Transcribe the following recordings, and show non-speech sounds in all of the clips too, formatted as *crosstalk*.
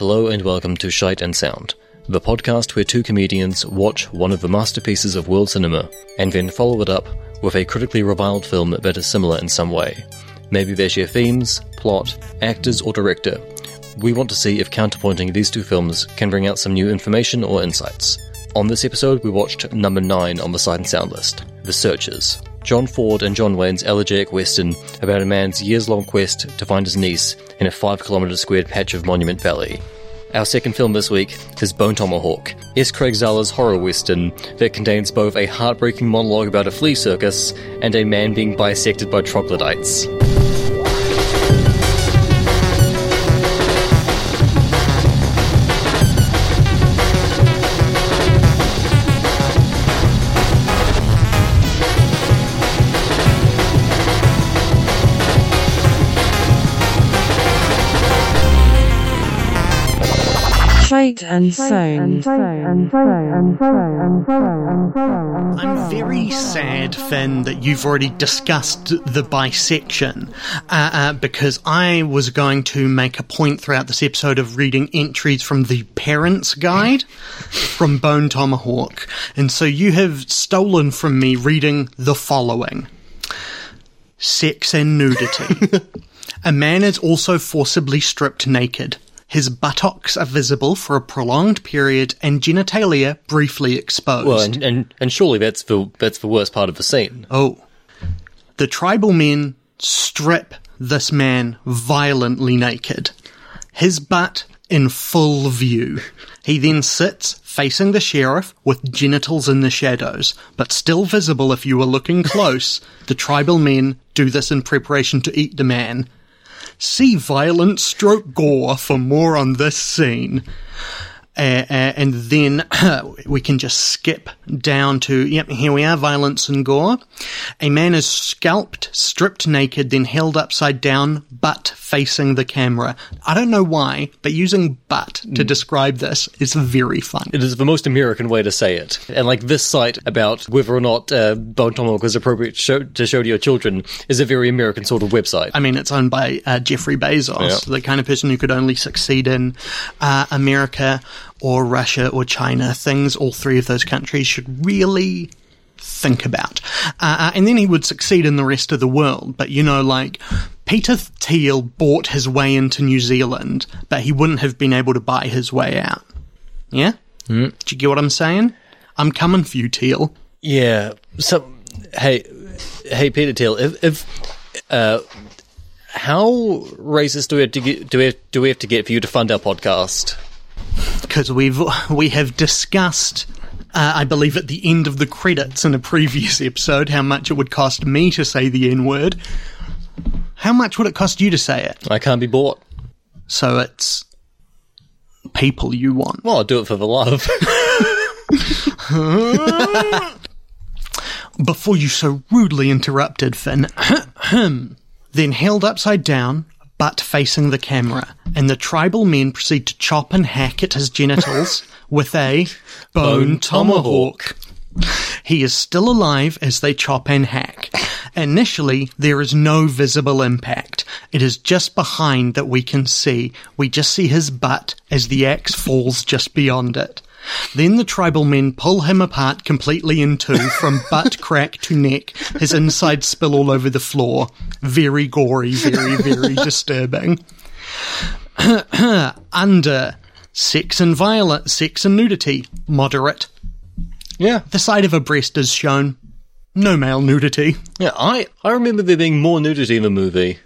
Hello and welcome to Shite and Sound, the podcast where two comedians watch one of the masterpieces of world cinema and then follow it up with a critically reviled film that is similar in some way. Maybe they share themes, plot, actors, or director. We want to see if counterpointing these two films can bring out some new information or insights. On this episode, we watched number 9 on the Sight and Sound list The Searchers. John Ford and John Wayne's elegiac western about a man's years long quest to find his niece in a 5 kilometre squared patch of Monument Valley. Our second film this week is Bone Tomahawk, S. Craig Zahler's horror western that contains both a heartbreaking monologue about a flea circus and a man being bisected by troglodytes. Shite and sound. I'm very sad, Finn, that you've already discussed the bisection, uh, uh, because I was going to make a point throughout this episode of reading entries from the Parents Guide from Bone Tomahawk, and so you have stolen from me reading the following Sex and nudity. *laughs* a man is also forcibly stripped naked. His buttocks are visible for a prolonged period and genitalia briefly exposed. Well, and, and, and surely that's the, that's the worst part of the scene. Oh. The tribal men strip this man violently naked. His butt in full view. He then sits facing the sheriff with genitals in the shadows, but still visible if you were looking close. the tribal men do this in preparation to eat the man. See violent stroke gore for more on this scene. Uh, and then *clears throat* we can just skip down to yep here we are violence and gore a man is scalped stripped naked then held upside down butt facing the camera i don't know why but using butt to describe this is very fun It is the most American way to say it. And like this site about whether or not uh, Bone Tomahawk is appropriate to show, to show to your children is a very American sort of website. I mean, it's owned by uh, Jeffrey Bezos, Yeah. the kind of person who could only succeed in uh, America or Russia or China. Things all three of those countries should really think about. Uh, uh, and then he would succeed in the rest of the world. But, you know, like, Peter Thiel bought his way into New Zealand, but he wouldn't have been able to buy his way out. Yeah? Mm. Do you get what I'm saying? I'm coming for you, Thiel. Yeah. So, hey, hey, Peter Thiel, if, if uh, how racist do we have to get, do we have, do we have to get for you to fund our podcast? Because we've we have discussed uh, I believe at the end of the credits in a previous episode how much it would cost me to say the N word. How much would it cost you to say it? I can't be bought. So it's people you want. Well, I'll do it for the love. *laughs* Before you so rudely interrupted, Finn, *clears throat* then held upside down, butt facing the camera, and the tribal men proceed to chop and hack at his genitals *laughs* with a bone Bone tomahawk. He is still alive as they chop and hack. Initially, there is no visible impact. It is just behind that we can see. We just see his butt as the axe falls just beyond it. Then the tribal men pull him apart completely in two from *laughs* butt crack to neck, his insides spill all over the floor. Very gory, very, very *laughs* disturbing. *clears throat* Under sex and violence, sex and nudity, moderate. yeah. The side of a breast is shown. No male nudity. Yeah, I, I remember there being more nudity in the movie.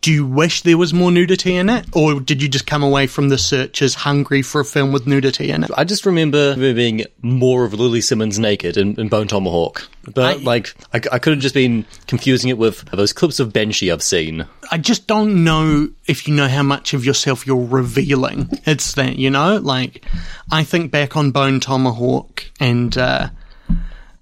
Do you wish there was more nudity in it? Or did you just come away from the searchers hungry for a film with nudity in it? I just remember there being more of Lily Simmons naked in, in Bone Tomahawk. But, I- like, I, I could have just been confusing it with those clips of Banshee I've seen. I just don't know if you know how much of yourself you're revealing. It's that, you know? Like, I think back on Bone Tomahawk and, uh,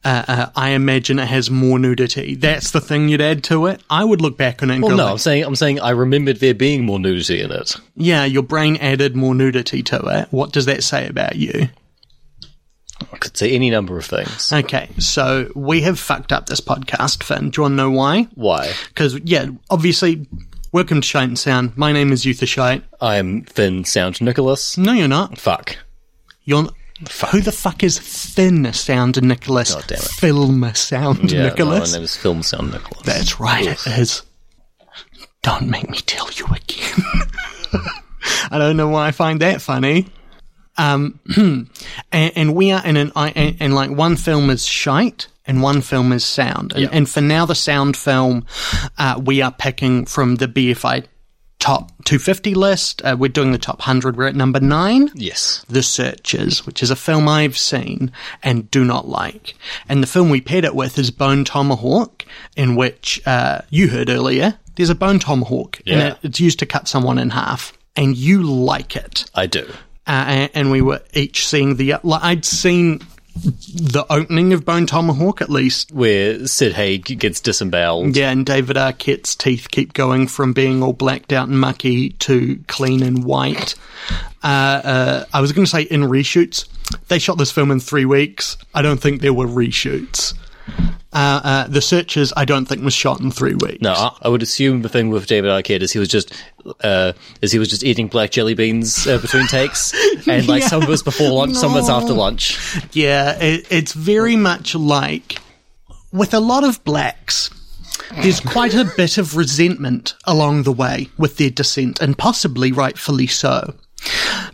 uh, uh, I imagine it has more nudity. That's the thing you'd add to it. I would look back on it and Well, go, no, like, I'm saying, I'm saying I remembered there being more nudity in it. yeah, your brain added more nudity to it. What does that say about you? I could say any number of things. Okay, so we have fucked up this podcast, Finn. Do you want to know why? Why? Because, yeah, obviously, Welcome to Shite and Sound. My name is Uther Shite. I am Finn Sound Nicholas. No, you're not. Fuck. You're. Who the fuck is Thin Sound Nicholas? God damn it. Film Sound Yeah, no, Nicholas. my name is Film Sound Nicholas. That's right, it is. Don't make me tell you again. *laughs* I don't know why I find that funny. Um, *clears throat* and, and we are in an, I, and, and like one film is shite and one film is sound. And, Yeah. and for now, the sound film, uh, we are picking from the BFI top 250 list. Uh, we're doing the top 100. We're at number nine. Yes. The Searchers, which is a film I've seen and do not like. And the film we paired it with is Bone Tomahawk, in which uh, you heard earlier. There's a bone tomahawk, Yeah. and it, it's used to cut someone in half. And you like it. I do. Uh, and, and we were each seeing the. Like, I'd seen the opening of Bone Tomahawk at least. Where Sid Haig gets disemboweled. Yeah, and David Arquette's teeth keep going from being all blacked out and mucky to clean and white. Uh, uh, I was going to say in reshoots. They shot this film in three weeks. I don't think there were reshoots. Uh, uh, the Searchers, I don't think was shot in three weeks. No, I, I would assume the thing with David Arquette is he was just, uh, is he was just eating black jelly beans uh, between takes, *laughs* and like some of it's before lunch, some of it's after lunch. Yeah, it, it's very much like with a lot of blacks. There's quite a bit of resentment along the way with their descent, and possibly rightfully so.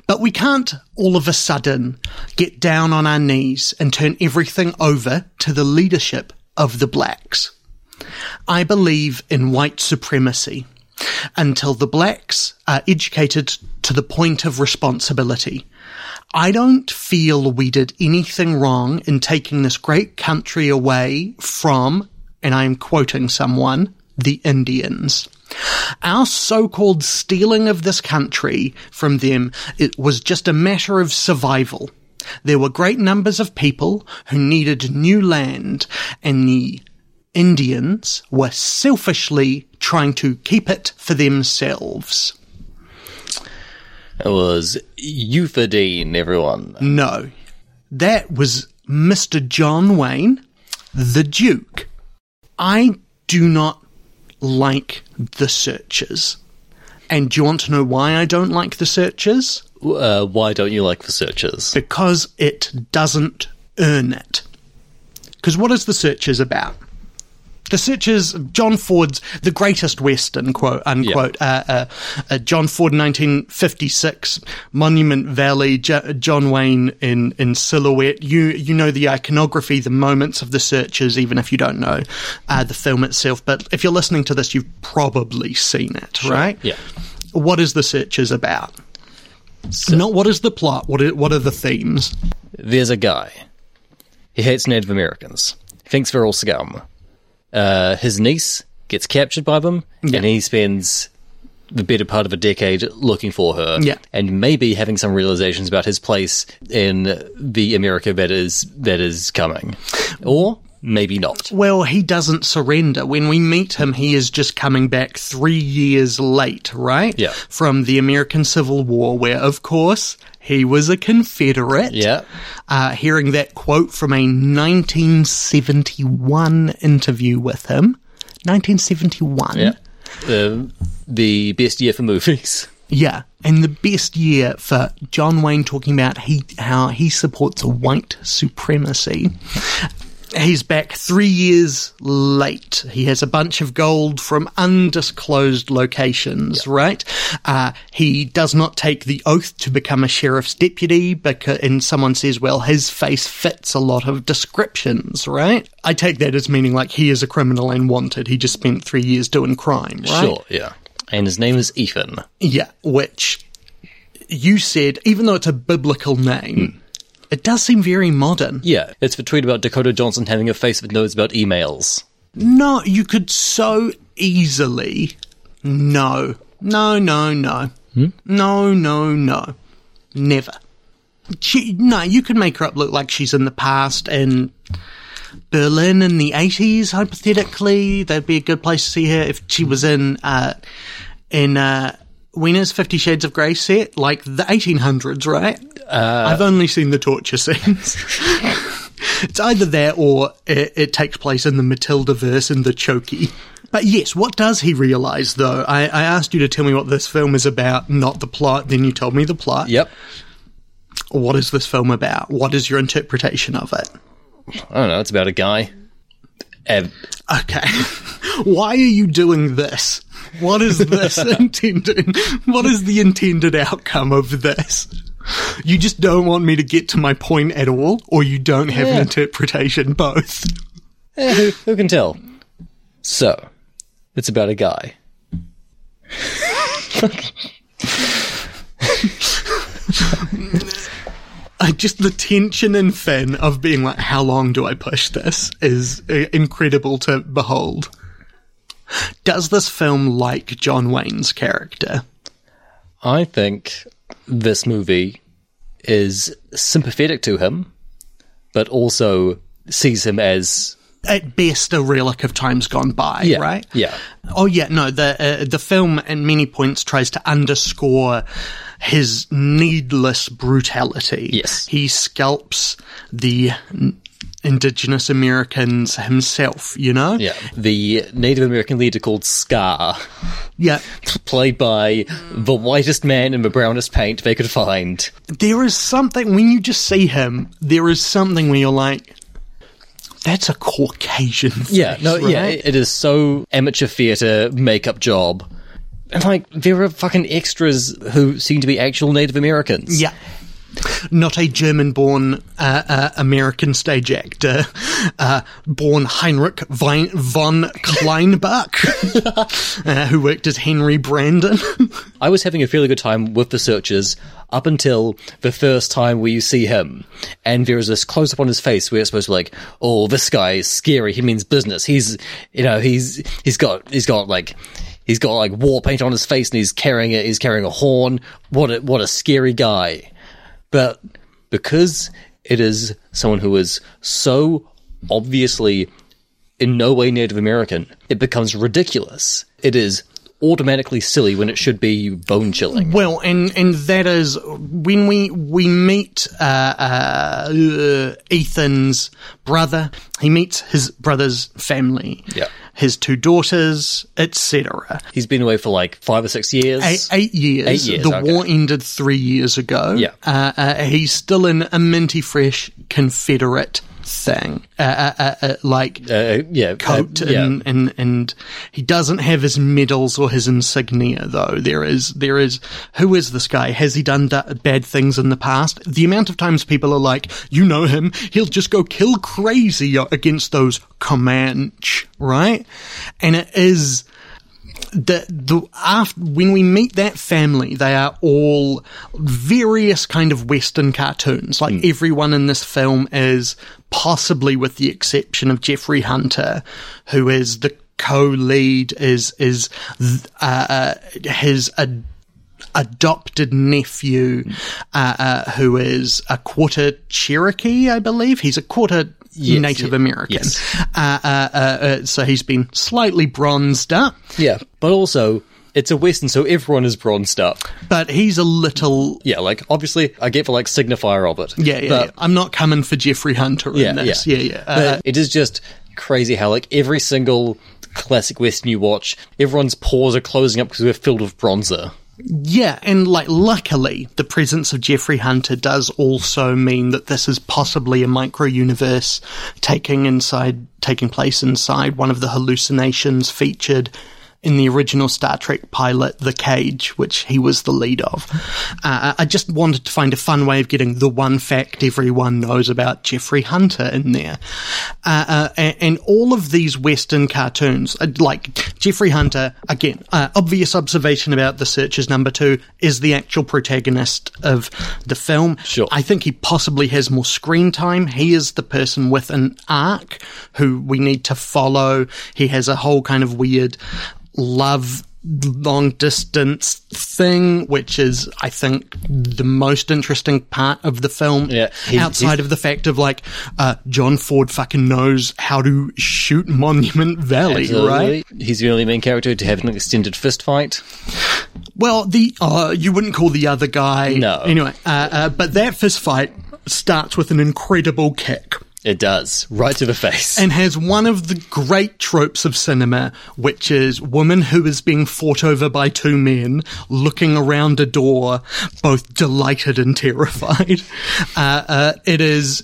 But we can't all of a sudden get down on our knees and turn everything over to the leadership of the blacks. I believe in white supremacy until the blacks are educated to the point of responsibility. I don't feel we did anything wrong in taking this great country away from, and I am quoting someone, the Indians. Our so-called stealing of this country from them, it was just a matter of survival. There were great numbers of people who needed new land, and the Indians were selfishly trying to keep it for themselves. It was Euphedine, everyone. No, that was Mr. John Wayne, the Duke. I do not like the searchers. And do you want to know why I don't like the searchers? Uh, why don't you like the searchers? Because it doesn't earn it. Because what is the searchers about? The Searchers, John Ford's The Greatest Western, quote unquote. Uh, uh, uh, John Ford, 1956, Monument Valley, J- John Wayne in, in silhouette. You you know the iconography, the moments of the Searchers, even if you don't know uh, the film itself. But if you're listening to this, you've probably seen it, right? Yeah. What is the Searchers about? Not what is the plot. What are, what are the themes? There's a guy. He hates Native Americans. He thinks they're all scum. Uh, his niece gets captured by them, Yeah. and he spends the better part of a decade looking for her. Yeah. And maybe having some realizations about his place in the America that is that is coming. Or maybe not. Well, he doesn't surrender. When we meet him, he is just coming back three years late, right? Yeah. From the American Civil War, where, of course, he was a Confederate. Yeah. Uh, hearing that quote from a 1971 interview with him. 1971. Yeah. Um, the best year for movies. *laughs* Yeah, and the best year for John Wayne talking about he how he supports white supremacy. He's back three years late. He has a bunch of gold from undisclosed locations, right? Uh, he does not take the oath to become a sheriff's deputy, because, and someone says, well, his face fits a lot of descriptions, right? I take that as meaning like he is a criminal and wanted. He just spent three years doing crime, right? Sure, yeah. And his name is Ethan. Yeah, which you said, even though it's a biblical name, it does seem very modern. Yeah, it's the tweet about Dakota Johnson having a face that knows about emails. No, you could so easily. No, no, no, no. No, no, no. Never. She, no, you could make her up look like she's in the past in Berlin in the 80s, hypothetically. That'd be a good place to see her if she was in, uh, in, uh, Wiener's Fifty Shades of Grey set, like the 1800s, right? I've only seen the torture scenes. *laughs* it's either that or it, it takes place in the Matilda verse in the Chokey. But yes, what does he realize though? I, I asked you to tell me what this film is about, not the plot. Then you told me the plot. Yep. What is this film about? What is your interpretation of it? I don't know. It's about a guy. Uh, Okay. *laughs* Why are you doing this? What is this *laughs* intended? What is the intended outcome of this? You just don't want me to get to my point at all, or you don't have an interpretation, both. eh, who, who can tell? So, it's about a guy. I just the tension in Finn of being like, how long do I push this is uh, incredible to behold. Does this film like John Wayne's character? I think this movie is sympathetic to him, but also sees him as At best, a relic of times gone by, yeah, right? Yeah, Oh yeah, no. The uh, the film at many points tries to underscore his needless brutality. Yes. he scalps the indigenous Americans himself. You know. yeah. The Native American leader called Scar, Yeah. *laughs* played by the whitest man in the brownest paint they could find. There is something when you just see him. There is something where you're like, that's a Caucasian. Face, Yeah, no, yeah, right? it, it is so amateur theatre makeup job. And like, there are fucking extras who seem to be actual Native Americans. Yeah. Not a German born uh, uh, American stage actor, uh, born Heinrich von Kleinbach, *laughs* uh, who worked as Henry Brandon. *laughs* I was having a fairly good time with the searchers up until the first time where you see him, and there is this close up on his face where it's supposed to be like, "Oh, this guy is scary. He means business. He's, you know, he's he's got he's got like." He's got like war paint on his face and he's carrying it. He's carrying a horn. What a, what a scary guy. But because it is someone who is so obviously in no way Native American, it becomes ridiculous. It is automatically silly when it should be bone chilling. well, and and that is when we we meet uh, uh, Ethan's brother. He meets his brother's family. Yeah. His two daughters, etc. He's been away for like five or six years. Eight, eight years. Eight years, The okay. war ended three years ago. Yeah. Uh, uh, he's still in a minty fresh Confederate thing, uh, uh, uh, uh, like Uh, yeah, coat, uh, yeah. and, and and he doesn't have his medals or his insignia though. There is there is who is this guy? Has he done da- bad things in the past? The amount of times people are like, you know him, he'll just go kill crazy against those Comanche, right? And it is the the after when we meet that family, they are all various kind of Western cartoons. Like everyone in this film is possibly, with the exception of Jeffrey Hunter, who is the co-lead, is is th- uh, uh, his. Ad adopted nephew, uh, uh, who is a quarter Cherokee, I believe. He's a quarter Yes, Native yeah, American. yes. Uh, uh, uh, uh, so he's been slightly bronzed up, yeah, but also it's a western, so everyone is bronzed up. but he's a little. Yeah, like obviously I get the like signifier of it. Yeah, yeah, but, yeah. I'm not coming for Jeffrey Hunter yeah, in this. yeah, Yeah, yeah. Uh, it is just crazy how like every single classic western you watch, everyone's pores are closing up because we're filled with bronzer. Yeah, and like, luckily, the presence of Jeffrey Hunter does also mean that this is possibly a micro universe taking inside, taking place inside one of the hallucinations featured in the original Star Trek pilot, The Cage, which he was the lead of. Uh, I just wanted to find a fun way of getting the one fact everyone knows about Jeffrey Hunter in there. Uh, uh, and, and all of these Western cartoons, uh, like Jeffrey Hunter, again, uh, obvious observation about The Searchers number two, is the actual protagonist of the film. Sure. I think he possibly has more screen time. He is the person with an arc who we need to follow. He has a whole kind of weird love long distance thing, which is, I think, the most interesting part of the film. Yeah, he's- outside he's- of the fact of like, uh, John Ford fucking knows how to shoot Monument Valley, right? He's the only main character to have an extended fist fight. Well, the uh, you wouldn't call the other guy. No. Anyway, uh, uh, but that fist fight starts with an incredible kick. It does. Right to the face. and has one of the great tropes of cinema, which is woman who is being fought over by two men, looking around a door, both delighted and terrified. *laughs* Uh, uh, it is.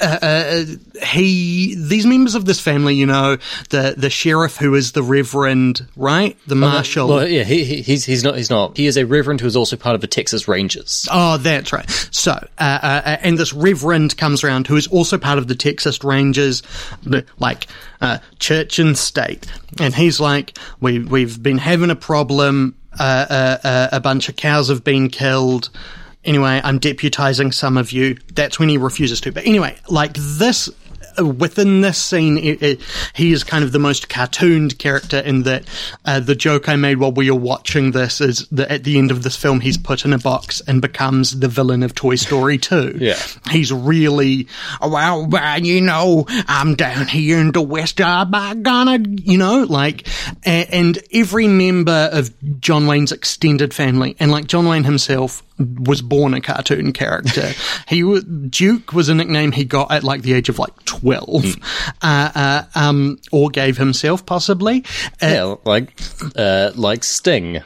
Uh, uh, he, these members of this family, you know, the the sheriff who is the reverend, right, the marshal. well, yeah, he, he, he's he's not he's not. He is a reverend who is also part of the Texas Rangers. Oh, that's right. So, uh, uh, and this reverend comes around who is also part of the Texas Rangers, like uh, church and state, and he's like, "We we've been having a problem. Uh, uh, uh, a bunch of cows have been killed." Anyway, I'm deputizing some of you. That's when he refuses to. But anyway, like this uh, within this scene, it, it, he is kind of the most cartooned character in that uh, the joke I made while we were watching this is that at the end of this film, he's put in a box and becomes the villain of Toy Story 2. *laughs* Yeah. He's really, well, you know, I'm down here in the West, I'm gonna, you know, like, a- and every member of John Wayne's extended family, and like John Wayne himself, was born a cartoon character. *laughs* he Duke was a nickname he got at like the age of like twelve, uh, uh, um, or gave himself possibly. Uh, Yeah, like uh, like Sting.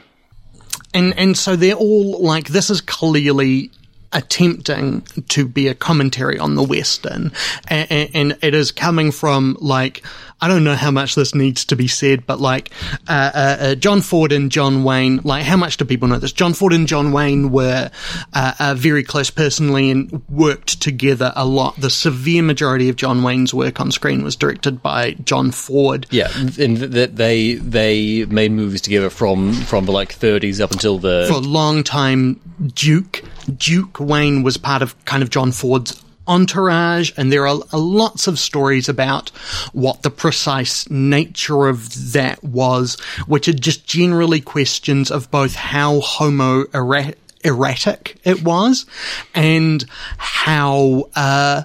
and and so they're all like this is clearly attempting to be a commentary on the western and, and it is coming from like i don't know how much this needs to be said but like uh, uh, uh, john ford and john wayne like how much do people know this? John ford and john wayne were uh, uh, very close personally and worked together a lot. The severe majority of john wayne's work on screen was directed by john ford. Yeah, and that they they made movies together from from the like 30s up until the for a long time, Duke Duke Wayne was part of kind of John Ford's entourage, and there are lots of stories about what the precise nature of that was, which are just generally questions of both how homoerotic it was and how uh,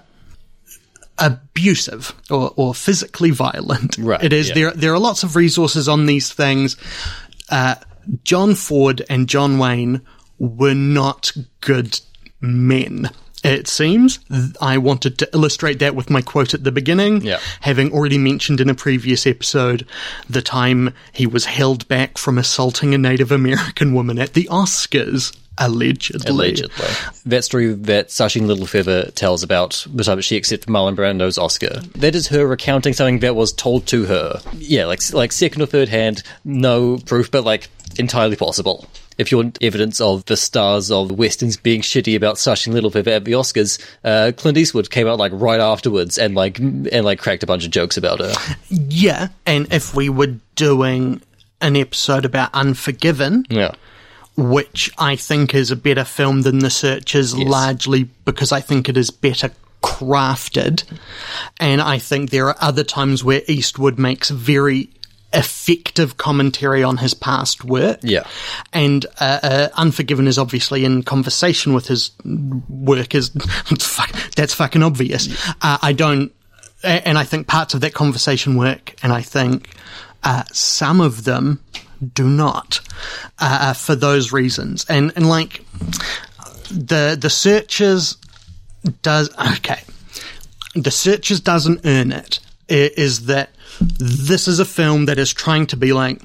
abusive or, or physically violent Right, it is. yeah. There, there are lots of resources on these things. Uh, John Ford and John Wayne were not good men. It seems. I wanted to illustrate that with my quote at the beginning. Yeah. Having already mentioned in a previous episode the time he was held back from assaulting a Native American woman at the Oscars, allegedly. allegedly that story that Sacheen Littlefeather tells about the time that she accepted Marlon Brando's Oscar. That is her recounting something that was told to her. Yeah, like like second or third hand, no proof, but like entirely possible. If you want evidence of the stars of westerns being shitty about Sacheen Littlefeather at the Oscars, uh, Clint Eastwood came out like right afterwards and like and like cracked a bunch of jokes about her. Yeah, and if we were doing an episode about Unforgiven, Yeah. which I think is a better film than The Searchers, largely because I think it is better crafted. And I think there are other times where Eastwood makes very effective commentary on his past work. Yeah. And uh, uh, Unforgiven is obviously in conversation with his work. Is *laughs* that's fucking obvious. Uh, I don't, and I think parts of that conversation work, and I think uh, some of them do not uh, for those reasons. And and like the the searchers does okay. The searchers doesn't earn it. Is that this is a film that is trying to be like,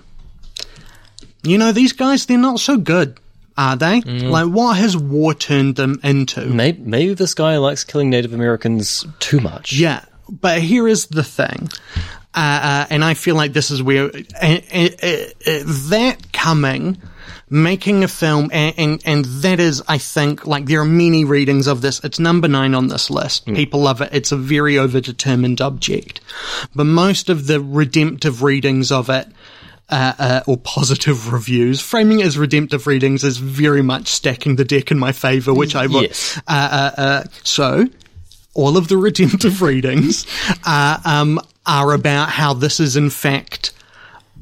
you know, these guys they're not so good, are they? Like, what has war turned them into? Maybe, maybe this guy likes killing Native Americans too much. Yeah, but here is the thing, uh, uh, and I feel like this is where uh, that coming, making a film, and, and and that is, I think, like there are many readings of this. It's number nine on this list. People love it. It's a very overdetermined object, but most of the redemptive readings of it. Uh, uh, or positive *laughs* reviews. Framing it as redemptive readings is very much stacking the deck in my favor, which I will. Yes. Uh, uh, uh, so, all of the redemptive *laughs* readings uh, um, are about how this is in fact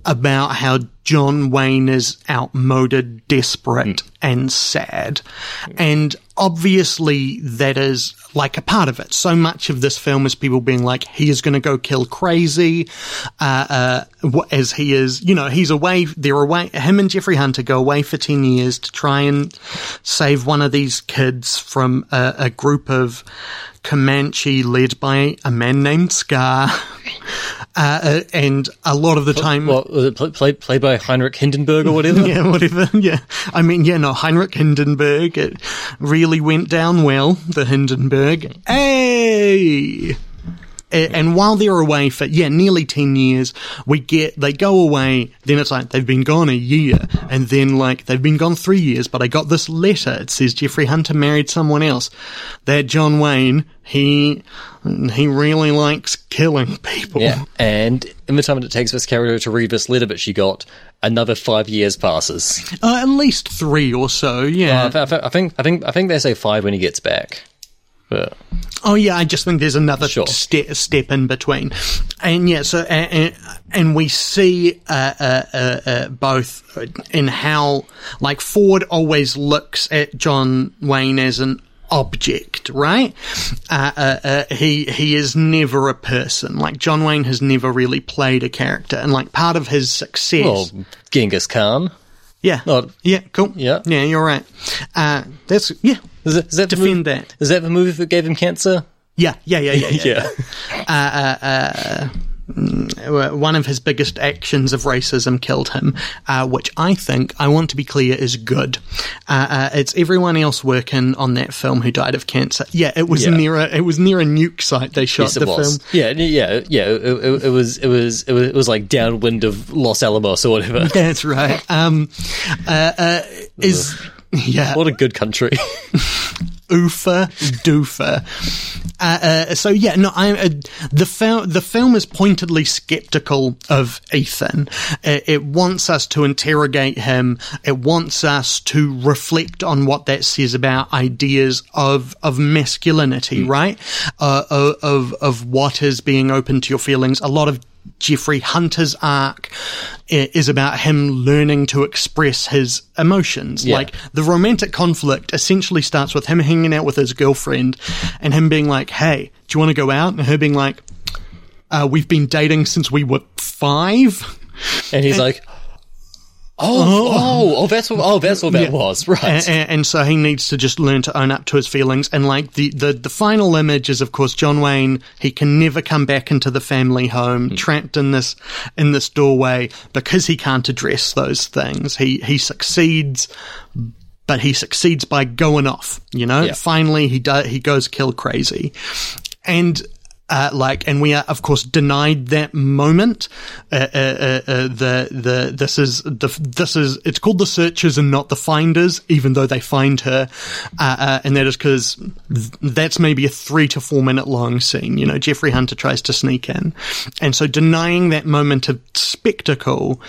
about how John Wayne is outmoded, desperate, and sad. And obviously, that is like a part of it. So much of this film is people being like, he is going to go kill crazy, uh, uh, as he is, you know, he's away, they're away, him and Jeffrey Hunter go away for 10 years to try and save one of these kids from a, a group of Comanche led by a man named Scar. *laughs* Uh, uh, and a lot of the time, What was it? Play, play, played by Heinrich Hindenburg or whatever. *laughs* yeah, whatever. Yeah, I mean, yeah, no, Heinrich Hindenburg. It really went down well. The Hindenburg. Hey. And while they're away for yeah nearly ten years, we get they go away. Then it's like they've been gone a year, and then like they've been gone three years. But I got this letter. It says Jeffrey Hunter married someone else. That John Wayne, he he really likes killing people. Yeah, and in the time it takes this character to read this letter that she got, another five years passes. Uh, at least three or so. Yeah. Uh, I, th- I think I think I think they say five when he gets back. But Oh yeah, I just think there's another Sure. ste- step in between, and yeah, so and, and we see uh, uh, uh, uh, both in how like Ford always looks at John Wayne as an object, right? Uh, uh, uh, he he is never a person. Like John Wayne has never really played a character, and like part of his success. well, Genghis Khan. Yeah, oh, yeah, cool. yeah. yeah, you're right. Uh, that's yeah. Is that, is that the Defend movie, that. Is that the movie that gave him cancer? Yeah, yeah, yeah, yeah, yeah. *laughs* Yeah. Uh, one of his biggest actions of racism killed him, uh, which I think, I want to be clear, is good. Uh, uh, it's everyone else working on that film who died of cancer. Yeah, it was Yeah. near a, it was near a nuke site they shot Yes, the was. film. Yeah, yeah, yeah. It, it, it was, it was, it was, it was like downwind of Los Alamos or whatever. *laughs* That's right. Um, uh, uh, is yeah. What a good country. *laughs* oofa doofa. Uh, uh, so yeah, no, I uh, the film the film is pointedly skeptical of Ethan. Uh, it wants us to interrogate him. It wants us to reflect on what that says about ideas of of masculinity, right? Uh, of of what is being open to your feelings. A lot of Jeffrey Hunter's arc is about him learning to express his emotions. Yeah. Like the romantic conflict essentially starts with him hanging out with his girlfriend and him being like, "Hey, do you want to go out?" and her being like, uh, "We've been dating since we were five. And he's like, oh, oh, oh, that's what, oh, that's what that was, right? And, and, and so he needs to just learn to own up to his feelings. And like the, the, the final image is, of course, John Wayne. He can never come back into the family home, Hmm. trapped in this in this doorway because he can't address those things. He he succeeds. But he succeeds by going off, you know. Yeah. Finally, he does. He goes kill crazy, and uh, like, and we are of course denied that moment. Uh, uh, uh, uh, the the this is the this is it's called the searchers and not the finders, even though they find her, uh, and that is because th- that's maybe a three to four minute long scene. You know, Jeffrey Hunter tries to sneak in, and so denying that moment of spectacle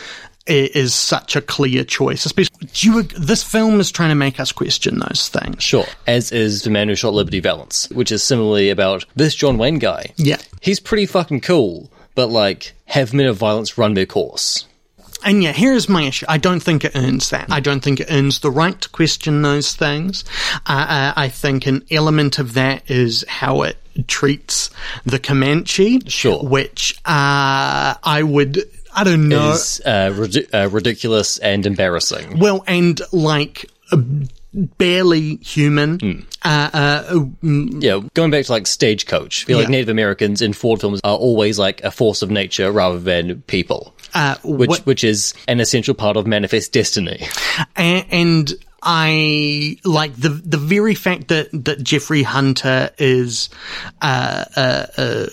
is such a clear choice. Especially, do you, this film is trying to make us question those things. Sure. As is The Man Who Shot Liberty Valance, which is similarly about this John Wayne guy. Yeah. He's pretty fucking cool, but like, have men of violence run their course. And yeah, here's my issue. I don't think it earns that. I don't think it earns the right to question those things. Uh, I think an element of that is how it treats the Comanche. Sure. Which uh, I would. I don't know. Is uh, ridic- uh, ridiculous and embarrassing. Well, and like uh, barely human. Hmm. Uh, uh, Yeah, going back to like Stagecoach, feel like Native Americans in Ford films are always like a force of nature rather than people, uh, which what- which is an essential part of Manifest Destiny. A- and I like the the very fact that that Jeffrey Hunter is uh, uh, uh,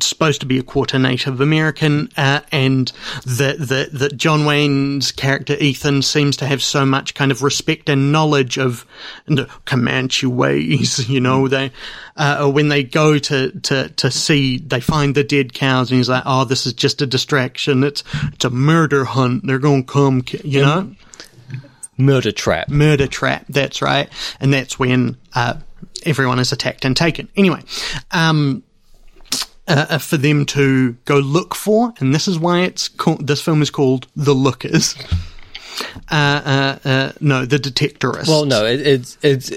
supposed to be a quarter Native American, uh, and that that that John Wayne's character Ethan seems to have so much kind of respect and knowledge of the Comanche ways. *laughs* You know, they uh, when they go to to to see, they find the dead cows, and he's like, "Oh, this is just a distraction. It's it's a murder hunt. They're going to come, ki-" you know." Murder trap. murder trap. That's right, and that's when uh, everyone is attacked and taken. Anyway, um, uh, uh, for them to go look for, and this is why it's called, this film is called The Lookers. Uh, uh, uh, no, the detectorists. Well, no, it, it's it's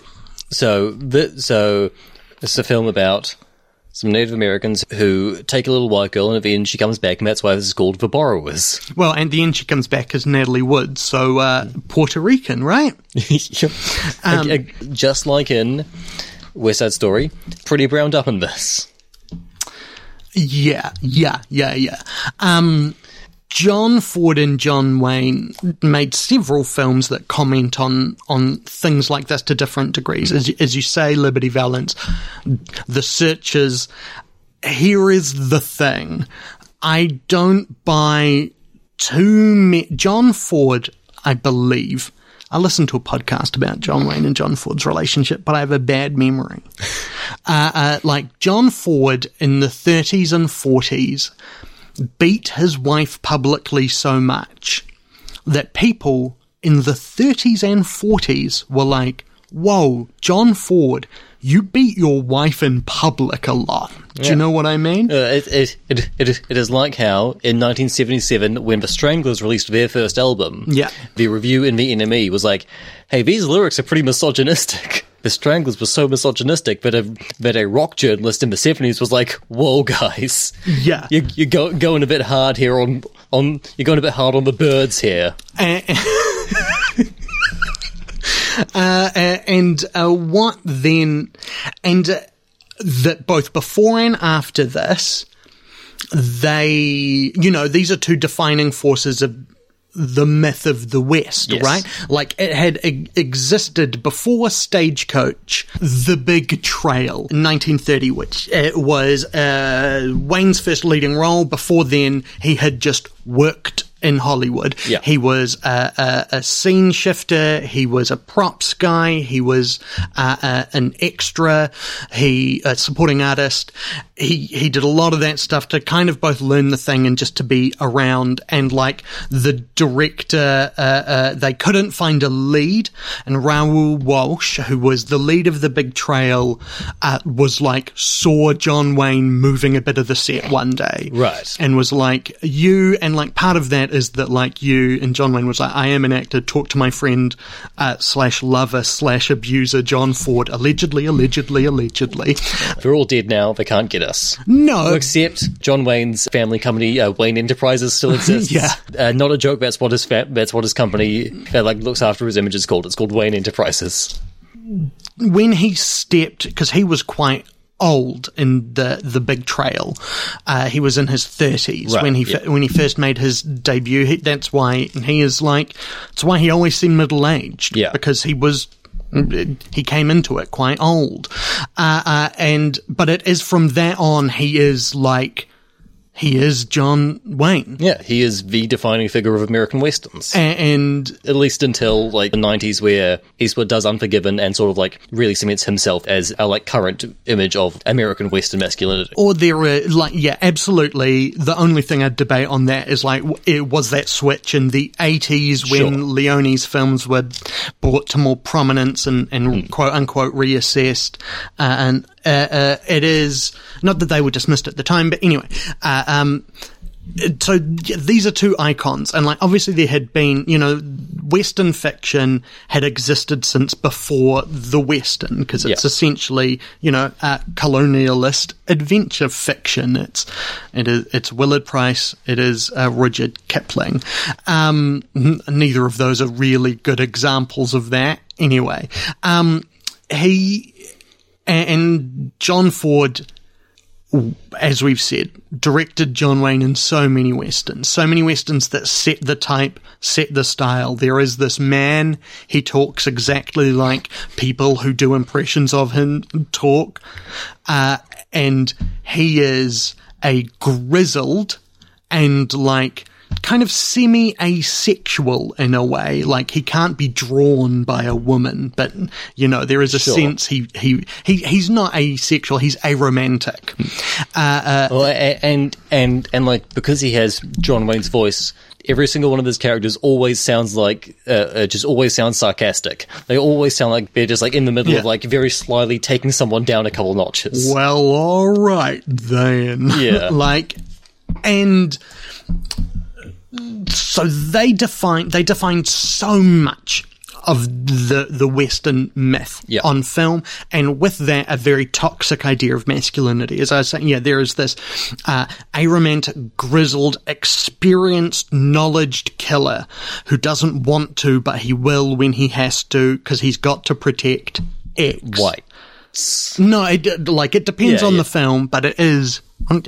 so the, so it's a film about some Native Americans who take a little white girl, and at the end she comes back, and that's why this is called The Borrowers. Well, and the end she comes back as Natalie Wood, so uh, Puerto Rican, right? *laughs* Ag- Just like in West Side Story, pretty browned up in this. Yeah, yeah, yeah, yeah. Um, John Ford and John Wayne made several films that comment on on things like this to different degrees. As, as you say, Liberty Valance, The Searchers. Here is the thing: I don't buy too many. John Ford, I believe. I listened to a podcast about John Wayne and John Ford's relationship, but I have a bad memory. *laughs* Uh, uh, like John Ford in the 30s and 40s beat his wife publicly so much that people in the 30s and 40s were like, whoa, John Ford, you beat your wife in public a lot. Do you know what I mean? Uh, it, it, it, it, it is like how in 1977, when the Stranglers released their first album, Yeah. the review in the NME was like, "Hey, these lyrics are pretty misogynistic." *laughs* The Stranglers were so misogynistic that a that a rock journalist in the 70s was like, "Whoa, guys, Yeah. you you're go, going a bit hard here on on you're going a bit hard on the birds here." Uh, *laughs* uh, and uh, what then? And uh, that both before and after this, they, you know, these are two defining forces of the myth of the West, Yes. right? Like it had e- existed before Stagecoach, The Big Trail 1930, which it was uh, Wayne's first leading role. Before then, he had just worked in Hollywood. Yeah. He was a, a, a scene shifter. He was a props guy. He was uh, uh, an extra. He a supporting artist. He he did a lot of that stuff to kind of both learn the thing and just to be around. And like the director, uh, uh, they couldn't find a lead, and Raoul Walsh, who was the lead of the Big Trail, uh, was like saw John Wayne moving a bit of the set one day, Right. and was like, you, and like part of that is that like you, and John Wayne was like, I am an actor, talk to my friend, uh, slash lover, slash abuser, John Ford, allegedly, allegedly, allegedly. They're all dead now. They can't get us. No, Except John Wayne's family company, uh, Wayne Enterprises, still *laughs* exists. Yeah. uh, not a joke. That's what his fa- that's what his company uh, like looks after his image is called. It's called Wayne Enterprises. when he stepped, because he was quite old in the the big trail, uh, he was in his thirties Right, when he yeah. when he first made his debut. He, that's why he is like. That's why he always seemed middle aged. Yeah. because he was. He came into it quite old, uh, uh, and but it is from that on he is like he is John Wayne, Yeah, he is the defining figure of American westerns. A- and At least until like the nineties, where Eastwood does Unforgiven and sort of like really cements himself as a like current image of American western masculinity. Or there are like yeah, absolutely. The only thing I'd debate on that is like, it was that switch in the eighties when Sure. Leone's films were brought to more prominence and, and quote unquote reassessed. Uh, and uh, uh, it is not that they were dismissed at the time, but anyway. Uh, um, so these are two icons, and like obviously there had been, you know, Western fiction had existed since before the Western because it's Yeah. essentially, you know, uh, colonialist adventure fiction. It's it is it's Willard Price, it is uh, Rudyard Kipling. Um, n- neither of those are really good examples of that. Anyway, um, he and John Ford as we've said, directed John Wayne in so many westerns, so many westerns that set the type, set the style. There is this man, he talks exactly like people who do impressions of him talk, uh, and he is a grizzled and like kind of semi asexual in a way. Like he can't be drawn by a woman, but you know, there is a Sure. sense he, he, he, he's not asexual, he's aromantic. Uh, uh, Well, and and and like because he has John Wayne's voice, every single one of his characters always sounds like uh, uh, just always sounds sarcastic. They always sound like they're just like in the middle Yeah. of like very slyly taking someone down a couple notches. well, alright then. Yeah. *laughs* like, and so they define, they define so much of the the Western myth Yeah. on film, and with that, a very toxic idea of masculinity. As I was saying, yeah, there is this uh, aromantic, grizzled, experienced, knowledged killer who doesn't want to, but he will when he has to, because he's got to protect X. White. No, it, like it depends Yeah, on yeah. the film, but it is.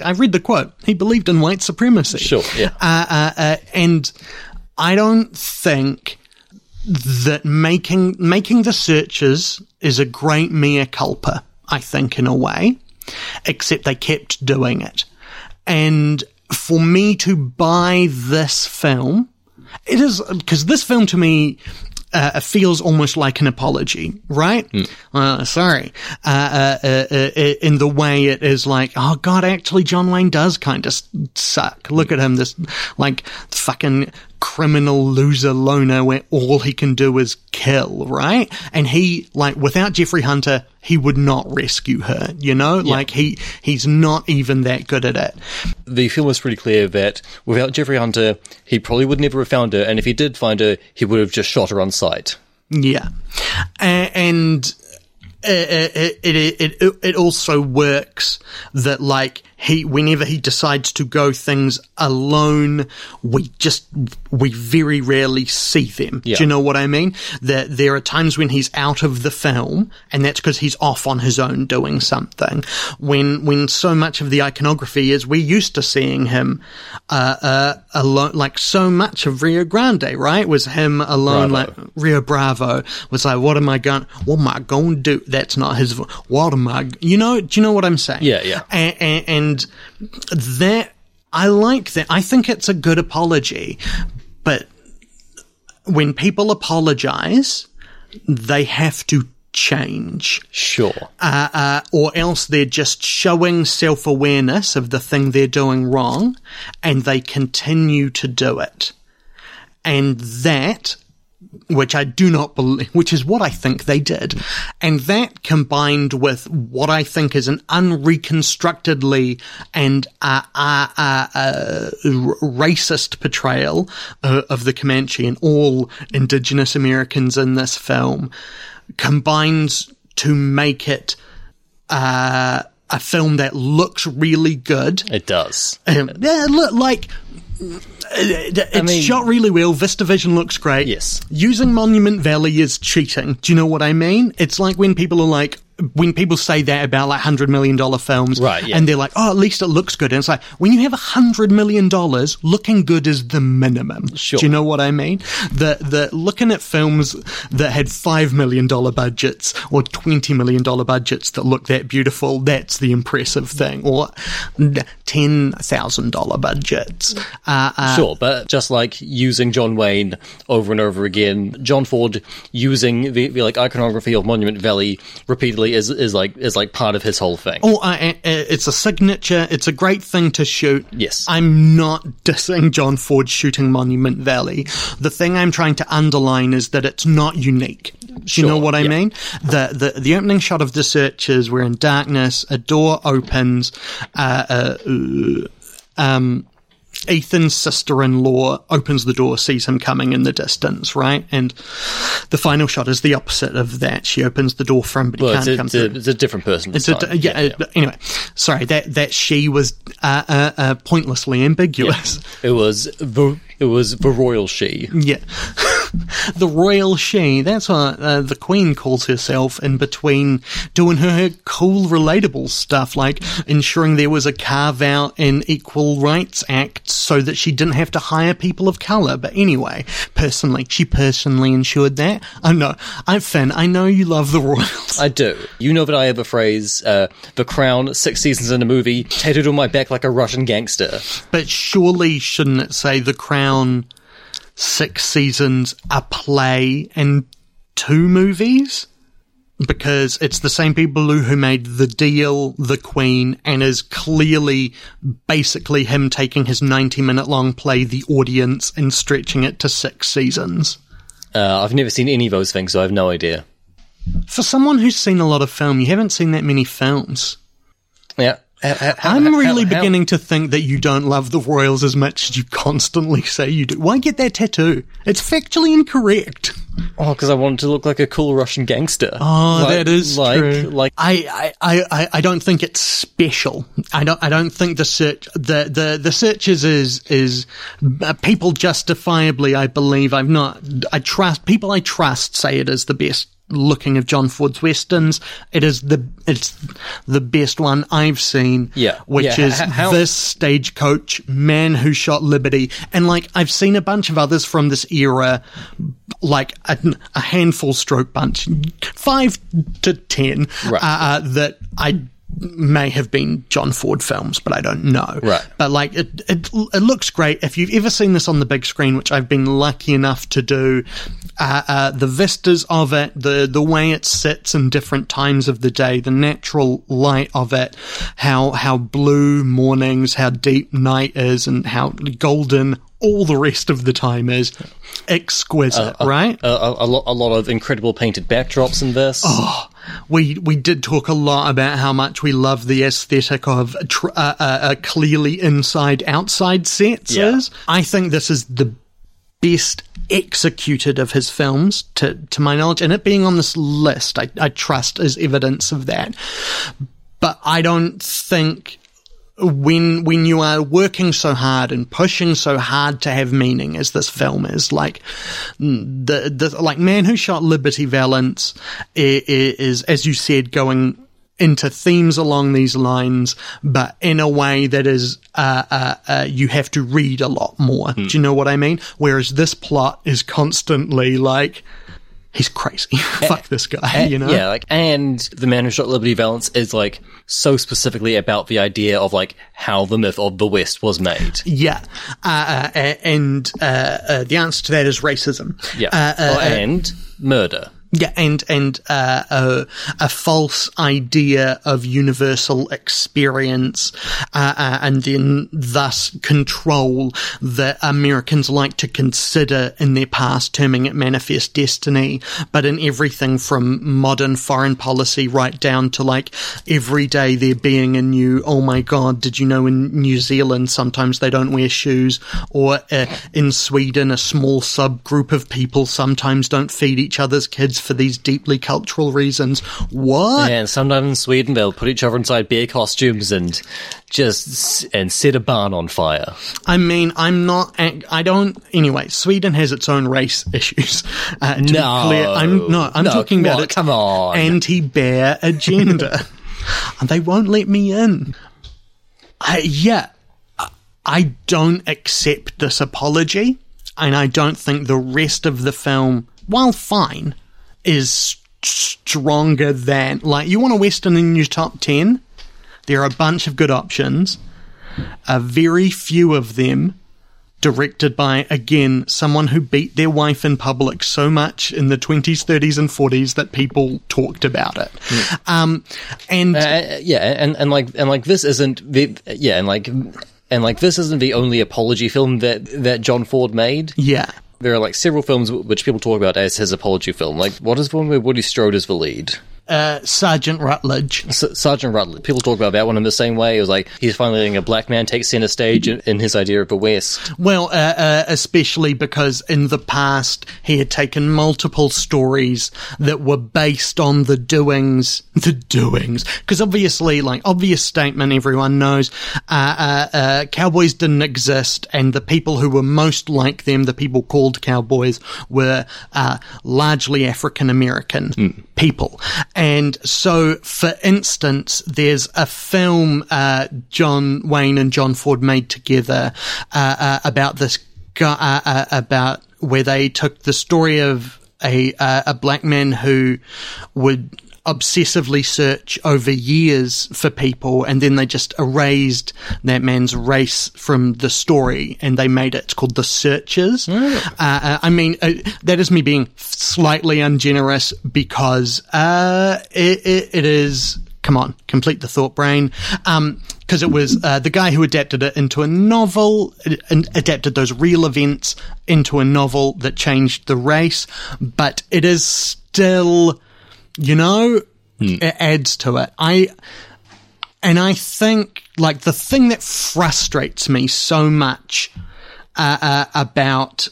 I read the quote. He believed in white supremacy. Sure, yeah. Uh, uh, uh, and I don't think that making making the searchers is a great mea culpa. I think in a way, except they kept doing it, and for me to buy this film, it is because this film to me. Uh, feels almost like an apology, right? Uh, sorry. Uh, uh, uh, uh, in the way it is like, oh god, actually, John Wayne does kind of suck. Look at him, this like fucking criminal loser loner where all he can do is kill, right? And he, like, without Jeffrey Hunter, he would not rescue her, you know? Like, he, he's not even that good at it. The film was pretty clear that without Jeffrey Hunter, he probably would never have found her, and if he did find her, he would have just shot her on sight. Yeah. And uh, it, it, it, it, it also works that, like, he, whenever he decides to go things alone, we just, we very rarely see them. Yeah. Do you know what I mean? That there are times when he's out of the film, and that's because he's off on his own doing something. When, when so much of the iconography is we're used to seeing him, uh, uh, alone, like so much of Rio Grande, right? Was him alone, Bravo. like, Rio Bravo was like, what am I going, what am I going to do? That's not his, what am I, you know, do you know what I'm saying? Yeah, yeah. And, and, and that, I like that. I think it's a good apology, but when people apologize, they have to change Sure. uh, uh, or else they're just showing self awareness of the thing they're doing wrong and they continue to do it. And that, which I do not believe, which is what I think they did, and that combined with what I think is an unreconstructedly and uh, uh, uh, uh, racist portrayal uh, of the Comanche and all indigenous Americans in this film combines to make it uh, a film that looks really good. It does. Um, yeah, look like uh, it's mean- shot really well. VistaVision looks great. Yes. Using Monument Valley is cheating. Do you know what I mean? It's like when people are like, when people say that about like hundred million dollar films, Right, yeah. And they're like, oh, at least it looks good. And it's like when you have a hundred million dollars, looking good is the minimum. Sure. Do you know what I mean? The the looking at films that had five million dollar budgets or twenty million dollar budgets that look that beautiful, that's the impressive thing. Or ten thousand dollar budgets. Uh, uh, Sure, but just like using John Wayne over and over again, John Ford using the, the like iconography of Monument Valley repeatedly is is like is like part of his whole thing. Oh, uh, it's a signature. It's a great thing to shoot. Yes. I'm not *laughs* dissing John Ford shooting Monument Valley. The thing I'm trying to underline is that it's not unique. Do you know what I yeah. mean? The, the the opening shot of the searchers, we're in darkness, a door opens, uh, uh, um, Ethan's sister-in-law opens the door, sees him coming in the distance, right? And the final shot is the opposite of that. She opens the door for him, but he can't it's a, come it's, a, through. it's a different person. It's a, time. yeah, uh, anyway, sorry, that, that she was, uh, uh, uh, pointlessly ambiguous. It was the it was the royal she. Yeah. *laughs* the royal she, that's what uh, the queen calls herself in between doing her, cool, relatable stuff, like ensuring there was a carve out in Equal Rights Act so that she didn't have to hire people of colour. But anyway, personally, she personally ensured that. Oh no, I'm Finn, I know you love the royals. I do. You know that I have a phrase, uh, the crown, six seasons in a movie, tattooed on my back like a Russian gangster. But surely shouldn't it say The Crown, six seasons, a play, and two movies? Because it's the same people who who made The Deal, The Queen, and is clearly basically him taking his 90 minute long play, The Audience, and stretching it to six seasons. Uh, I've never seen any of those things, so I have no idea. For someone who's seen a lot of film, you haven't seen that many films. Yeah. How- how- how- I'm really how- how- beginning to think that you don't love the Royals as much as you constantly say you do. Why get that tattoo? It's factually incorrect. Oh, because I wanted to look like a cool Russian gangster. Oh, Like- that is like, true. Like, I, I, I, I don't think it's special. I don't. I don't think the search the the the searchers is is uh, people justifiably. I believe I've not. I trust people. I trust say it is the best looking of John Ford's westerns. It is the it's the best one I've seen. Yeah. which Yeah, is how- this stagecoach man who shot liberty, and like I've seen a bunch of others from this era, like a, a handful stroke bunch, five to ten, Right. uh, uh, that I may have been John Ford films, but I don't know. Right. But like it, it, it looks great. If you've ever seen this on the big screen, which I've been lucky enough to do, uh, uh, the vistas of it, the the way it sits in different times of the day, the natural light of it, how how blue mornings, how deep night is, and how golden all the rest of the time is, exquisite, right? A, a, a, lot, a lot of incredible painted backdrops in this. Oh, we we did talk a lot about how much we love the aesthetic of tr- uh, uh, uh, clearly inside outside sets. Yeah. Is I think this is the best executed of his films to to my knowledge, and it being on this list, I, I trust is evidence of that. But I don't think when when you are working so hard and pushing so hard to have meaning as this film is like mm, the the like man who shot liberty valance is, is as you said going into themes along these lines but in a way that is uh, uh, uh, you have to read a lot more. Do you know what i mean? Whereas this plot is constantly like he's crazy *laughs* fuck this guy you know Yeah, like, and the man who shot Liberty Valance is like so specifically about the idea of like how the myth of the West was made. Yeah, uh, uh, and uh, uh, the answer to that is racism. Yeah, uh, uh, Oh, and murder. Yeah, and and uh, a, a false idea of universal experience, uh, uh, and then thus control that Americans like to consider in their past, terming it manifest destiny. But in everything from modern foreign policy right down to like every day there being a new, oh my god, did you know in New Zealand sometimes they don't wear shoes, or uh, in Sweden a small subgroup of people sometimes don't feed each other's kids for these deeply cultural reasons. What? And sometimes in Sweden they'll put each other inside bear costumes and just and set a barn on fire. I mean, I'm not. I don't. Anyway, Sweden has its own race *laughs* issues. Uh, No. clear, I'm no. I'm No, talking about on, its come on. anti-bear agenda, and *laughs* they won't let me in. I, yeah, I don't accept this apology, and I don't think the rest of the film, while fine, is stronger than like you want a western in your top ten. There are a bunch of good options a very few of them directed by again someone who beat their wife in public so much in the 20s 30s and 40s that people talked about it um and Uh, yeah, and and like and like this isn't the yeah, and like and like this isn't the only apology film that that John Ford made. yeah There are like several films which people talk about as his apology film. Like, what is the one where Woody Strode is the lead? Uh sergeant rutledge S- Sergeant Rutledge. People talk about that one in the same way. It was like he's finally letting a black man take center stage in, in his idea of the West. Well, uh, uh, especially because in the past he had taken multiple stories that were based on the doings, the doings. Because obviously, like obvious statement, everyone knows, uh, uh, uh, cowboys didn't exist, and the people who were most like them, the people called cowboys, were uh, largely African American people. And so, for instance, there's a film uh, John Wayne and John Ford made together uh, uh, about this guy, uh, uh, about where they took the story of a a black man who would obsessively search over years for people and then they just erased that man's race from the story and they made it it's called the searchers. Uh, uh, i mean uh, that is me being slightly ungenerous because uh, it, it, it is come on complete the thought brain. Um because it was uh, the guy who adapted it into a novel, uh, and adapted those real events into a novel that changed the race, but it is still you know, it adds to it. I, and I think like the thing that frustrates me so much uh, uh, about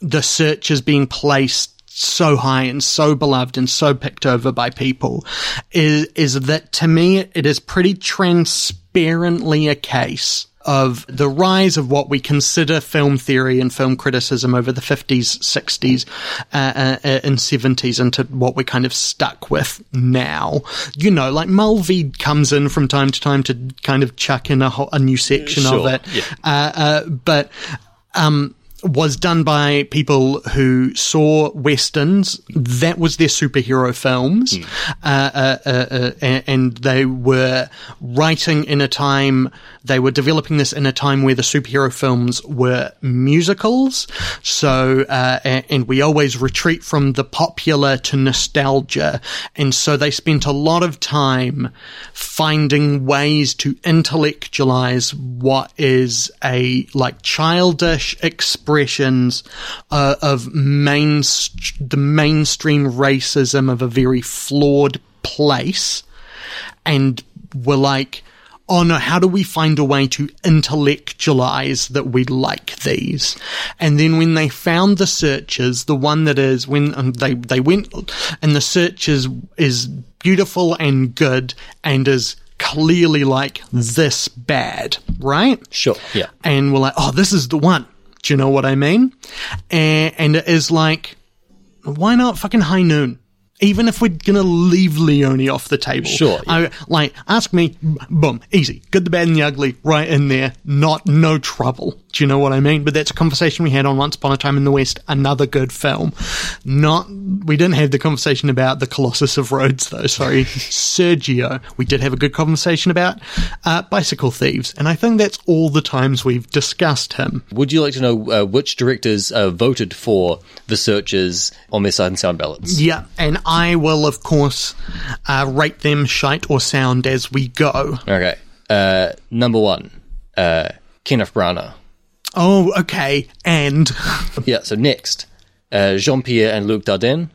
the searchers being placed so high and so beloved and so picked over by people is is that to me it is pretty transparently a case of the rise of what we consider film theory and film criticism over the 50s, 60s, uh, uh, uh, and 70s into what we're kind of stuck with now. You know, like Mulvey comes in from time to time to kind of chuck in a, whole, a new section of it. yeah. Uh, uh, but, um, was done by people who saw westerns. That was their superhero films, uh, uh, uh, uh, and, and they were writing in a time. They were developing this in a time where the superhero films were musicals. So, uh, and we always retreat from the popular to nostalgia, and so they spent a lot of time finding ways to intellectualize what is a like childish expressions uh, of main the mainstream racism of a very flawed place and were like oh no how do we find a way to intellectualize that we like these and then when they found the searchers the one that is when um, they they went and the searchers is beautiful and good and is clearly like this bad right Sure. Yeah. and we're like, oh, this is the one. Do you know what I mean? And, and it is like, why not fucking high noon? Even if we're gonna leave Leone off the table. Sure, yeah. I, like, ask me, boom, easy. Good, the bad, and the ugly, right in there. Not, no trouble. Do you know what I mean? But that's a conversation we had on Once Upon a Time in the West, another good film. Not, we didn't have the conversation about the Colossus of Rhodes though, sorry. *laughs* Sergio. We did have a good conversation about, uh, bicycle thieves. And I think that's all the times we've discussed him. Would you like to know uh, which directors uh, voted for the searchers on their Sight and Sound ballots? Yeah, and I will, of course, uh, rate them shite or sound as we go. Okay. Uh, number one, uh, Kenneth Branagh. Oh, okay. And Yeah. So next, uh, Jean Pierre and Luc Dardenne.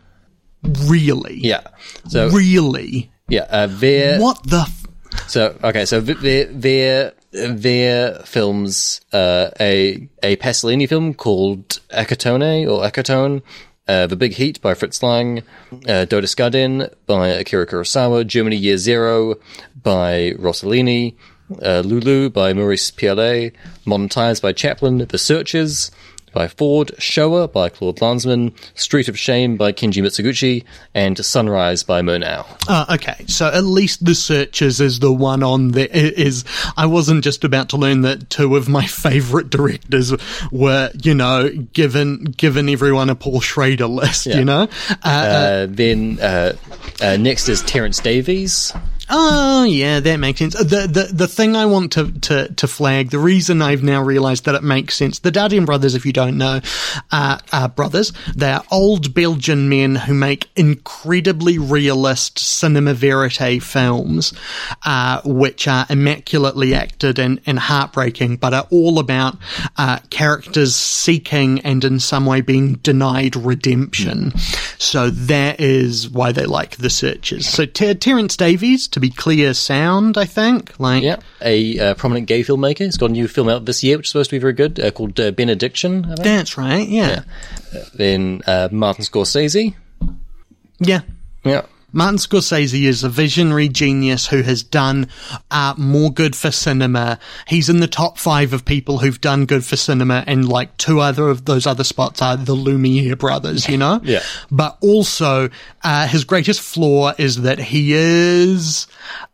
really, Yeah. So really, yeah, uh, their what the? F- so okay, so th- their their their films, uh, a a Pasolini film called Accattone or Accattone. Uh, the Big Heat by Fritz Lang, uh, Dodes'ka-den by Akira Kurosawa, Germany Year Zero by Rossellini, uh, Lulu by Maurice Pialat, Modern Times by Chaplin, The Searchers by Ford, Shoah by Claude Lanzmann, Street of Shame by Kenji Mizoguchi, and Sunrise by Murnau. uh, okay, so at least the Searchers is the one on there. i- wasn't just about to learn that two of my *laughs* favorite directors were, you know, given given everyone a Paul Schrader list. You know, uh, Uh, then uh, uh, next is Terence Davies. Oh yeah, that makes sense. The the the thing I want to to to flag, the reason I've now realised that it makes sense. The Dardenne brothers, if you don't know, uh, are brothers. They are old Belgian men who make incredibly realist cinema verite films, uh, which are immaculately acted and and heartbreaking, but are all about uh, characters seeking and in some way being denied redemption. So that is why they like the searches. So Ter- Terence Davies, to be clear, sound I think like Yeah, a uh, prominent gay filmmaker. He's got a new film out this year, which is supposed to be very good, uh, called uh, Benediction. I think. that's right. Yeah, Then uh, Martin Scorsese. yeah. Yeah. Martin Scorsese is a visionary genius who has done uh, more good for cinema. He's in the top five of people who've done good for cinema, and like two other of those other spots are the Lumiere brothers, you know? Yeah. But also, uh, his greatest flaw is that he is,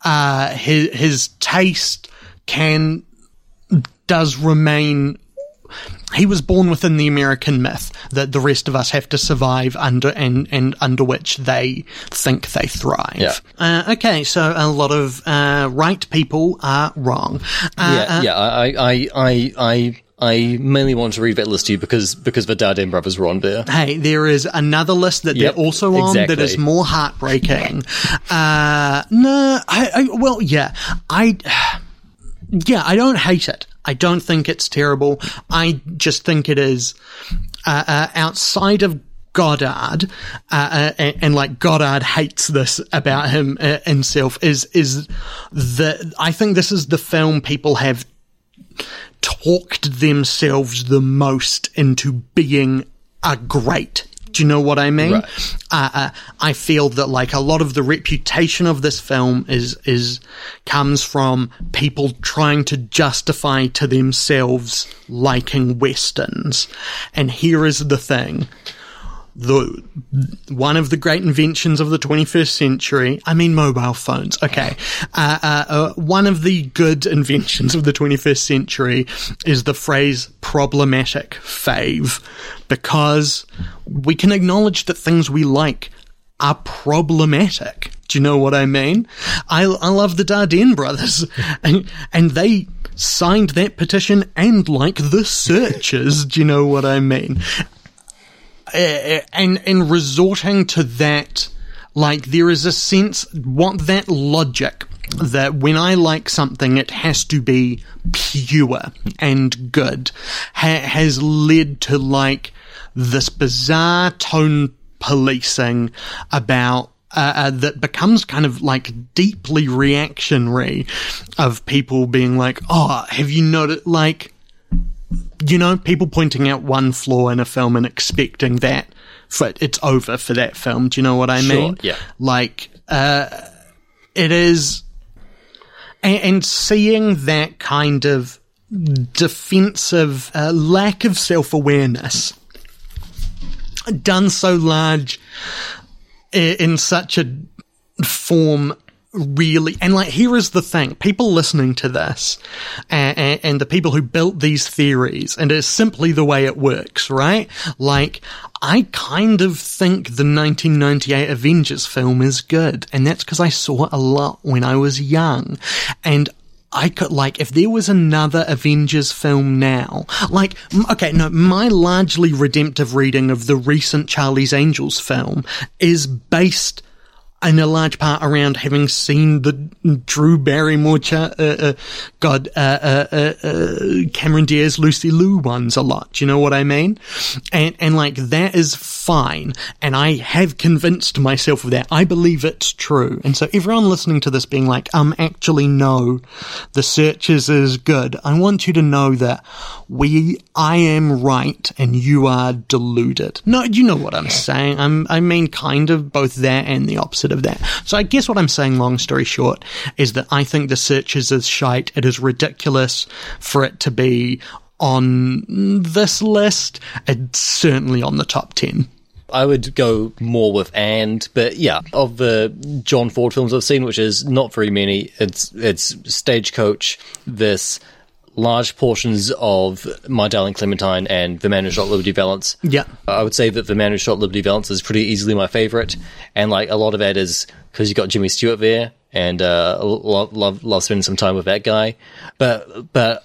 uh, his, his taste can, does remain he was born within the American myth that the rest of us have to survive under and, and under which they think they thrive. Yeah. Uh, okay, so a lot of uh, right people are wrong. Uh, Yeah, yeah. I, I, I, I, I mainly want to read that list to you because because the Dardenne brothers were on there. Hey, there is another list that Yep, they're also on that exactly. is more heartbreaking. uh, no, I, I, well, yeah, I, *sighs* yeah, I don't hate it. I don't think it's terrible. I just think it is, uh, uh, outside of Godard, uh, uh, and, and like Godard hates this about him uh, himself is, is the, I think this is the film people have talked themselves the most into being a great Do you know what I mean? Right. Uh, uh, I feel that like a lot of the reputation of this film is is comes from people trying to justify to themselves liking westerns. And here is the thing the one of the great inventions of the 21st century. I mean, mobile phones. Okay, uh, uh, uh, one of the good inventions of the 21st century is the phrase "problematic fave," because we can acknowledge that things we like are problematic. Do you know what I mean? I, I love the Dardenne brothers, *laughs* and, and they signed that petition and like the searchers. Do you know what I mean? And and resorting to that, like there is a sense what that logic that when I like something, it has to be pure and good, ha- has led to like this bizarre tone policing about uh, uh, that becomes kind of like deeply reactionary of people being like, oh, have you noticed, like, you know, people pointing out one flaw in a film and expecting that for it's over for that film. Do you know what I Sure, mean? yeah. Like, uh, it is, and, and seeing that kind of defensive uh, lack of self awareness done so large i- in such a form really and like here is the thing. People listening to this and, and, and the people who built these theories and it's simply the way it works right? Like i kind of think the 1998 avengers film is good and that's because i saw it a lot when i was young. And I could like if there was another Avengers film now, like okay, no, my largely redemptive reading of the recent Charlie's Angels film is based in a large part around having seen the Drew Barrymore, cha- uh, uh, God, uh, uh, uh, uh, Cameron Diaz, Lucy Liu ones a lot. Do you know what I mean? And and like that is fine, and I have convinced myself of that. I believe it's true, and so everyone listening to this being like, um, actually no, the searchers is good. I want you to know that we, I am right, and you are deluded. No, you know what I'm saying. I'm, I mean, kind of both that and the opposite of that. So I guess what I'm saying, long story short, is that I think the searchers is as shite. It is ridiculous for it to be on this list. It's certainly on the top 10. I would go more with and, but yeah, of the John Ford films I've seen, which is not very many, it's it's Stagecoach, this large portions of My Darling Clementine and The Man Who Shot Liberty Valance. Yeah. I would say that The Man Who Shot Liberty Valance is pretty easily my favorite, and like a lot of that is because you've got Jimmy Stewart there, and uh, love, love love spending some time with that guy. But but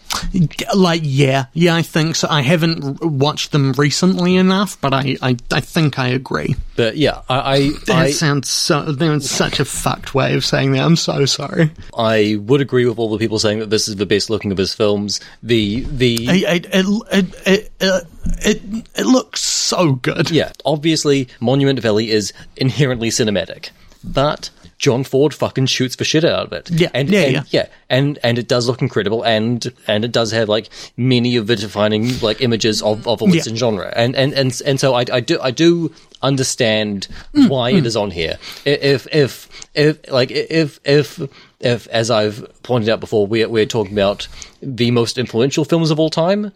Like, yeah, yeah, I think so. I haven't r- watched them recently enough, but I, I, I think I agree. but yeah, I I, That I sounds so, that's such a fucked way of saying that. I'm so sorry. I would agree with all the people saying that this is the best looking of his films. The the It, it, it, it, it, it, it looks so good. yeah, obviously Monument Valley is inherently cinematic, but John Ford fucking shoots the shit out of it. Yeah, and, yeah, and, yeah. and and it does look incredible, and and it does have like many of the defining like images of, of a Western genre, and and and and so I, I do I do understand Mm, why it is on here. If if if like if if if as I've pointed out before, we're we're talking about the most influential films of all time.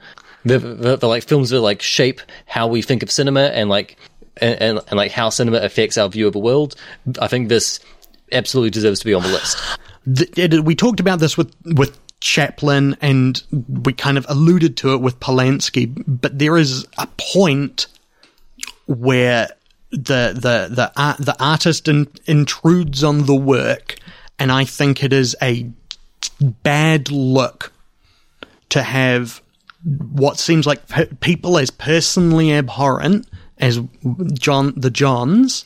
The, the, the like films that like shape how we think of cinema and like and, and, and like how cinema affects our view of the world. I think this absolutely deserves to be on the list. Th- it- we talked about this with with Chaplin, and we kind of alluded to it with Polanski. But there is a point where the the the art, the artist in, intrudes on the work, and I think it is a bad look to have what seems like pe- people as personally abhorrent as John the Johns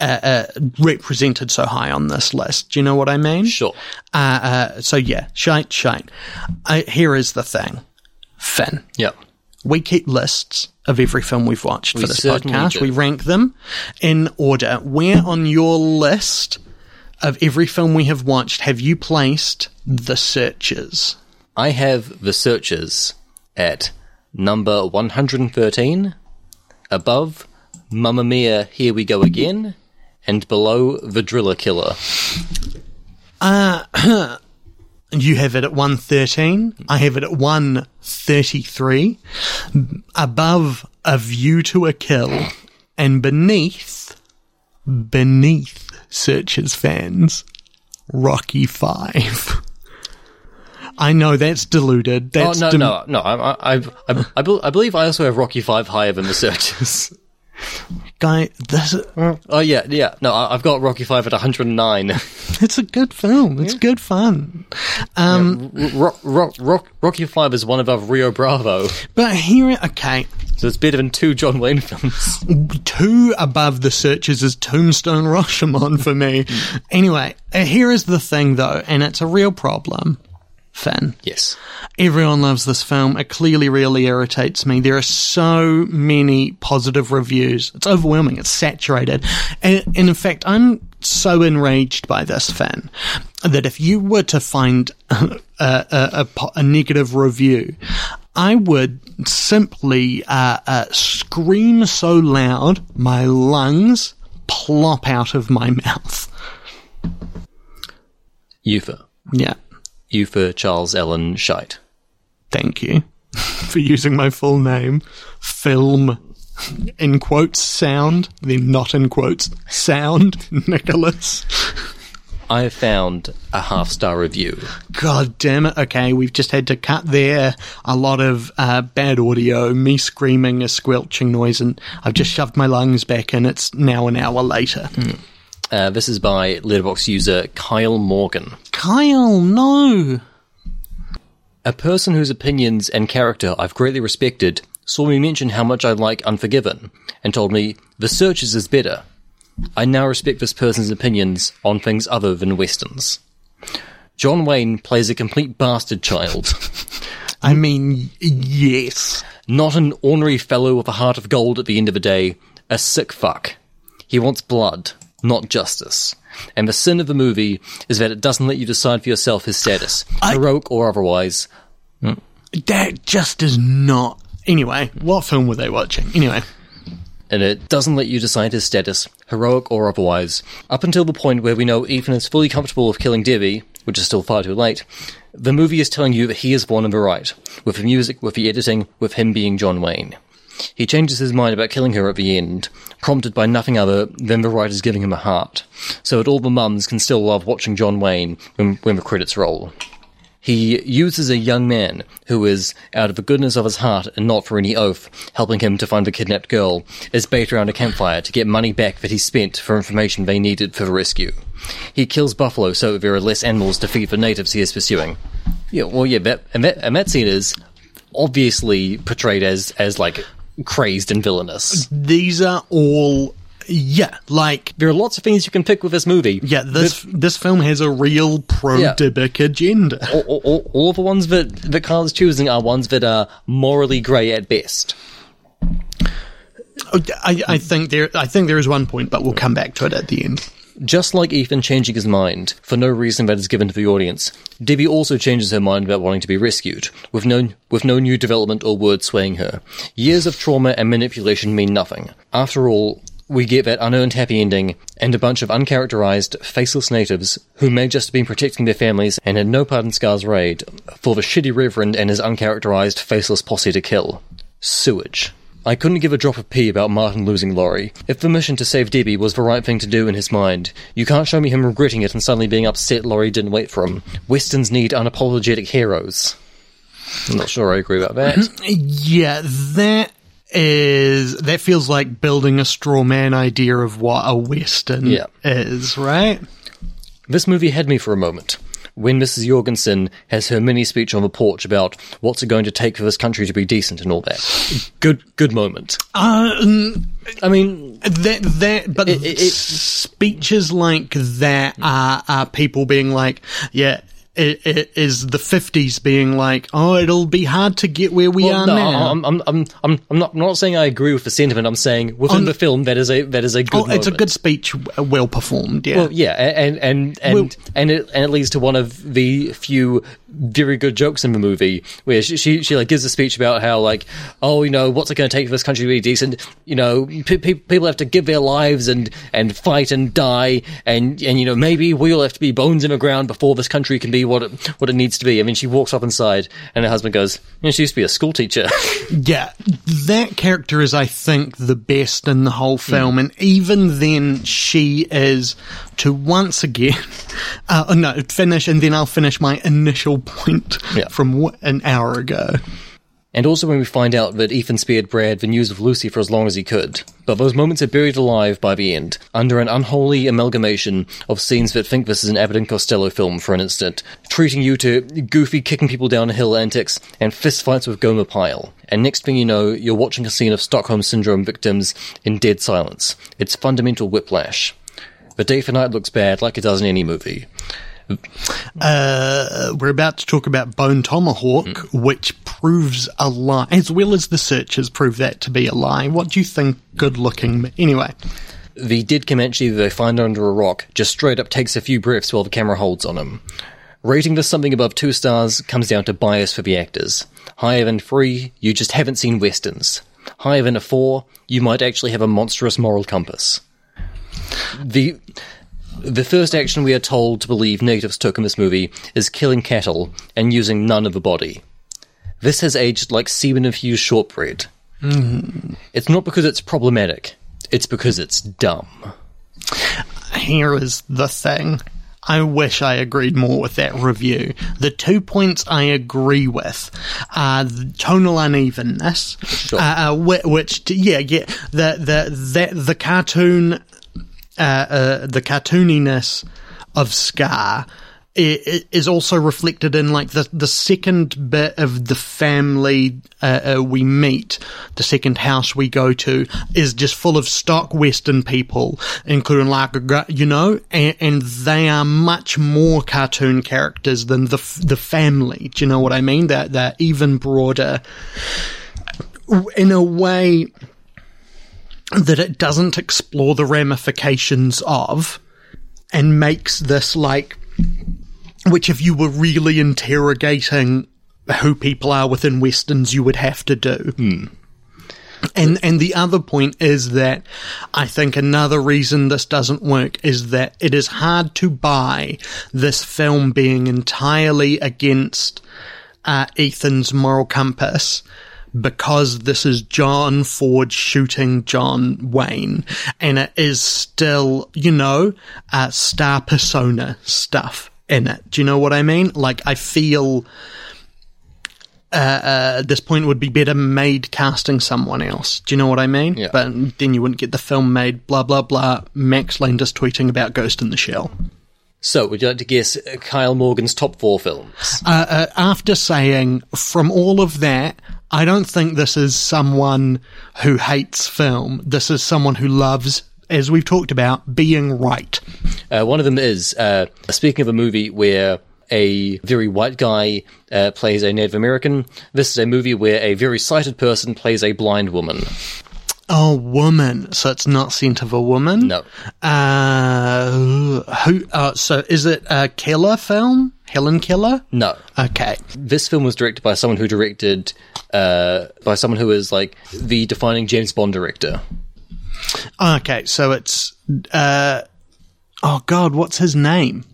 uh, uh, represented so high on this list. Do you know what I mean? Sure. Uh, uh, so yeah, shite, shite. Uh, here is the thing, Finn. Yeah. We keep lists of every film we've watched We for this podcast. do. We rank them in order. Where on your list of every film we have watched have you placed The Searchers? I have The Searchers at number 113, above Mamma Mia, Here We Go Again, and below The Driller Killer. Uh, *clears throat* you have it at 113. I have it at 133. Above A View to a Kill. And beneath, beneath Searchers fans, Rocky 5. *laughs* I know that's deluded. Oh, That's no, dem- no, no. I, I, I, I, I, bel- I believe I also have Rocky 5 higher than The Searchers. *laughs* Guy, this, oh, yeah, yeah. No, I, I've got Rocky 5 at 109. *laughs* it's a good film. It's good fun. Um, Ro- Ro- Ro- Rocky 5 is one above Rio Bravo. but here, okay, So it's better than two John Wayne films. two above the Searchers is Tombstone Rashomon for me. *laughs* anyway, uh, here is the thing though, and it's a real problem, Finn. yes. Everyone loves this film. It clearly really irritates me. There are so many positive reviews. It's overwhelming. It's saturated. And, and in fact, I'm so enraged by this fan that if you were to find *laughs* a, a, a a negative review, I would simply uh, uh, scream so loud my lungs plop out of my *laughs* mouth. Eupha. Yeah. Eupha Charles Ellen Scheidt. Thank you *laughs* for using my full name. Film, in quotes, sound, then not in quotes, sound, *laughs* Nicholas. I have found a half star review. God damn it. Okay, we've just had to cut there a lot of uh, bad audio, me screaming, a squelching noise, and I've just shoved my lungs back in. It's now an hour later. Uh, this is by Letterboxd user Kyle Morgan. Kyle, no. A person whose opinions and character I've greatly respected saw me mention how much I like Unforgiven and told me The Searchers is better. I now respect this person's opinions on things other than westerns. John Wayne plays a complete bastard child, *laughs* I mean, yes. not an ornery fellow with a heart of gold at the end of the day, a sick fuck. He wants blood, not justice. And the sin of the movie is that it doesn't let you decide for yourself his status, *sighs* I- heroic or otherwise. Hmm? That just does not. Anyway, what film were they watching? Anyway. and it doesn't let you decide his status, heroic or otherwise, up until the point where we know Ethan is fully comfortable with killing Debbie, which is still far too late. The movie is telling you that he is born of the right, with the music, with the editing, with him being John Wayne. He changes his mind about killing her at the end, prompted by nothing other than the writers giving him a heart, so that all the mums can still love watching John Wayne when, when the credits roll. He uses a young man who is, out of the goodness of his heart and not for any oath, helping him to find the kidnapped girl, as bait around a campfire to get money back that he spent for information they needed for the rescue. He kills buffalo so that there are less animals to feed the natives he is pursuing. Yeah, well, yeah, that, and that and that scene is obviously portrayed as as like crazed and villainous. These are all. Yeah, like There are lots of things you can pick with this movie. Yeah, this this film has a real pro Yeah. Agenda. all, all- all, all the ones that that Carl's choosing are ones that are morally grey at best. Oh, I, I think there I think there is one point, but we'll come back to it at the end. Just like Ethan changing his mind for no reason that is given to the audience, Debbie also changes her mind about wanting to be rescued, with no with no new development or word swaying her. Years of trauma and manipulation mean nothing. After all, we get that unearned happy ending and a bunch of uncharacterized, faceless natives who may just have been protecting their families and had no part in Scar's raid for the shitty reverend and his uncharacterized, faceless posse to kill. Sewage. I couldn't give a drop of pee about Martin losing Laurie. If the mission to save Debbie was the right thing to do in his mind, you can't show me him regretting it and suddenly being upset Laurie didn't wait for him. Westerns need unapologetic heroes. I'm not sure I agree about that. *clears throat* Yeah, that is that feels like building a straw man idea of what a western Yeah. is, right? this movie had me for a moment. When Mrs. Jorgensen has her mini speech on the porch about what's it going to take for this country to be decent and all that. Good, good moment. Uh, I mean, that that but It- it- it- speeches like that are, are people being like, yeah. It, it is the fifties being like, oh, it'll be hard to get where we well, are no, now. I'm, I'm, I'm, I'm, I'm not, I'm not saying I agree with the sentiment. I'm saying within On- the film that is a that is a good. oh, it's a good speech, uh, well performed. Yeah, Well, yeah, and and and Well- and it and it leads to one of the few very good jokes in the movie where she, she, she like gives a speech about how like oh you know what's it going to take for this country to be decent? You know pe- pe- people have to give their lives and and fight and die and and you know maybe we'll have to be bones in the ground before this country can be what it, what it needs to be. I mean she walks up inside and her husband goes you know, she used to be a school teacher *laughs* Yeah, that character is, I think, the best in the whole film, and even then, she is to once again. *laughs* Uh, no, finish, and then I'll finish my initial point Yeah. from an hour ago. And also when we find out that Ethan spared Brad the news of Lucy for as long as he could. But those moments are buried alive by the end, under an unholy amalgamation of scenes that think this is an Abbott and Costello film for an instant, treating you to goofy kicking people down a hill antics and fistfights with Gomer Pyle. And next thing you know, you're watching a scene of Stockholm Syndrome victims in dead silence. It's fundamental whiplash. The day for night looks bad, like it does in any movie. Uh, we're about to talk about Bone Tomahawk, which proves a lie, as well as the searchers prove that to be a lie. What do you think? Good looking. Anyway, The dead Comanche that they find under a rock just straight up takes a few breaths while the camera holds on him. Rating this something above two stars comes down to bias for the actors. Higher than three, you just haven't seen westerns. Higher than a four, you might actually have a monstrous moral compass. The the first action we are told to believe natives took in this movie is killing cattle and using none of the body. This has aged like semen infused shortbread. It's not because it's problematic, it's because it's dumb. here is the thing. I wish I agreed more with that review. The two points I agree with are the tonal unevenness, uh, uh, which, yeah, yeah, the the the, the cartoon, uh, uh, the cartooniness of Scar is also reflected in like the the second bit of the family uh, uh, we meet, the second house we go to is just full of stock Western people, including like you know, and, and they are much more cartoon characters than the the family. Do you know what I mean? They're they're even broader in a way that it doesn't explore the ramifications of and makes this like which if you were really interrogating who people are within westerns you would have to do. And and the other point is that I think another reason this doesn't work is that it is hard to buy this film being entirely against uh, Ethan's moral compass because this is John Ford shooting John Wayne, and it is still, you know, uh, star persona stuff in it. Do you know what I mean? Like, I feel uh, at this point would be better made casting someone else. Do you know what I mean? Yeah. But then you wouldn't get the film made. Blah blah blah. Max Landis tweeting about Ghost in the Shell. So, would you like to guess uh, Kyle Morgan's top four films? Uh, uh, after saying from all of that, I don't think this is someone who hates film. This is someone who loves, as we've talked about, being right. Uh, one of them is uh, speaking of a movie where a very white guy uh, plays a Native American. This is a movie where a very sighted person plays a blind woman. Oh, woman. So it's not scent of a woman. No, Uh, who? Uh, so is it a Keller film? Helen Keller? no. Okay. This film was directed by someone who directed uh, by someone who is like the defining James Bond director. Okay. So it's uh, oh God, what's his name?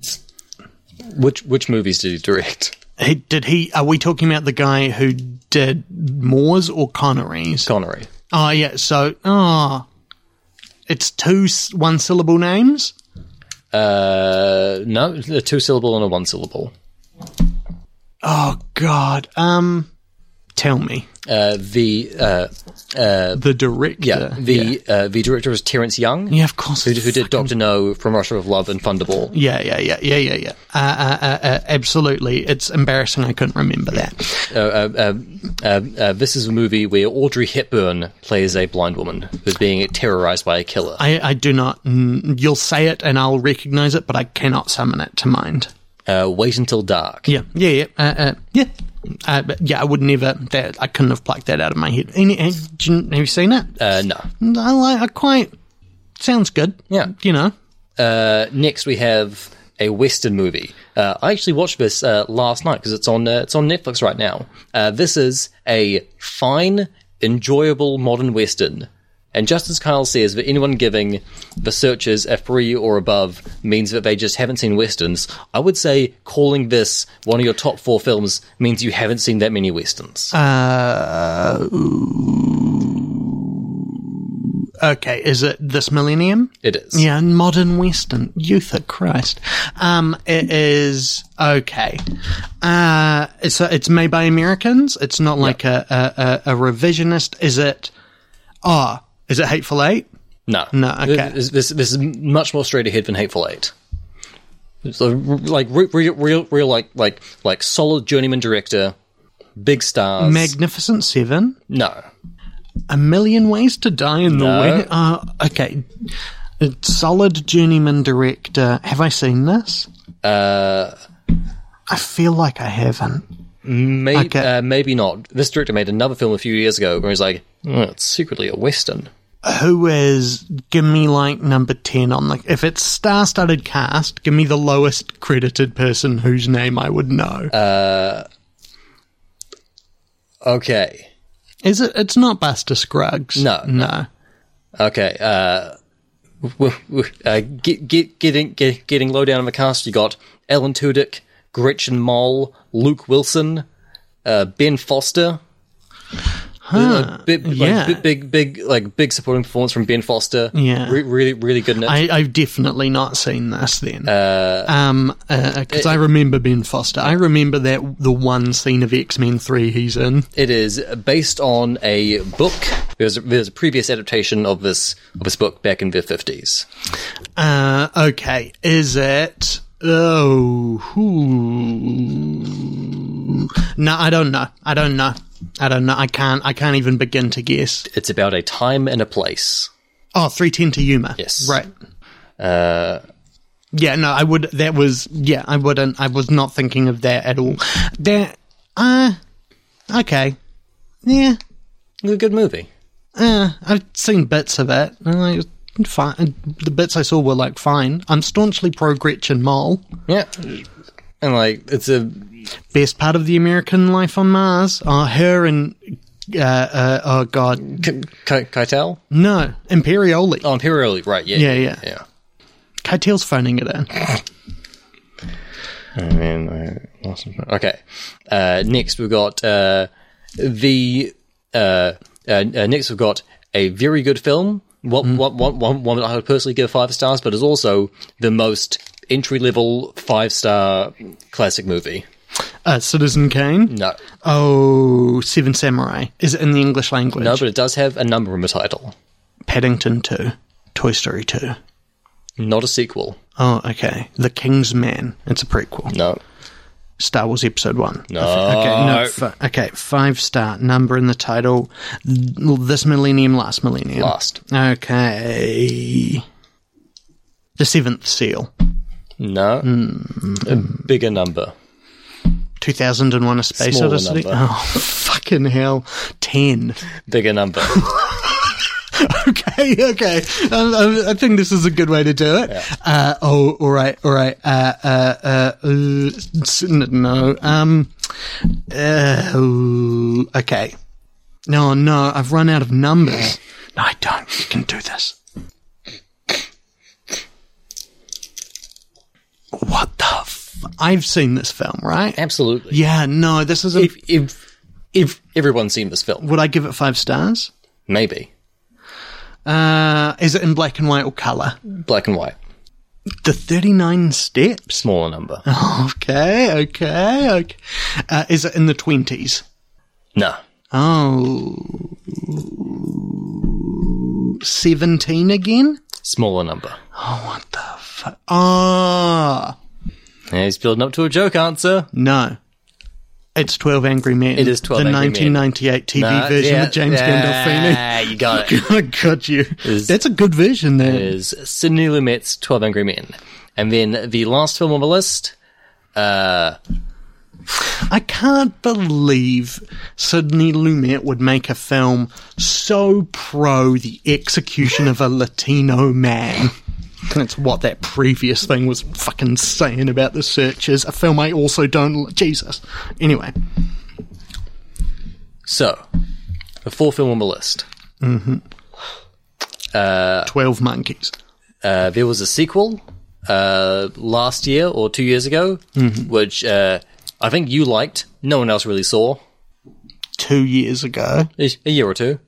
Which which movies did he direct? He, did he? Are we talking about the guy who did Moores or Connery's? Connery. Oh yeah, so oh, it's two one syllable names. Uh, no, a two syllable and a one syllable. Oh God, um, tell me Uh, the uh, the director. yeah, the Uh, the director is Terence Young. yeah, of course. who, who did Doctor No from Russia of Love and Thunderball. Yeah, yeah, yeah, yeah, yeah, yeah. Uh, uh, uh, uh, absolutely, it's embarrassing. I couldn't remember that. Uh, uh, uh, uh, uh, this is a movie where Audrey Hepburn plays a blind woman who's being terrorized by a killer. I, I do not. Mm, you'll say it, and I'll recognize it, but I cannot summon it to mind. Uh, Wait until dark. Yeah, yeah, yeah, uh, uh, yeah. Uh, but yeah, I would never. That I couldn't have plucked that out of my head. Any, have you seen it? Uh, no. I like. I quite. Sounds good. Yeah. You know. Uh, next we have a Western movie. Uh, I actually watched this uh, last night because it's on uh, it's on Netflix right now. Uh, this is a fine, enjoyable modern Western. And just as Kyle says that anyone giving the searchers a three or above means that they just haven't seen westerns, I would say calling this one of your top four films means you haven't seen that many westerns. Uh, okay, is it this millennium? it is. Yeah, modern Western. Youth at Christ. Um, it is okay. Uh, it's it's made by Americans. It's not like a, a, a, a revisionist. Is it? Oh, is it Hateful Eight? No, No, okay. This, this, this is much more straight ahead than Hateful Eight. So, like real, real, real, like, like, like solid journeyman director, big stars. Magnificent Seven. no, A Million Ways to Die in the No. Wind. Uh, okay. Solid journeyman director. Have I seen this? uh, I feel like I haven't. maybe, Okay. uh, maybe not. This director made another film a few years ago where he's like, oh, it's secretly a western. Who is? Give me like number ten on the. If it's star-studded cast, give me the lowest credited person whose name I would know. Uh Okay, is it? It's not Buster Scruggs. No, no. okay. Uh, uh, get, get, getting, get, getting low down on the cast. You got Alan Tudyk, Gretchen Mol, Luke Wilson, uh, Ben Foster. Uh, big, like, yeah. big, big, big, like big supporting performance from Ben Foster. Yeah. Re- really, really good. I, I've definitely not seen this then. um, because I remember Ben Foster. I remember that the one scene of X Men Three he's in. It is based on a book. There's a, there's a previous adaptation of this of this book back in the fifties. Uh, okay, is it? Oh, who? No, I don't know. I don't know. I don't know. I can't. I can't even begin to guess. It's about a time and a place. Oh, three ten to Yuma. Yes. Right. Uh, Yeah. No, I would. That was. Yeah, I wouldn't. I was not thinking of that at all. That. Uh. Okay. Yeah. a good movie. Uh, I've seen bits of it. and, I, fine. The bits I saw were like fine. I'm staunchly pro Gretchen Mol. Yeah, and like it's a Best part of the American life on Mars are her and uh, uh, oh god, K- K- Keitel. no, Imperioli. Oh, Imperial, right? Yeah, Yeah, yeah. yeah. Keitel's phoning it in. *laughs* And then I lost my- okay. Uh, next we've got uh, the uh, uh, uh, next we've got a very good film. One, one, one, one, one that I would personally give five stars, but is also the most entry level five star classic movie. Uh, Citizen Kane. No, Oh, Seven Samurai. Is it in the English language? no, but it does have a number in the title. Paddington 2. Toy Story 2. Not a sequel. Oh, okay. The King's Man. It's a prequel. No, Star Wars Episode 1. No. Okay, no. F- okay, five star. Number in the title. This millennium, last millennium. last. Okay. The Seventh Seal. No, a bigger number. 2001 A Space Smaller Odyssey. number. Oh, fucking hell. 10. Bigger number. *laughs* okay, okay. Um, um, I think this is a good way to do it. Uh, oh, all right, all right. Uh, uh, uh, uh, no. Um. Uh, okay. No, no. I've run out of numbers. No, I don't. You can do this. What the? F- I've seen this film, right? Absolutely. Yeah. No, this is a. If if if everyone's seen this film, would I give it five stars? maybe Uh, is it in black and white or color? black and white, The 39 steps. smaller number. *laughs* Okay, okay, okay. Uh, is it in the 20s? No, Oh. 17 again? Smaller number. Oh, what the fuck? Ah. He's building up to a joke answer. no. It's 12 Angry Men. It is 12 The Angry Men. 1998 TV Nah, version yeah, with James yeah, Gandolfini. You got it. *laughs* I got you. Is- That's a good version there. Is Sidney Lumet's Twelve Angry Men, and then the last film on the list. Uh, I can't believe Sidney Lumet would make a film so pro the execution of a Latino man. That's what that previous thing was fucking saying about the Searchers. A film I also don't. Jesus. Anyway, So, the fourth film on the list. 12 Monkeys. Uh, there was a sequel uh, last year or two years ago, which uh, I think you liked. No one else really saw. Two years ago. A year or two.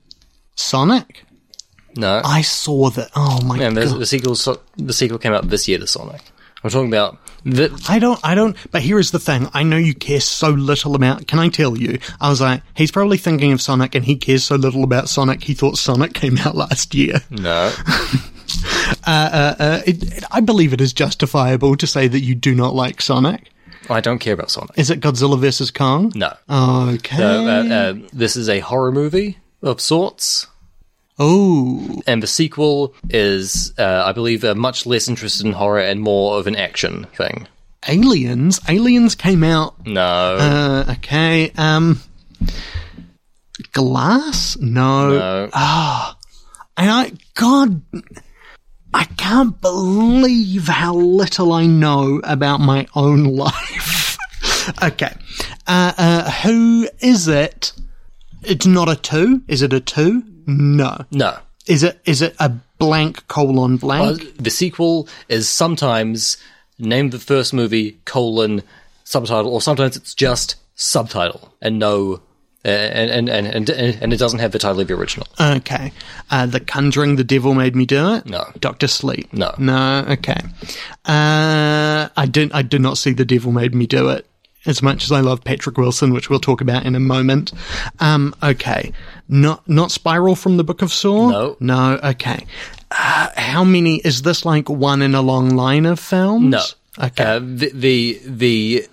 Sonic? No. I saw that. Oh my the, god. the sequel. The sequel came out this year to Sonic. I'm talking about the, I don't, I don't, but here is the thing. I know you care so little about, can I tell you? I was like, he's probably thinking of Sonic and he cares so little about Sonic, he thought Sonic came out *laughs* last year. no. *laughs* Uh, it, it, I believe it is justifiable to say that you do not like Sonic. I don't care about Sonic. Is it Godzilla versus Kong? No. Okay. So, uh, uh, this is a horror movie of sorts. oh, And the sequel is, uh, I believe, uh, much less interested in horror and more of an action thing. Aliens? Aliens came out, No. uh, okay, um, Glass? No. no. And I, God, I can't believe how little I know about my own *laughs* life. okay. Uh, uh, who is it? It's not a two. Is it a two? No. no. Is it, is it a blank colon Uh, blank? the sequel is sometimes name the first movie colon subtitle, or sometimes it's just subtitle and no, uh, and, and, and, and, and it doesn't have the title of the original. Okay. Uh, the Conjuring, The Devil Made Me Do It? No. Doctor Sleep? No. No, okay. Uh, I did, I did not see The Devil Made Me Do It. As much as I love Patrick Wilson, which we'll talk about in a moment. Um, okay. Not, not Spiral from the Book of Saw? No. No, okay. Uh, how many, is this like one in a long line of films? No. Okay. Uh, the, the, the,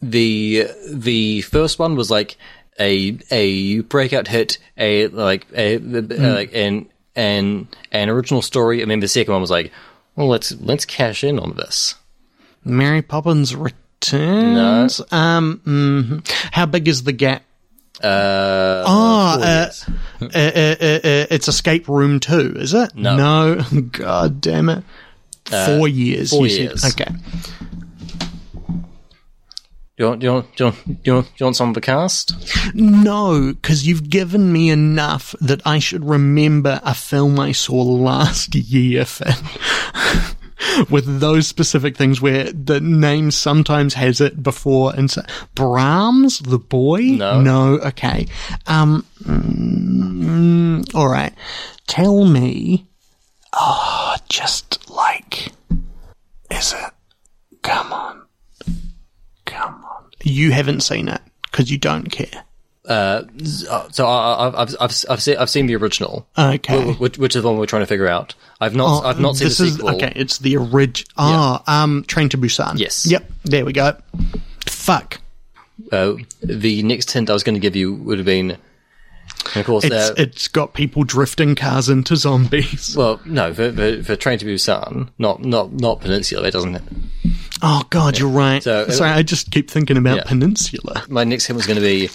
the, the first one was like a, a breakout hit, a, like, a, uh, like, an, an, an original story. And then the second one was like, well, let's, let's cash in on this. Mary Poppins Returns? Um, mhm. how big is the gap Uh, Oh, uh, uh, it's Escape Room 2, is it? No. No. *laughs* God damn it. Four years. four years. Okay. Do you want, do you want, do you want, do you want, do you want some of the cast? No, because you've given me enough that I should remember a film I saw last year. *laughs* With those specific things where the name sometimes has it before and so Brahms, the boy? No. No, okay. Um, mm, all right. Tell me, oh, just like, is it? Come on. You haven't seen it because you don't care. Uh, so I, I- I've, I've, I've seen, I've seen the original, Okay. which, which is the one we're trying to figure out. I've not, I've not seen the this is- sequel. okay, it's the original. Ah, um, Train to Busan. Yes. Yep. There we go. Fuck. Uh, the next hint I was going to give you would have been, and of course, It's uh, it's got people drifting cars into zombies. well, no, for, for, for Train to Busan, not, not, not Peninsula. It doesn't. Oh God, you're right. So- Sorry, I just keep thinking about Yeah. Peninsula. My next hint was going to be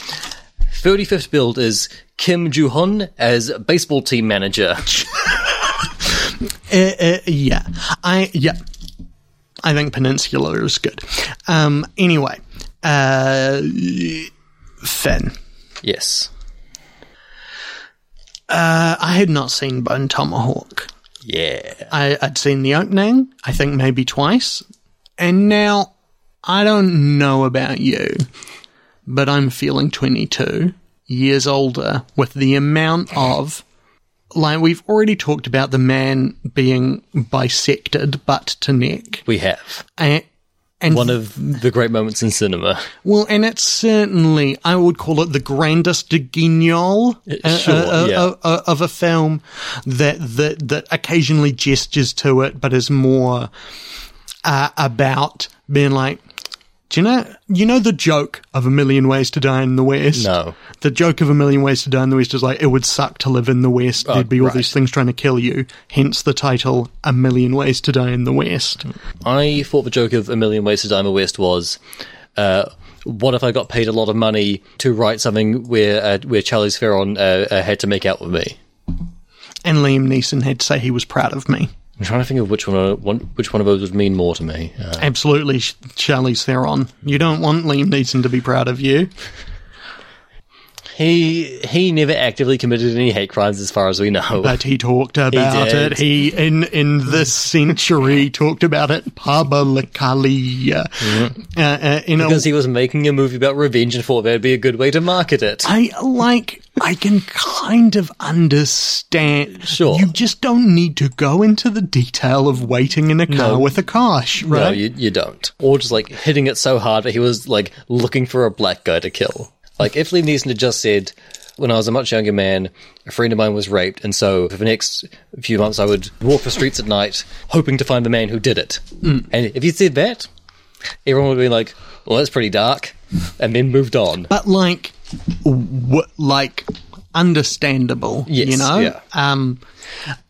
35th build is Kim Joo Hun as baseball team manager. *laughs* Uh, uh, yeah, I yeah, I think Peninsula is good. Um, anyway, uh, Finn. yes. Uh, I had not seen Bone Tomahawk. Yeah. I, I'd seen the opening, I think maybe twice. And now, I don't know about you, but I'm feeling 22 years older with the amount of. Like, we've already talked about the man being bisected butt to neck. We have. And, and One of the great moments in cinema. well, and it's certainly, I would call it the grandest de guignol uh, Sure, uh, yeah. uh, uh, of a film that, that, that occasionally gestures to it, but is more uh, about being like, do you know, you know the joke of A Million Ways to Die in the West? No. The joke of A Million Ways to Die in the West is like, it would suck to live in the West. There'd be all Oh, these things trying to kill you. Hence the title, A Million Ways to Die in the West. I thought the joke of A Million Ways to Die in the West was, uh, what if I got paid a lot of money to write something where uh, where Charlize Theron uh, uh, had to make out with me? And Liam Neeson had to say he was proud of me. I'm trying to think of which one, one which one of those would mean more to me. Uh, Absolutely, Sh- Charlize Theron. You don't want Liam Neeson to be proud of you. he he never actively committed any hate crimes, as far as we know. But he talked about it. He in in this century talked about it publicly. Uh, uh, in a because he was making a movie about revenge and thought that'd be a good way to market it. I like. I can kind of understand. Sure. You just don't need to go into the detail of waiting in a car No. with a Kosh, right? No, you, you don't. Or just like hitting it so hard that he was like looking for a black guy to kill. Like if Liam Neeson had just said, when I was a much younger man, a friend of mine was raped, and so for the next few months I would walk the streets at night hoping to find the man who did it. Mm. And if he'd said that, everyone would be like, well, that's pretty dark, and then moved on. but like, w- like understandable. Yes, you know. yeah. Um.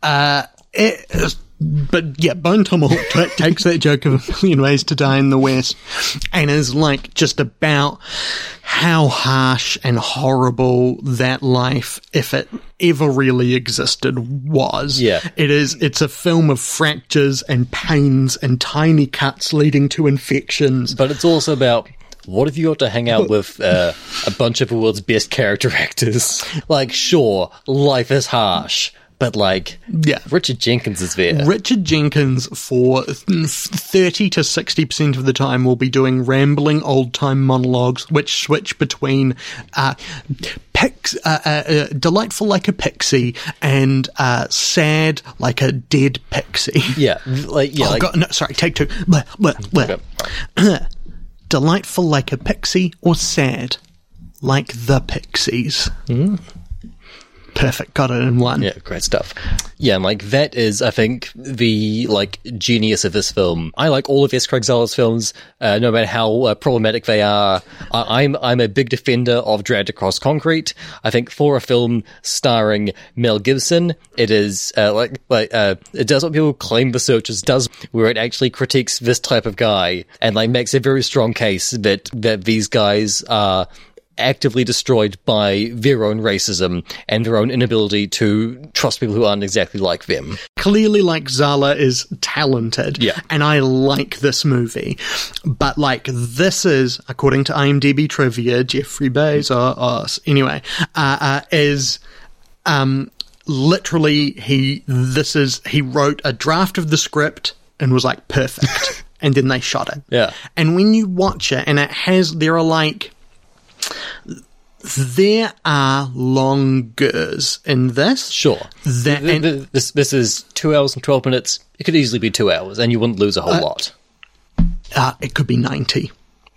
Uh. It, but yeah, Bone Tomahawk t- takes that joke of a million ways to die in the West, and is like just about how harsh and horrible that life, if it ever really existed, was. Yeah. It is. It's a film of fractures and pains and tiny cuts leading to infections. But it's also about what if you got to hang out with uh, a bunch of the world's best character actors? *laughs* Like, sure, life is harsh, but like, Yeah. Richard Jenkins is there. Richard Jenkins, for thirty to sixty percent of the time, will be doing rambling old time monologues, which switch between uh, pix, uh, uh, uh, delightful like a pixie and uh, sad like a dead pixie. yeah, like yeah, oh like God, no, sorry, take two. Bleh, bleh, bleh. Okay. *clears throat* Delightful like a pixie or sad like the pixies. Hmm. Perfect, got it in one. Yeah, great stuff. Yeah, and like that is, I think, the like genius of this film. I like all of S. Craig Zahler's films, uh, no matter how uh, problematic they are. I- I'm I'm a big defender of Dragged Across Concrete. I think for a film starring Mel Gibson, it is uh, like like uh, it does what people claim The Searchers does, where it actually critiques this type of guy and like makes a very strong case that that these guys are actively destroyed by their own racism and their own inability to trust people who aren't exactly like them. clearly like Zahler is talented. Yeah. And I like this movie. But like this is, according to IMDb trivia, Jeffrey Bezos, anyway, uh, uh, is, um, literally he, this is, he wrote a draft of the script and was like, perfect. *laughs* and then they shot it. Yeah. And when you watch it and it has, there are like, there are longueurs in this. Sure. That, Th- and, th- this this is two hours and twelve minutes. It could easily be two hours, and you wouldn't lose a whole lot. uh, it could be 90.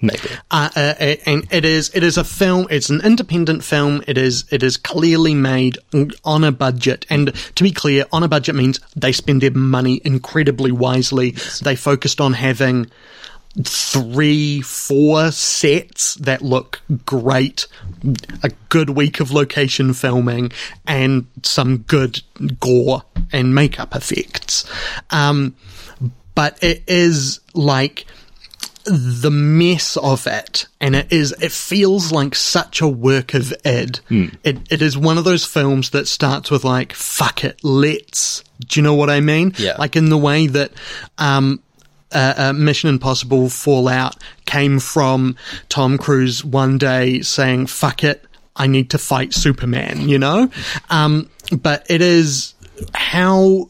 Maybe. Uh, uh, uh, and it is it is a film. It's an independent film. It is it is clearly made on a budget. And to be clear, on a budget means they spend their money incredibly wisely. They focused on having three, four sets that look great, a good week of location filming, and some good gore and makeup effects. Um, but it is like the mess of it, and it is it feels like such a work of id. It it is one of those films that starts with like fuck it, let's. Do you know what I mean? Yeah. Like in the way that um uh, uh, Mission Impossible Fallout came from Tom Cruise one day saying fuck it, I need to fight Superman. You know, um, but it is how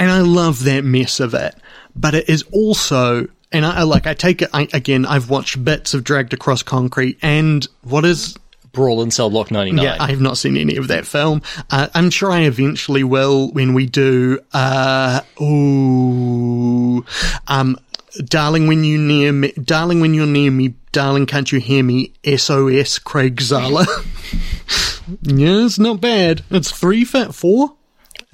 and I love that mess of it. But it is also, and I like, I take it I, again. I've watched bits of Dragged Across Concrete, and what is Brawl in Cell Block ninety nine. yeah, I have not seen any of that film. Uh, I'm sure I eventually will when we do. Uh, ooh, um, darling, when you near me, darling, when you're near me, darling, can't you hear me? SOS, Craig Zahler. *laughs* yeah, it's not bad. It's three, fat four,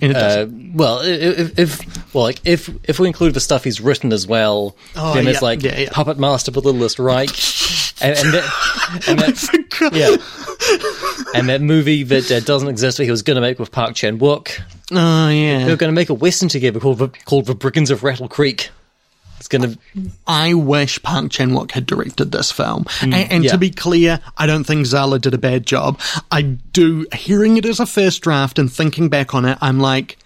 Uh, well, if, if well, like if if we include the stuff he's written as well, Oh, then yeah, it's like yeah, yeah. Puppet Master with Littlest Reich, and, and that, *laughs* and that yeah, and that movie that uh, doesn't exist that he was going to make with Park Chan Wook. Oh yeah. They were going to make a western together called the, called The Brigands of Rattle Creek. It's going to I wish Park Chan Wook had directed this film. Mm, and and yeah. to be clear, I don't think Zahler did a bad job. I do, hearing it as a first draft and thinking back on it, I'm like,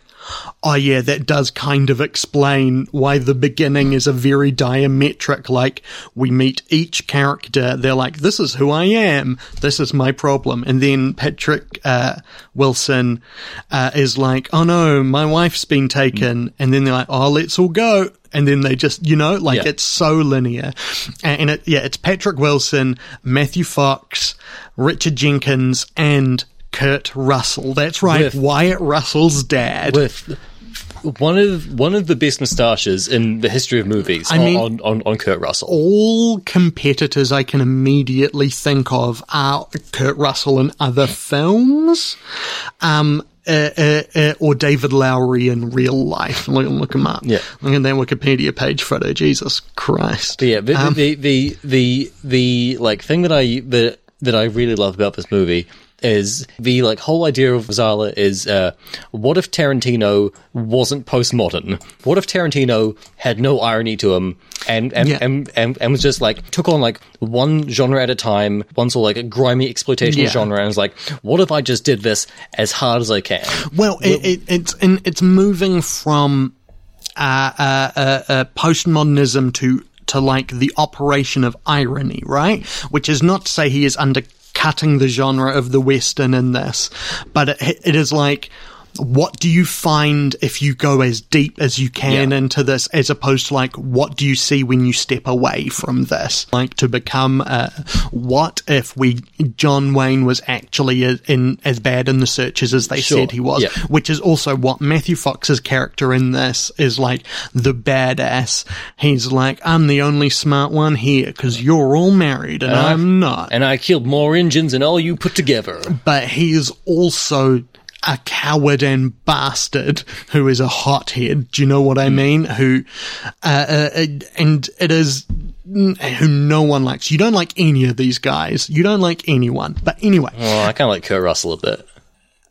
oh yeah, that does kind of explain why the beginning is a very diametric. Like we meet each character, they're like, "This is who I am. This is my problem," and then Patrick uh, Wilson uh, is like, "Oh no, my wife's been taken," and then they're like, "Oh, let's all go." And then they just, you know, like Yeah. it's so linear. And and it, yeah, it's Patrick Wilson, Matthew Fox, Richard Jenkins, and Kurt Russell. That's right, With- Wyatt Russell's dad. with one of one of the best moustaches in the history of movies I mean- on, on on Kurt Russell. all competitors I can immediately think of are Kurt Russell in other films, um, uh, uh, uh, or David Lowry in real life. Look, look him up. Yeah. Look at that Wikipedia page photo. Jesus Christ. But yeah, the, Um, the, the the the like thing that I that that I really love about this movie is the like whole idea of Zahler is uh, what if Tarantino wasn't postmodern? What if Tarantino had no irony to him and and, Yeah. and, and and was just like took on like one genre at a time, one sort of like a grimy exploitation Yeah. genre, and was like, what if I just did this as hard as I can? Well, it, it, it's in, it's moving from uh, uh, uh, uh, postmodernism to to like the operation of irony, right? Which is not to say he is undercutting the genre of the western in this, but it, it is like. What do you find if you go as deep as you can Yeah. into this, as opposed to like, what do you see when you step away from this? Like to become, uh, what if we, John Wayne was actually a- in as bad in the Searchers as they Sure. said he was, Yeah. which is also what Matthew Fox's character in this is like the badass. He's like, I'm the only smart one here because you're all married and I'm not. And I killed more Indians than all you put together. but he is also a coward and bastard who is a hothead. Do you know what I mean? Who, uh, uh, and it is who no one likes. You don't like any of these guys. You don't like anyone. But anyway, Well, I kind of like Kurt Russell a bit.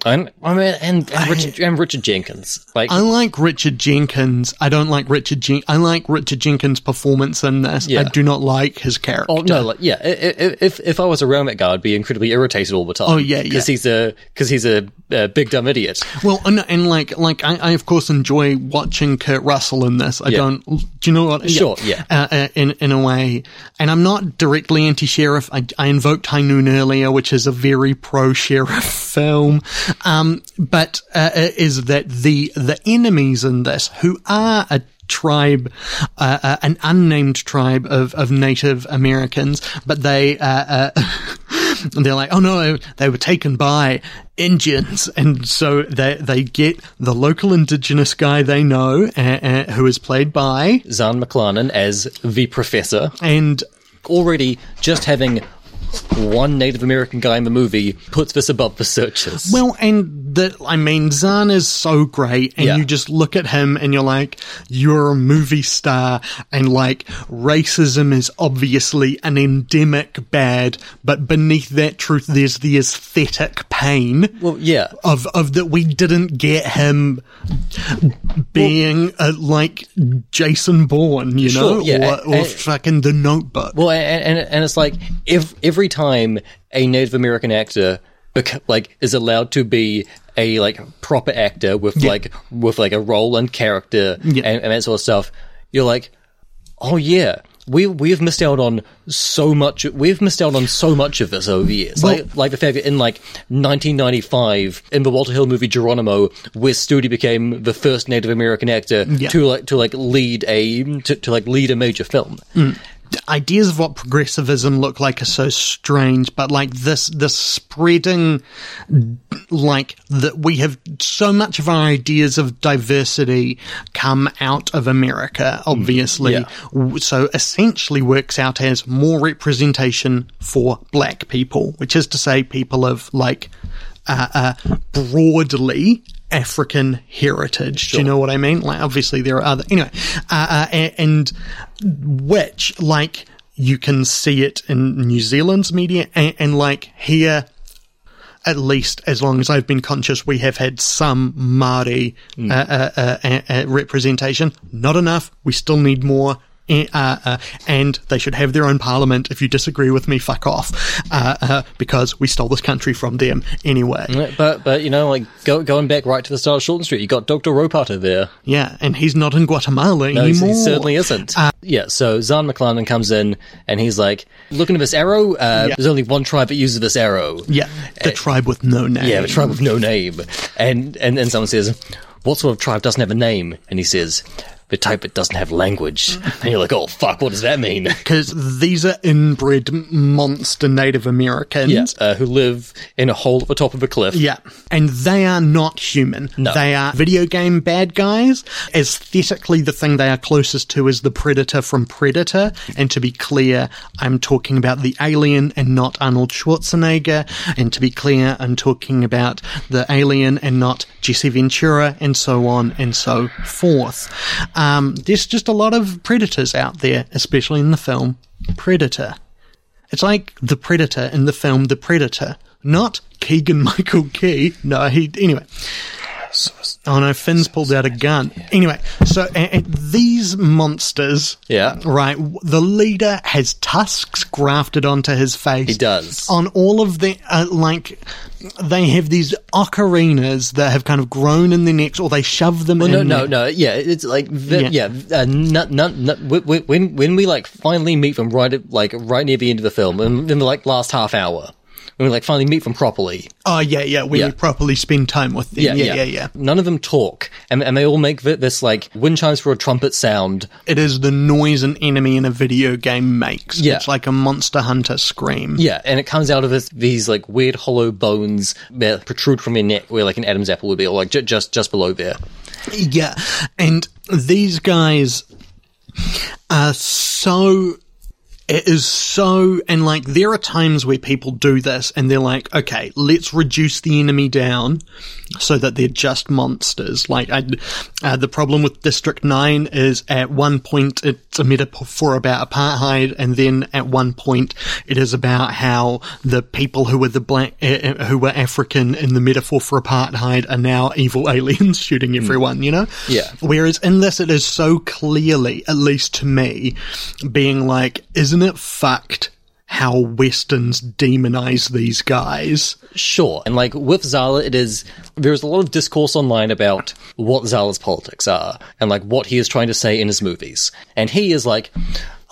And I mean, and, and Richard and Richard Jenkins. Like, I like Richard Jenkins. I don't like Richard Jen- I like Richard Jenkins' performance in this. Yeah. I do not like his character. oh no, like yeah. i- i- If if I was around that guy, I'd be incredibly irritated all the time. Oh, yeah, because yeah. he's a because he's a, uh big dumb idiot. Well, and, and like, like I, I of course enjoy watching Kurt Russell in this. I Yeah. don't. Do you know what? Sure, yeah. Uh, uh, in in a way, and I'm not directly anti-sheriff. I, I invoked High Noon earlier, which is a very pro-sheriff *laughs* film. Um, but uh, uh, is that the the enemies in this who are a tribe, uh, uh, an unnamed tribe of, of Native Americans, but they, uh, uh, and *laughs* they're like, oh no, they were taken by Indians, and so they they get the local indigenous guy they know, uh, uh, who is played by, Zahn McClarnon as the professor. and Already, just having one Native American guy in the movie puts this above the Searchers. well, and that I mean, Zahn is so great, and Yeah. you just look at him and you're like, you're a movie star, and like racism is obviously an endemic bad, but beneath that truth, there's the aesthetic pain. well, yeah. of of that we didn't get him being uh, like Jason Bourne, you know, yeah, or, or and- fucking The Notebook. Well, and, and and it's like if if every time a Native American actor bec- like is allowed to be a like proper actor with like with like a role and character Yeah. and, and that sort of stuff, you're like, oh yeah. We we've missed out on so much. We've missed out on so much of this over the years. Well- like like the fact that in like 1995, in the Walter Hill movie Geronimo, Wes Studi became the first Native American actor Yeah. to like to like lead a to, to like lead a major film. Mm. Ideas of what progressivism look like are so strange, but like this, this spreading, like that we have so much of our ideas of diversity come out of America, obviously. yeah. So essentially works out as more representation for black people, which is to say people of like, uh, uh, broadly African heritage. Do you know what I mean? Like, obviously there are other, anyway, uh, uh, and which, like, you can see it in New Zealand's media and, and like here, at least as long as I've been conscious, we have had some Māori uh, uh, uh, uh, uh, representation. Not enough. We still need more. Eh, uh, uh, and they should have their own parliament. If you disagree with me, fuck off, uh, uh, because we stole this country from them anyway. But but you know, like go, going back right to the start of Shortland Street, you got Doctor Ropata there. Yeah, and he's not in Guatemala No, anymore. he certainly isn't. yeah, so Zahn McClarnon comes in and he's like, looking at this arrow, uh, Yeah. there's only one tribe that uses this arrow. Yeah, the tribe with no name. Yeah, the tribe with no name. And and then someone says, What sort of tribe doesn't have a name? And he says, The type that doesn't have language. And *laughs* you're like, Oh fuck, what does that mean? *laughs* because these are inbred monster Native Americans. Yeah, uh, who live in a hole at the top of a cliff. Yeah, and they are not human. No. They are video game bad guys. Aesthetically, the thing they are closest to is the Predator from Predator. And to be clear, I'm talking about the alien and not Arnold Schwarzenegger. And to be clear, I'm talking about the alien and not Jesse Ventura, and so on and so forth. Um, there's just a lot of predators out there, especially in the film Predator. It's like the Predator in the film The Predator, not Keegan *laughs* Michael Key. No, he anyway. Oh no, Finn's pulled out a gun. Anyway, so a- these monsters, Yeah. right? The leader has tusks grafted onto his face. He does. on all of the uh, like. They have these ocarinas that have kind of grown in their necks, or they shove them in. No, no, no. Yeah, it's like the, Yeah. yeah. uh, not, not, not, when- when when we like finally meet them right at, like right near the end of the film, and in the like last half hour, when we like finally meet them properly. Oh yeah, yeah. When Yeah. we properly spend time with them. Yeah, yeah, yeah. None of them talk, and and they all make this like wind chimes for a trumpet sound. It is the noise an enemy in a video game makes. Yeah. It's like a monster hunter scream. Yeah, and it comes out of this, these like weird hollow bones that protrude from your neck, where like an Adam's apple would be, or like ju- just just below there. Yeah. And these guys are so. It is so. And like, there are times where people do this and they're like, okay, let's reduce the enemy down so that they're just monsters. Like, I, uh, the problem with District 9 is at one point it's a metaphor for about apartheid, and then at one point it is about how the people who were the black, uh, uh, who were African in the metaphor for apartheid are now evil *laughs* aliens shooting everyone, you know? Yeah. Whereas in this, it is so clearly, at least to me, being like, isn't it fucked how Westerns demonize these guys? Sure. And like with Zahler, it is, there's a lot of discourse online about what Zahler's politics are and like what he is trying to say in his movies. And he is like,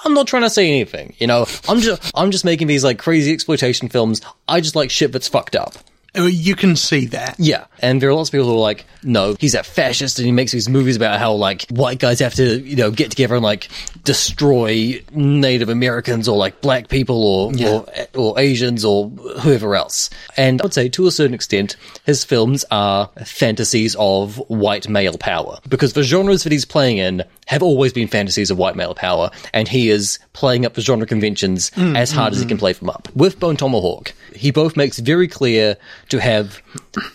I'm not trying to say anything, you know, I'm just, I'm just making these like crazy exploitation films. I just like shit that's fucked up. Oh, You can see that. Yeah. And there are lots of people who are like, no, he's a fascist and he makes these movies about how like white guys have to, you know, get together and like destroy Native Americans or like black people or, or, or Asians or whoever else. And I would say to a certain extent, his films are fantasies of white male power because the genres that he's playing in have always been fantasies of white male power and he is playing up the genre conventions mm, as hard as he mm, can mm. play them up. With Bone Tomahawk, he both makes very clear to have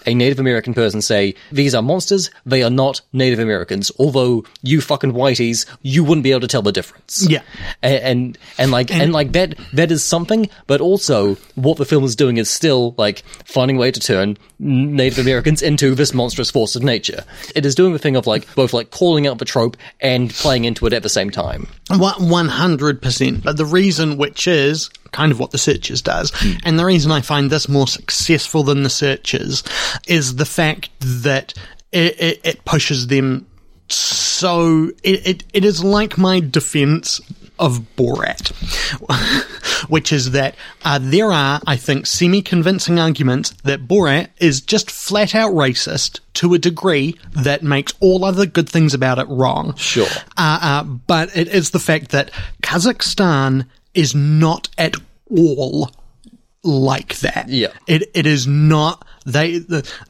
a Native American person say, these are monsters, they are not Native Americans, although you fucking whiteys, you wouldn't be able to tell the difference. Yeah. And, and, and like, and, like that, that is something, but also what the film is doing is still like finding a way to turn Native Americans into this monstrous force of nature. It is doing the thing of like, both like calling out the trope and playing into it at the same time. One hundred percent. But the reason, which is kind of what the Searchers does, hmm. and the reason I find this more successful than the Searchers, is the fact that it, it, it pushes them so. It, it it is like my defense of Borat, *laughs* which is that uh, there are, I think, semi-convincing arguments that Borat is just flat out racist to a degree that makes all other good things about it wrong. Sure. Uh, uh, but it is the fact that Kazakhstan is not at all like that. Yeah. It it is not. They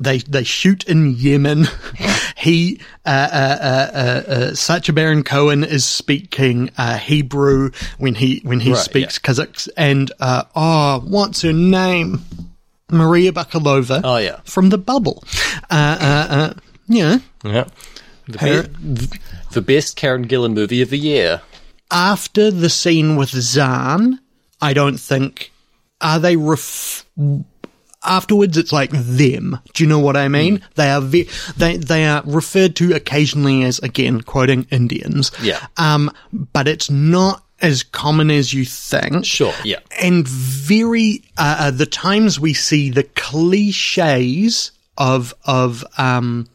they they shoot in Yemen. *laughs* he uh, uh, uh, uh, uh, Sacha Baron Cohen is speaking uh, Hebrew when he when he Right, speaks Kazakh and uh, oh what's her name Maria Bakalova. Oh, yeah. from the Bubble. Uh, uh, uh, yeah. Yeah. The, Her- be- the best Karen Gillan movie of the year. after the scene with Zahn, I don't think are they ref- afterwards it's like them. Do you know what I mean? They are ve- they they are referred to occasionally as again quoting Indians. Yeah. Um, but it's not as common as you think. Sure, yeah. And very uh, uh, the times we see the cliches of of um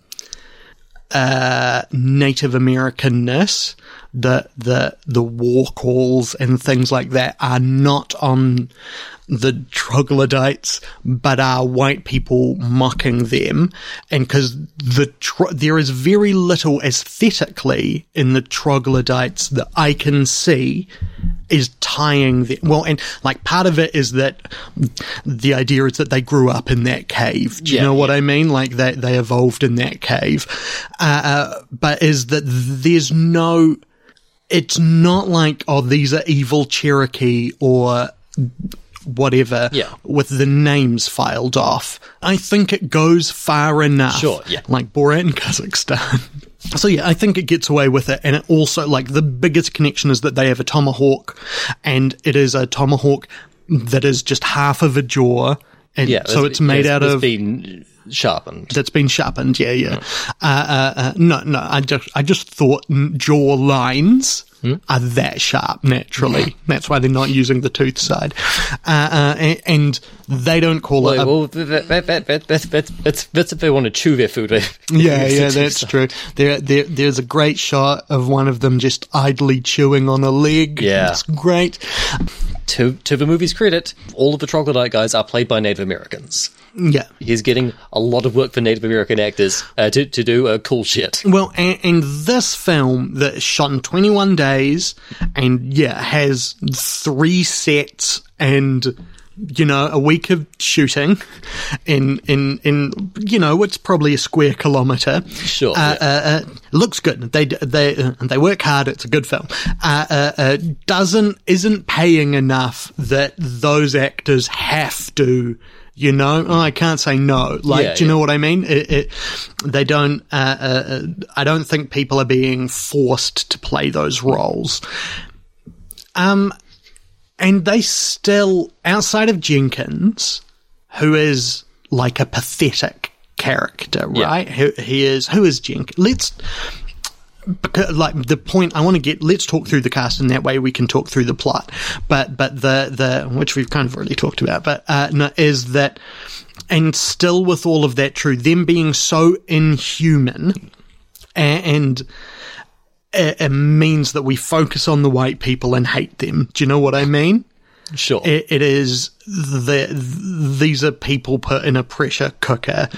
uh Native Americanness, the the the war calls and things like that are not on the troglodytes, but are white people mocking them, and because the tro- there is very little aesthetically in the troglodytes that I can see is tying them. Well, and like part of it is that the idea is that they grew up in that cave. Do you Yeah, know what yeah. I mean? Like they they evolved in that cave, uh, uh, but is that there's no it's not like oh these are evil Cherokee or whatever Yeah. with the names filed off. I think it goes far enough. Sure, yeah. Like Borat in *laughs* Kazakhstan. So yeah, I think it gets away with it, and it also like the biggest connection is that they have a tomahawk, and it is a tomahawk that is just half of a jaw, and Yeah. so it's made yes, out that's of been sharpened. that's been sharpened. Yeah, yeah. Uh, uh, uh, no, no. I just, I just thought mm, jaw lines Hmm? are that sharp naturally. That's why they're not using the tooth side, uh, uh, and, and they don't call it. Well, A, well that, that, that, that, that's, that's, that's, if they want to chew their food. yeah, *laughs* yeah, that's true. There, there, there's a great shot of one of them just idly chewing on a leg. Yeah. it's great. To, to the movie's credit, all of the troglodyte guys are played by Native Americans. Yeah. He's getting a lot of work for Native American actors uh, to, to do uh, cool shit. Well, and, and this film that is shot in 21 days and yeah, has three sets and you know, a week of shooting in, in, in, you know, it's probably a square kilometer. Sure, Uh, yeah. uh, uh, looks good. They, they, uh, they work hard. It's a good film. Uh, uh, uh, doesn't, isn't paying enough that those actors have to, you know, oh, I can't say no. Like, Yeah, do you yeah. know what I mean? It, it, they don't. Uh, uh, uh, I don't think people are being forced to play those roles. Um, and they still, outside of Jenkins, who is like a pathetic character, Yeah. right? Who he is? Who is Jenkins? Let's. Because, like the point I want to get, let's talk through the cast, and that way we can talk through the plot. But but the the which we've kind of already talked about, but uh, no, is that and still with all of that true, them being so inhuman a- and it, it means that we focus on the white people and hate them. Do you know what I mean? Sure. It, it is the these are people put in a pressure cooker,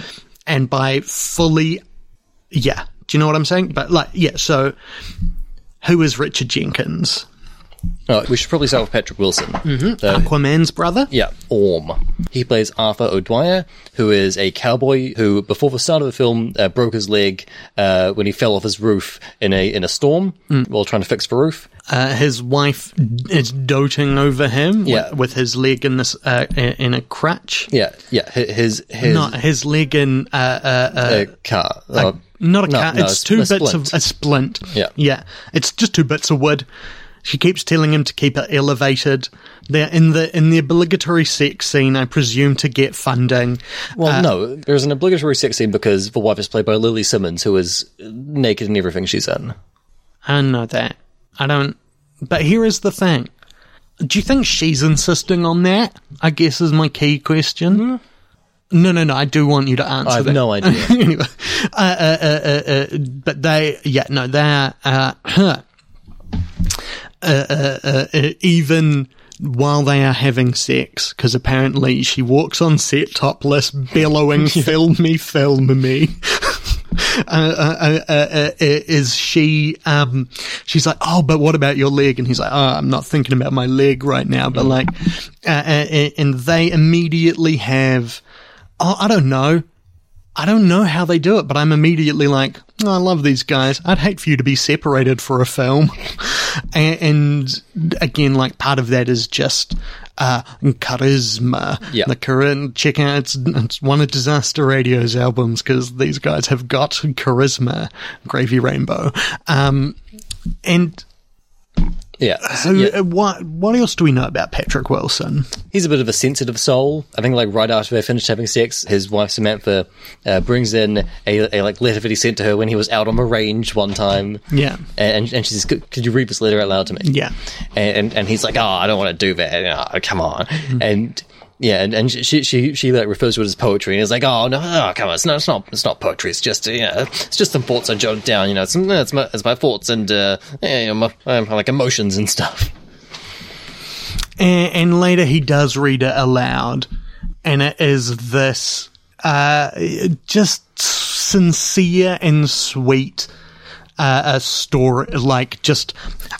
and by fully, yeah. Do you know what I'm saying? But like, yeah. So, who is Richard Jenkins? Oh, we should probably start with Patrick Wilson. Mm-hmm. Aquaman's brother. Yeah, Orm. He plays Arthur O'Dwyer, who is a cowboy who, before the start of the film, uh, broke his leg uh, when he fell off his roof in a in a storm while trying to fix the roof. Uh, his wife is doting over him Yeah. with, with his leg in this uh, in a crutch. Yeah, yeah. His his Not his leg in uh, uh, uh, uh, car. uh, Not a no, cat. no, it's a- two a bits splint. of a splint. Yeah. yeah. It's just two bits of wood. She keeps telling him to keep it elevated. They're in the in the obligatory sex scene, I presume, to get funding. Well, no, there's an obligatory sex scene because the wife is played by Lili Simmons, who is naked in everything she's in. I know that. I don't. But here is the thing. Do you think she's insisting on that? I guess is my key question. No, no, no. I do want you to answer. I have that. no *laughs* idea. anyway, uh, uh, uh, uh, uh, but they, yeah, no, they're *clears throat* uh, uh, uh, uh, even while they are having sex, because apparently she walks on set topless, bellowing, *laughs* "Film me, film me." *laughs* uh, uh, uh, is she um she's like oh but what about your leg? And he's like oh i'm not thinking about my leg right now but like uh, uh, and they immediately have oh i don't know. I don't know how they do it, but I'm immediately like, I love these guys. I'd hate for you to be separated for a film. *laughs* and, and again, like part of that is just uh, charisma. Yeah. The current check out it's, it's one of Disaster Radio's albums because these guys have got charisma. Gravy Rainbow. Um, and Yeah. So, yeah. uh, what, what else do we know about Patrick Wilson? He's a bit of a sensitive soul. I think, like right after they finished having sex, his wife Samantha uh, brings in a, a like letter that he sent to her when he was out on the range one time. Yeah. and and she says, "Could, you read this letter out loud to me?" Yeah. and and, and he's like, "Oh, I don't want to do that. You know, come on." And yeah, and, and she she she like refers to it as poetry, and is like, "Oh no, oh, come on, it's not it's not it's not poetry. It's just know, it's just some thoughts I jotted down. You know, it's it's my it's my thoughts and uh, yeah, you know, my, like emotions and stuff." and, and later he does read it aloud, and it is this uh, just sincere and sweet uh, a story, like just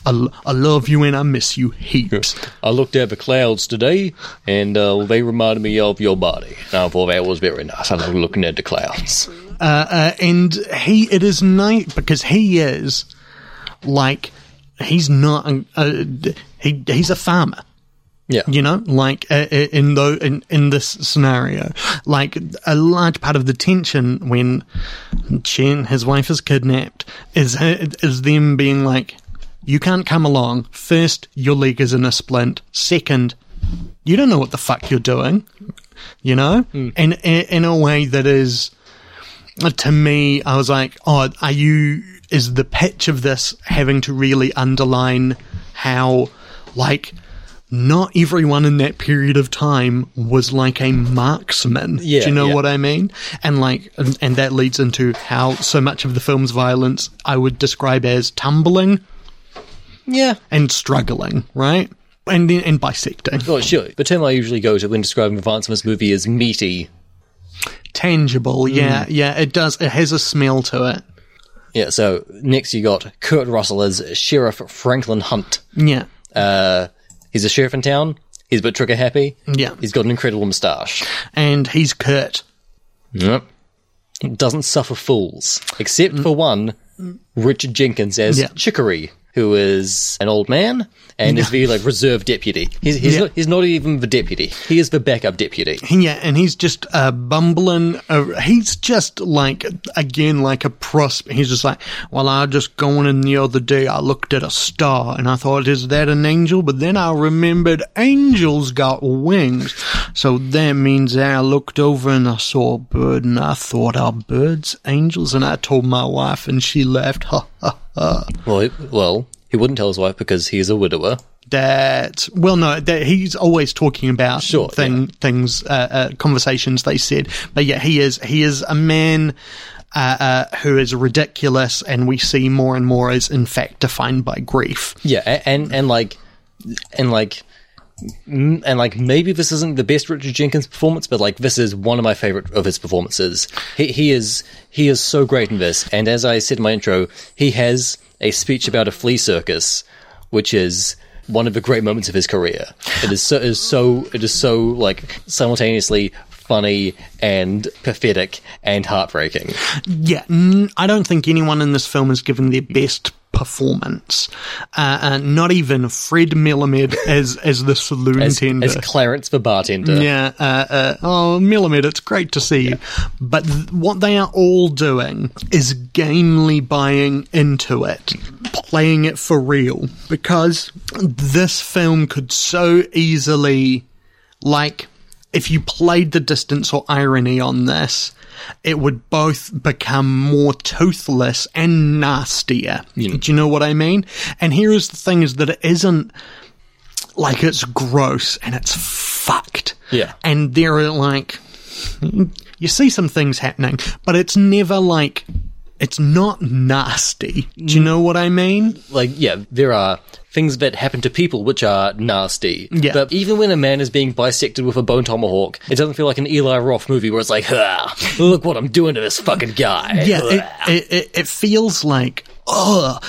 I, I love you and I miss you heaps. *laughs* I looked at the clouds today, and uh, they reminded me of your body. And I thought that was very nice. I love looking at the clouds. Uh, uh, and he, it is nice because he is like he's not a he he's a farmer. Yeah, you know, like uh, in though in in this scenario, like a large part of the tension when Chen, his wife, is kidnapped, is is them being like, you can't come along. First, your leg is in a splint. Second, you don't know what the fuck you're doing. You know, Hmm. and in a way that is to me, I was like, oh, are you? Is the pitch of this having to really underline how, like, not everyone in that period of time was like a marksman. Yeah, Do you know yeah. what I mean? And like, and, and that leads into how so much of the film's violence I would describe as tumbling yeah. and struggling, right? And then and bisecting, Well, sure. The term I usually go to when describing the violence in this movie is meaty. tangible. Yeah, yeah. It does. It has a smell to it. Yeah. So next you got Kurt Russell as Sheriff Franklin Hunt. Yeah, Uh, he's a sheriff in town. He's a bit trigger happy. Yeah. He's got an incredible moustache. and he's Kurt. Yep. Doesn't suffer fools, except for one, Richard Jenkins as Yeah. Chicory, who is an old man and is the like reserve deputy. He's he's, Yeah. not, he's not even the deputy. He is the backup deputy. Yeah, and he's just uh, bumbling. Uh, he's just like again like a pros. He's just like, well, I was just going in the other day. I looked at a star and I thought, is that an angel? But then I remembered angels got wings, so that means I looked over and I saw a bird and I thought, are birds angels? And I told my wife and she laughed. Ha. *laughs* Well, he, well, he wouldn't tell his wife because he's a widower. that well no that he's always talking about Sure, thing, things uh, uh, conversations they said. But yeah he is he is a man uh, uh, who is ridiculous and we see more and more as in fact defined by grief. Yeah, and and like and like and like maybe this isn't the best Richard Jenkins performance, but like this is one of my favorite of his performances. He he is he is so great in this, and as I said in my intro, he has a speech about a flea circus, which is one of the great moments of his career. It is so it is so it is so like simultaneously funny and pathetic and heartbreaking. yeah n- I don't think anyone in this film is given their best performance uh, uh, not even Fred Melamed *laughs* as as the saloon As, tender as Clarence the bartender. Yeah. Uh, uh, oh, Melamed, it's great to see you. But th- what they are all doing is gamely buying into it, playing it for real. Because this film could so easily, like, if you played the distance or irony on this, it would both become more toothless and nastier. Hmm. Do you know what I mean? And here is the thing is that it isn't like it's gross and it's fucked. Yeah. And there are like, you see some things happening, but it's never like, it's not nasty. Do you mm. know what I mean? like yeah, there are things that happen to people which are nasty. Yeah. But even when a man is being bisected with a bone tomahawk, it doesn't feel like an Eli Roth movie where it's like, look what I'm doing to this fucking guy. Yeah, it, it, it, it feels like, oh,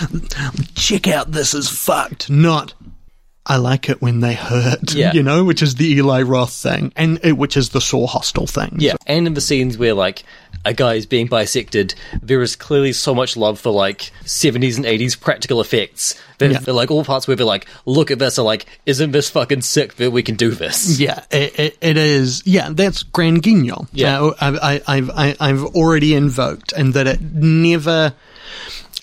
check out this is fucked. Not, I like it when they hurt. *laughs* Yeah. You know, which is the Eli Roth thing, and uh, which is the Saw Hostel thing. Yeah, and in the scenes where like a guy is being bisected, there is clearly so much love for like 70s and 80s practical effects. That Yeah. they're like all parts where they're like, look at this, are like, isn't this fucking sick that we can do this? Yeah, it, it, it is. Yeah, that's Grand Guignol. Yeah. Uh, I, I, I've I, I've already invoked, and that it never.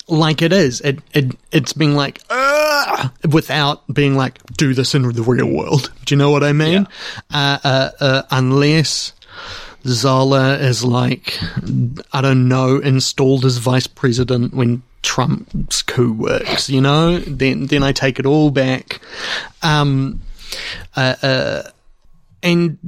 Like it is. It, it it's being like without being like do this in the real world. *laughs* Do you know what I mean? Uh, uh, uh, unless Zahler is like I don't know installed as vice president when Trump's coup works. You know, then then I take it all back. Um, uh, uh, and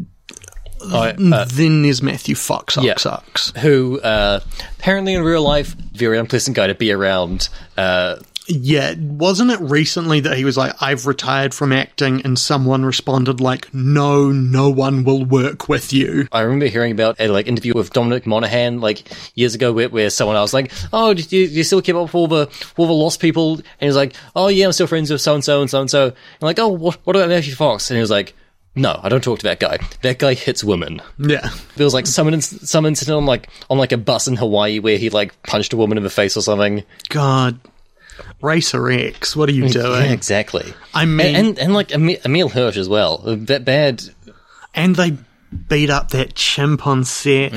I- uh, then there's Matthew Fox. Yeah. Ox, who uh, apparently in real life very unpleasant guy to be around. Uh, Yeah, wasn't it recently that he was like, I've retired from acting, and someone responded like, No, no one will work with you. I remember hearing about a like interview with Dominic Monaghan like years ago where, where someone else like, oh, do you, do you still keep up with all the all the lost people? And he was like, oh yeah, I'm still friends with so and so and so and so. And like, oh, what, what about Matthew Fox? And he was like, no, I don't talk to that guy. That guy hits women. Yeah. There was like some inc- some incident on like on like a bus in Hawaii where he like punched a woman in the face or something. God. Racer X, what are you mm, doing? Yeah, exactly. I mean, And, and and like Emil, Emile Hirsch as well. Uh, that bad. and they beat up that chimp on set.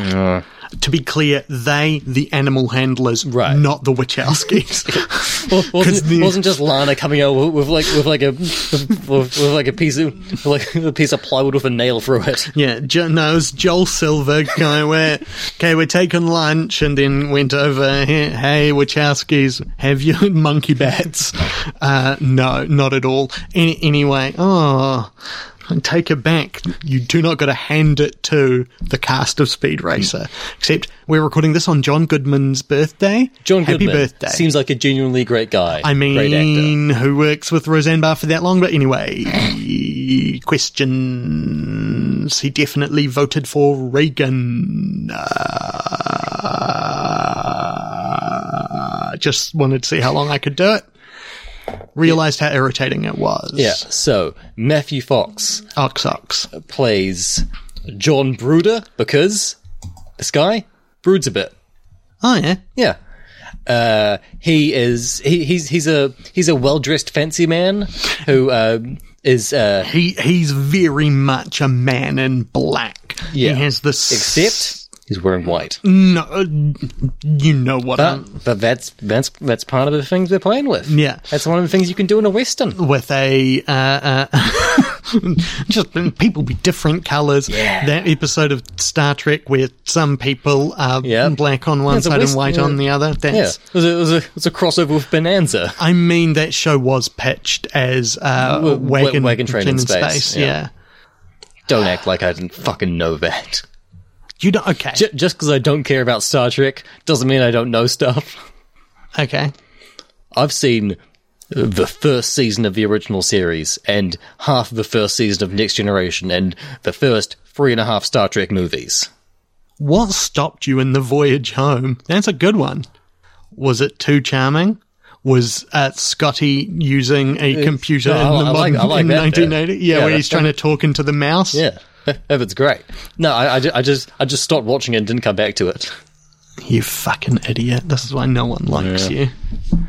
To be clear, they, the animal handlers, Right. not the Wachowskis. *laughs* Well, wasn't, *laughs* the- wasn't just Lana coming out with, with like with like a with, with like a piece of like a piece of plywood with a nail through it. Yeah, jo- no, it was Joel Silver guy where, okay, we're taking lunch and then went over, hey, hey Wachowskis, have you *laughs* monkey bats? Uh, no, not at all. Any, anyway, oh, take it back. You do not got to hand it to the cast of Speed Racer. Except we're recording this on John Goodman's birthday. John Happy Goodman birthday. seems like a genuinely great guy. I great actor. mean, who works with Roseanne Barr for that long? But anyway, questions. He definitely voted for Reagan. Uh, just wanted to see how long I could do it. Realized how irritating it was. Yeah. So Matthew Fox Ox ox. plays John Bruder because this guy broods a bit. Oh yeah. Yeah. Uh, he is he, he's he's a he's a well dressed fancy man who uh, is uh, He he's very much a man in black. Yeah. He has this except he's wearing white. no, uh, you know what But, I'm but that's that's that's part of the things we're playing with. Yeah. that's one of the things you can do in a western. with a uh, uh, *laughs* just people be different colors. Yeah. That episode of Star Trek where some people are Yeah. black on one a side west- and white yeah. on the other. Yeah, That's. it was a, it was a, it was a crossover with Bonanza. I mean, that show was pitched as uh, Wa- wagon, wa- wagon train in space, Yeah. yeah. Don't act like I didn't fucking know that. You don't. Okay, J- just because I don't care about Star Trek doesn't mean I don't know stuff. okay. I've seen the first season of the original series and half of the first season of Next Generation and the first three and a half Star Trek movies. What stopped you in the voyage home? That's a good one. Was it too charming? Was uh, Scotty using a computer no, in, the I like- modern, I like in that bit. 1980? Yeah, Yeah, where he's trying to talk into the mouse. Yeah, it's great. No, I, I, I just I just stopped watching it and didn't come back to it. You fucking idiot. This is why no one likes Yeah. you.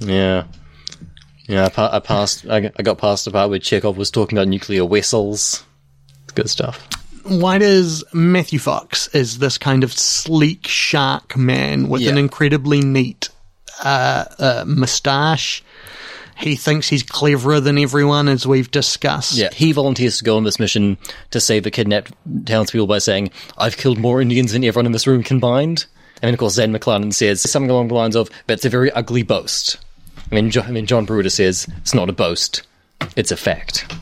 Yeah. Yeah, I, pa- I passed. I, got- I got past the part where Chekov was talking about nuclear vessels. Good stuff. Why does Matthew Fox is this kind of sleek shark man with an incredibly neat uh, uh, moustache? He thinks he's cleverer than everyone, as we've discussed. Yeah, he volunteers to go on this mission to save the kidnapped townspeople by saying, "I've killed more Indians than everyone in this room combined." And then, of course, Zahn McClarnon says something along the lines of, "That's a very ugly boast." I mean, jo- I mean, John Bruder says it's not a boast; it's a fact.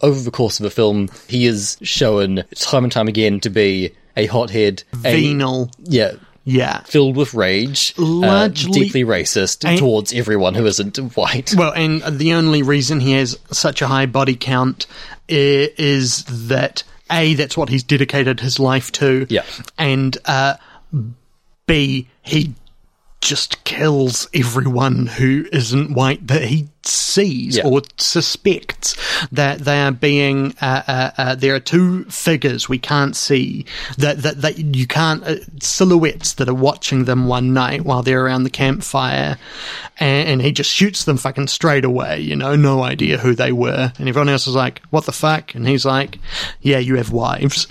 Over the course of the film, he is shown time and time again to be a hothead, a, Venal. yeah, Yeah. filled with rage, uh, Largely- deeply racist And- towards everyone who isn't white. Well, and the only reason he has such a high body count is that A, that's what he's dedicated his life to. Yeah. And uh, B, he just kills everyone who isn't white that he sees Yeah. or suspects that they are being uh, uh, uh, there are two figures we can't see that that, that you can't uh, silhouettes that are watching them one night while they're around the campfire. And, and he just shoots them fucking straight away you know no idea who they were. And everyone else is like what the fuck? And he's like yeah you have wives.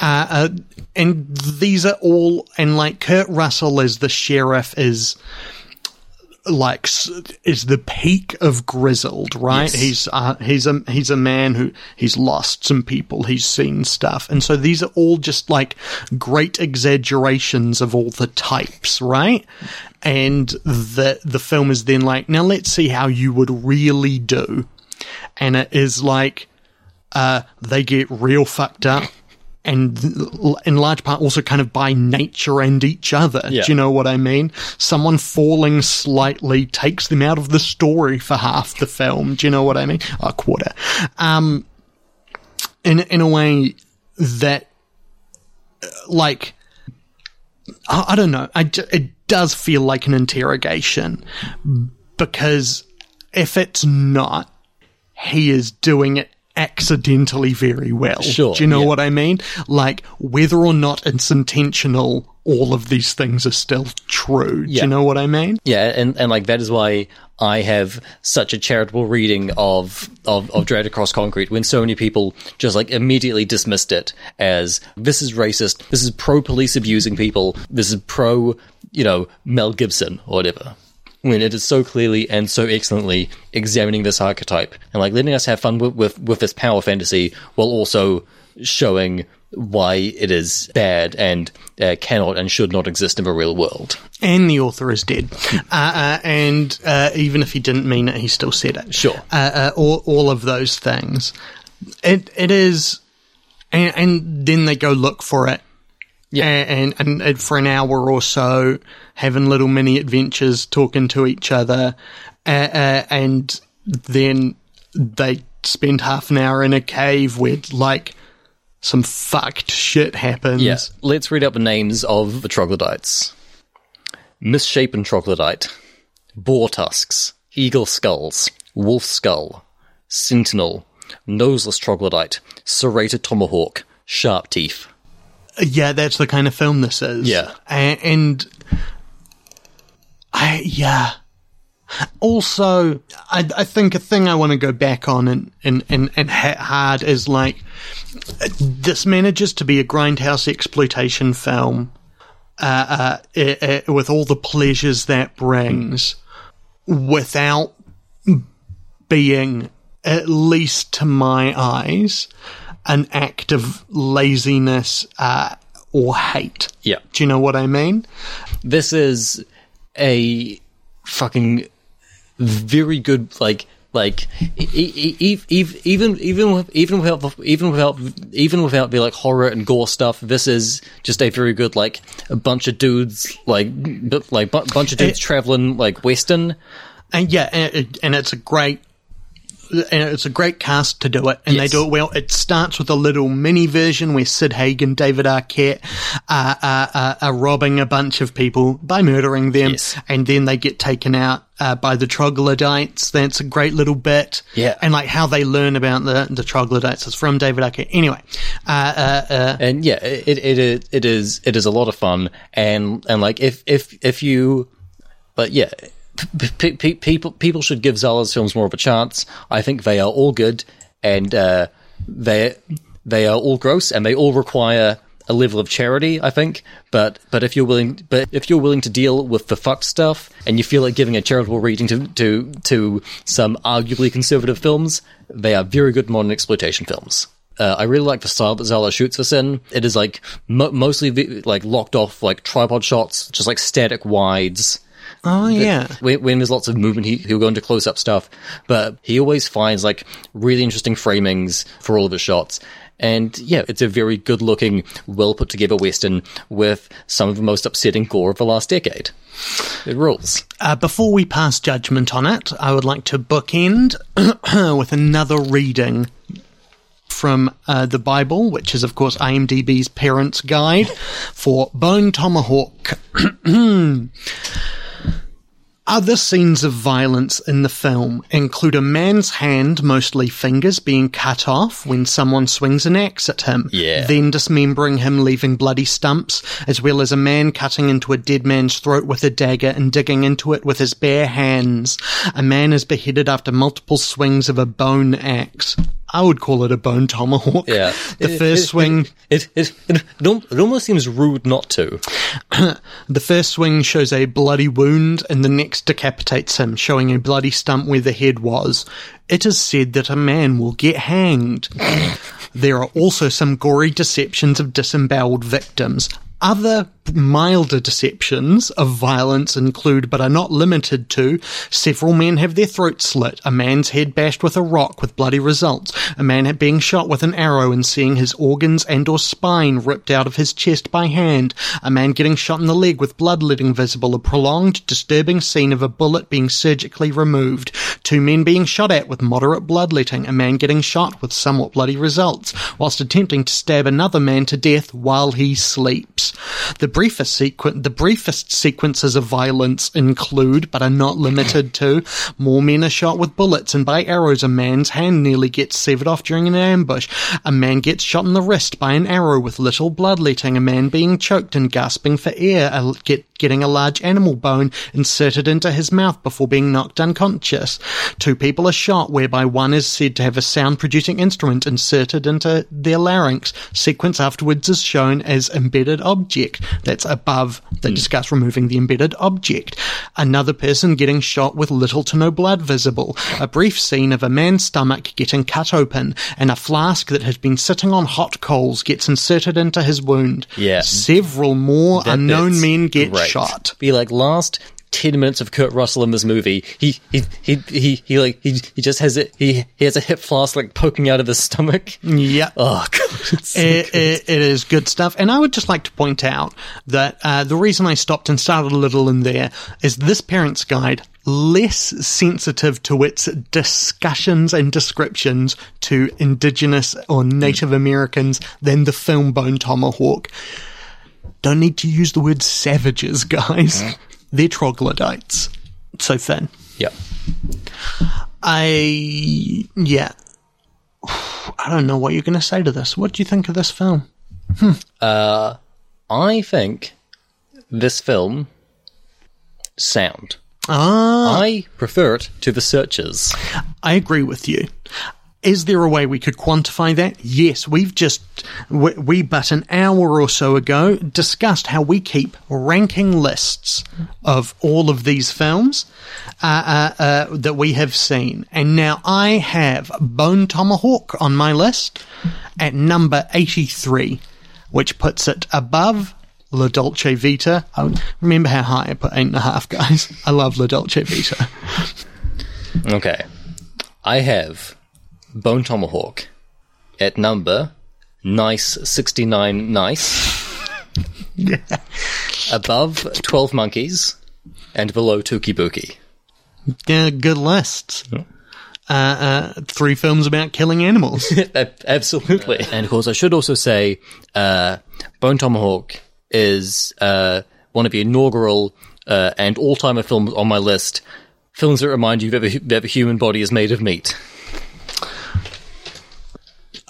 Uh, uh, and these are all and like Kurt Russell as the sheriff is like is the peak of grizzled, right? Yes. He's uh, he's a he's a man who he's lost some people, he's seen stuff, and so these are all just like great exaggerations of all the types, right? And the the film is then like, now let's see how you would really do, and it is like, uh, they get real fucked up. And in large part also kind of by nature and each other. Yeah. Do you know what I mean? Someone falling slightly takes them out of the story for half the film. Do you know what I mean? A quarter. Um, in in a way that, uh, like, I, I don't know. I it does feel like an interrogation because if it's not, he is doing it accidentally very well. Sure, Do you know yeah. what I mean? Like, whether or not it's intentional, all of these things are still true. Do you know what I mean? Yeah, and, and like that is why I have such a charitable reading of of of Dragged Across Concrete when so many people just like immediately dismissed it as this is racist, this is pro police abusing people, this is pro you know Mel Gibson or whatever. When it is so clearly and so excellently examining this archetype and like letting us have fun with with, with this power fantasy while also showing why it is bad and uh, cannot and should not exist in the real world. And the author is dead. Uh, uh, and uh, even if he didn't mean it, he still said it. Sure. Uh, uh, all, all of those things. It It is. And, and then they go look for it. Yeah. And, and, and for an hour or so, having little mini adventures, talking to each other. Uh, uh, and then they spend half an hour in a cave where, like, some fucked shit happens. Yeah, let's read out the names of the troglodytes. Misshapen troglodyte, boar tusks, eagle skulls, wolf skull, sentinel, noseless troglodyte, serrated tomahawk, sharp teeth. Yeah, that's the kind of film this is. Yeah. A- and I yeah. Also, I, I think a thing I want to go back on and and and, and hit hard is like this manages to be a grindhouse exploitation film uh, uh, eh, eh, with all the pleasures that brings without being, at least to my eyes, an act of laziness uh, or hate. Yeah. Do you know what I mean? This is a fucking very good like like e- e- e- e- even even even without even without even without the like horror and gore stuff this is just a very good like a bunch of dudes like like bu- bunch of dudes traveling like western And yeah, and, and it's a great. And it's a great cast to do it, and they do it well. It starts with a little mini version where Sid Haig, David Arquette are, are, are, are robbing a bunch of people by murdering them, Yes. and then they get taken out uh, by the troglodytes. That's a great little bit, Yeah. And like how they learn about the the troglodytes is from David Arquette. Anyway, uh, uh, uh, and yeah, it it is it is it is a lot of fun, and and like if if if you, but yeah, p- p- people people should give Zahler's films more of a chance. I think they are all good, and uh, they they are all gross, and they all require a level of charity. I think, but but if you're willing, but if you're willing to deal with the fucked stuff, and you feel like giving a charitable reading to to to some arguably conservative films, they are very good modern exploitation films. Uh, I really like the style that Zala shoots this in. It is like mo- mostly like locked off like tripod shots, just like static wides. Oh yeah, When, when there's lots of movement, he, he'll go into close up stuff, but he always finds like really interesting framings for all of his shots. And yeah, it's a very good looking, well put together Western with some of the most upsetting gore of the last decade. It rules. Uh, before we pass judgment on it, I would like to bookend *coughs* with another reading from uh, the Bible, which is, of course, IMDb's Parents Guide for Bone Tomahawk. *coughs* Other scenes of violence in the film include a man's hand, mostly fingers, being cut off when someone swings an axe at him, Yeah. then dismembering him, leaving bloody stumps, as well as a man cutting into a dead man's throat with a dagger and digging into it with his bare hands. A man is beheaded after multiple swings of a bone axe. I would call it a bone tomahawk. Yeah. *laughs* The It- first it- swing. It, it, it, it, it almost seems rude not to. *clears throat* the first swing shows a bloody wound, and the next decapitates him, showing a bloody stump where the head was. It is said that a man will get hanged. *laughs* there are also some gory deceptions of disemboweled victims. Other milder deceptions of violence include, but are not limited to, several men have their throats slit, a man's head bashed with a rock with bloody results, a man being shot with an arrow and seeing his organs and or spine ripped out of his chest by hand, a man getting shot in the leg with bloodletting visible, a prolonged, disturbing scene of a bullet being surgically removed, two men being shot at with moderate bloodletting, a man getting shot with somewhat bloody results, whilst attempting to stab another man to death while he sleeps. The briefest sequen- the briefest sequences of violence include, but are not limited to, more men are shot with bullets and by arrows. A man's hand nearly gets severed off during an ambush. A man gets shot in the wrist by an arrow with little bloodletting. A man being choked and gasping for air. A, get, getting a large animal bone inserted into his mouth before being knocked unconscious. Two people are shot, whereby one is said to have a sound producing instrument inserted into their larynx. Sequence afterwards is shown as embedded object. That's above. They hmm. discuss removing the embedded object. Another person getting shot with little to no blood visible. A brief scene of a man's stomach getting cut open, and a flask that has been sitting on hot coals gets inserted into his wound. Yeah. Several more That unknown men get great. shot. Be like last ten minutes of Kurt Russell in this movie. He he he he, he like he, he just has it. He he has a hip flask like poking out of his stomach. Yeah. *laughs* Oh god. So it, it, it is good stuff. And I would just like to point out that uh, the reason I stopped and started a little in there is this parent's guide less sensitive to its discussions and descriptions to indigenous or Native Americans than the film Bone Tomahawk. Don't need to use the word savages, guys. They're troglodytes. So Finn. yeah. I yeah. *sighs* I don't know what you're going to say to this. What do you think of this film? Uh I think this film sound. Ah, I prefer it to the searchers. I agree with you. Is there a way we could quantify that? Yes, we've just, we, we but an hour or so ago discussed how we keep ranking lists of all of these films uh, uh, uh, that we have seen. And now I have Bone Tomahawk on my list at number 83, which puts it above La Dolce Vita. I remember how high I put eight and a half, guys. I love La Dolce Vita. Okay. I have Bone Tomahawk at number nice 69 nice. *laughs* Above 12 monkeys and below Touki Bouki. Yeah, good lists. Uh, uh, three films about killing animals. *laughs* Ab- Absolutely. *laughs* And of course, I should also say, uh, Bone Tomahawk is uh, one of the inaugural uh, and all-timer films on my list. Films that remind you that the, that the human body is made of meat.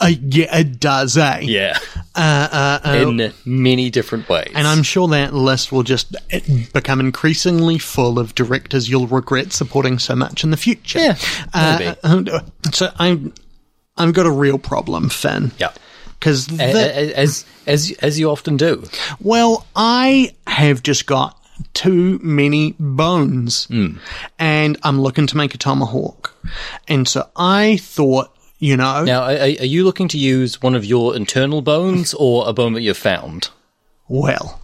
Uh, yeah, it does, eh? Yeah. Uh, uh, uh, In many different ways. and I'm sure that list will just become increasingly full of directors you'll regret supporting so much in the future. Yeah, Uh, maybe. uh, so I'm, I've got a real problem, Finn. Yeah. Because as as as you often do. Well, I have just got too many bones, and I'm looking to make a tomahawk, and so I thought, you know, Now, are, are you looking to use one of your internal bones or a bone that you've found? well,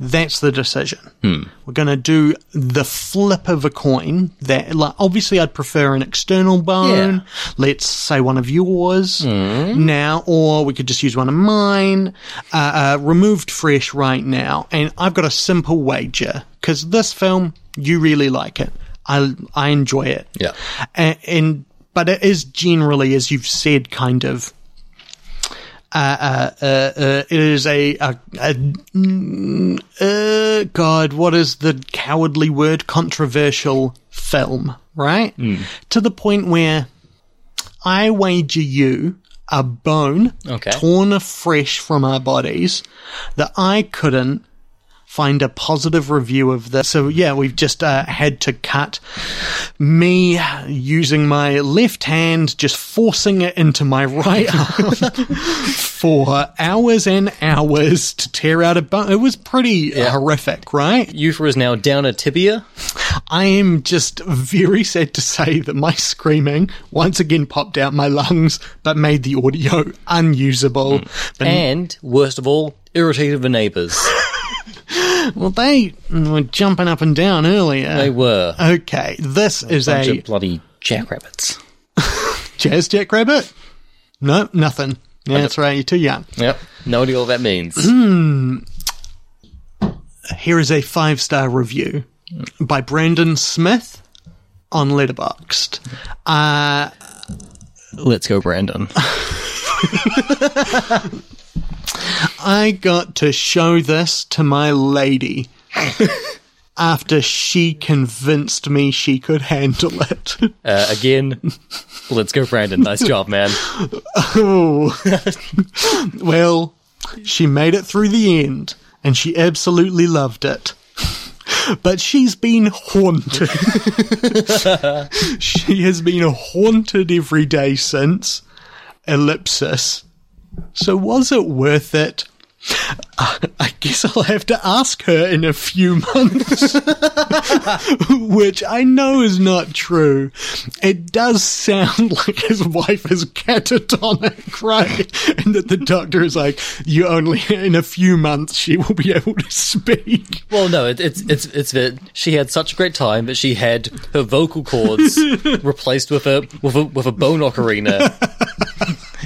that's the decision. We're going to do the flip of a coin. That, like, obviously, I'd prefer an external bone. Yeah. Let's say one of yours now, or we could just use one of mine. Uh, uh, removed fresh right now, and I've got a simple wager because this film, you really like it. I I enjoy it. Yeah. and, and but it is generally, as you've said, kind of. Uh, uh, uh, uh, it is a, a, a mm, uh, God, what is the cowardly word? Controversial film, right? To the point where I wager you a bone Okay. torn afresh from our bodies that I couldn't find a positive review of this. So yeah, we've just uh, had to cut me using my left hand, just forcing it into my right *laughs* arm for hours and hours to tear out a bone. It was pretty horrific, right? Eutha is now down a tibia. I am just very sad to say that my screaming once again popped out my lungs, but made the audio unusable. But- And, worst of all, irritated the neighbours. *laughs* well, they were jumping up and down earlier. they were. Okay, this is bunch a of bloody jackrabbits. *laughs* jazz jackrabbit. No, nothing. Yeah, that's right. You're too young. Yep. No idea what that means. *clears throat* Here is a five star review by Brandon Smith on Letterboxd. Uh, Let's go, Brandon. *laughs* I got to show this to my lady *laughs* after she convinced me she could handle it. *laughs* Uh, again, let's go, Brandon. Nice job, man. Oh. *laughs* well, she made it through the end, and she absolutely loved it. But she's been haunted. she has been haunted every day since. Ellipsis. So was it worth it? I guess I'll have to ask her in a few *laughs* months. *laughs* Which I know is not true. It does sound *laughs* like his wife is catatonic, right? And that the doctor is like, you only, in a few months, she will be able to speak. Well, no, it, it's it's it's that she had such a great time that she had her vocal cords replaced with a with a with a bone ocarina.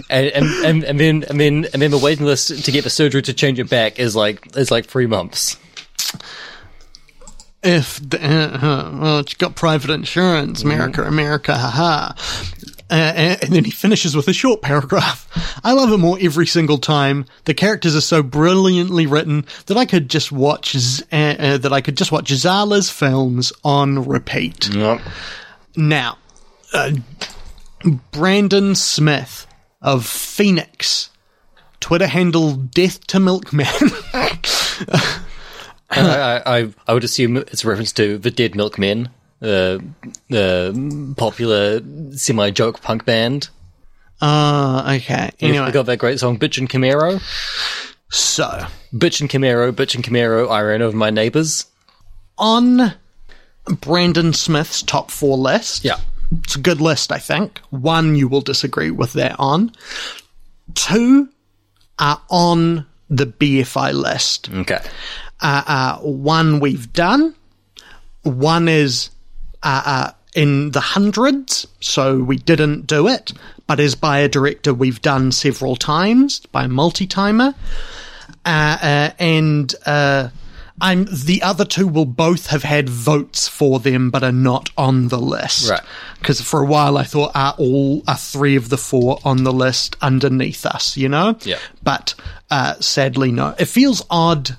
And, and, and, then and then and then the waiting list to get the surgery to change it back is like is like three months. If, the, uh, uh, well, she got private insurance, America, America, haha. Uh, and, then he finishes with a short paragraph. I love it more every single time. The characters are so brilliantly written that I could just watch Z- uh, uh, that I could just watch Zahler's films on repeat. Now, uh, Brandon Smith of Phoenix, Twitter handle Death to Milkman. *laughs* I, I I would assume it's a reference to the Dead Milkmen, uh, the popular semi joke punk band. Ah, okay. Anyway. Anyway, got that great song "Bitchin' Camaro." so Bitchin' Camaro, bitchin' Camaro, I ran over my neighbors. on Brandon Smith's top four list. Yeah. It's a good list, I think. One you will disagree with that on. Two are on the BFI list. Okay. Uh, uh, one we've done. One is uh, uh, in the hundreds, so we didn't do it, but is by a director we've done several times, by a multi-timer. Uh, uh, and uh, I'm the other two will both have had votes for them, but are not on the list. Right. Because for a while I thought are all are three of the four on the list underneath us, you know. Yeah. But uh, sadly, no. It feels odd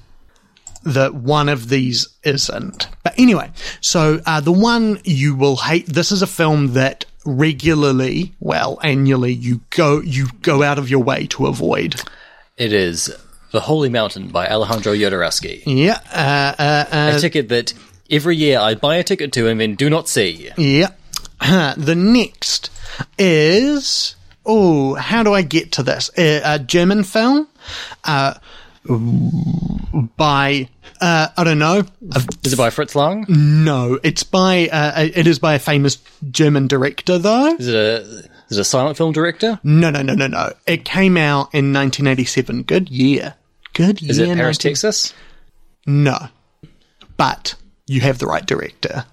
that one of these isn't. But anyway, so uh, the one you will hate. This is a film that regularly, well, annually, you go you go out of your way to avoid. It is The Holy Mountain by Alejandro Jodorowsky. Yeah, uh, uh, uh, a ticket that every year I buy a ticket to and then do not see. yeah. the next is oh, how do I get to this? Uh, a German film, uh, by uh, I don't know. Is it by Fritz Lang? No, it's by uh, it is by a famous German director though. Is it a is it a silent film director? No, no, no, no, no. It came out in 1987. Good year. Good year. Is it Paris, 19 Texas? No, but you have the right director.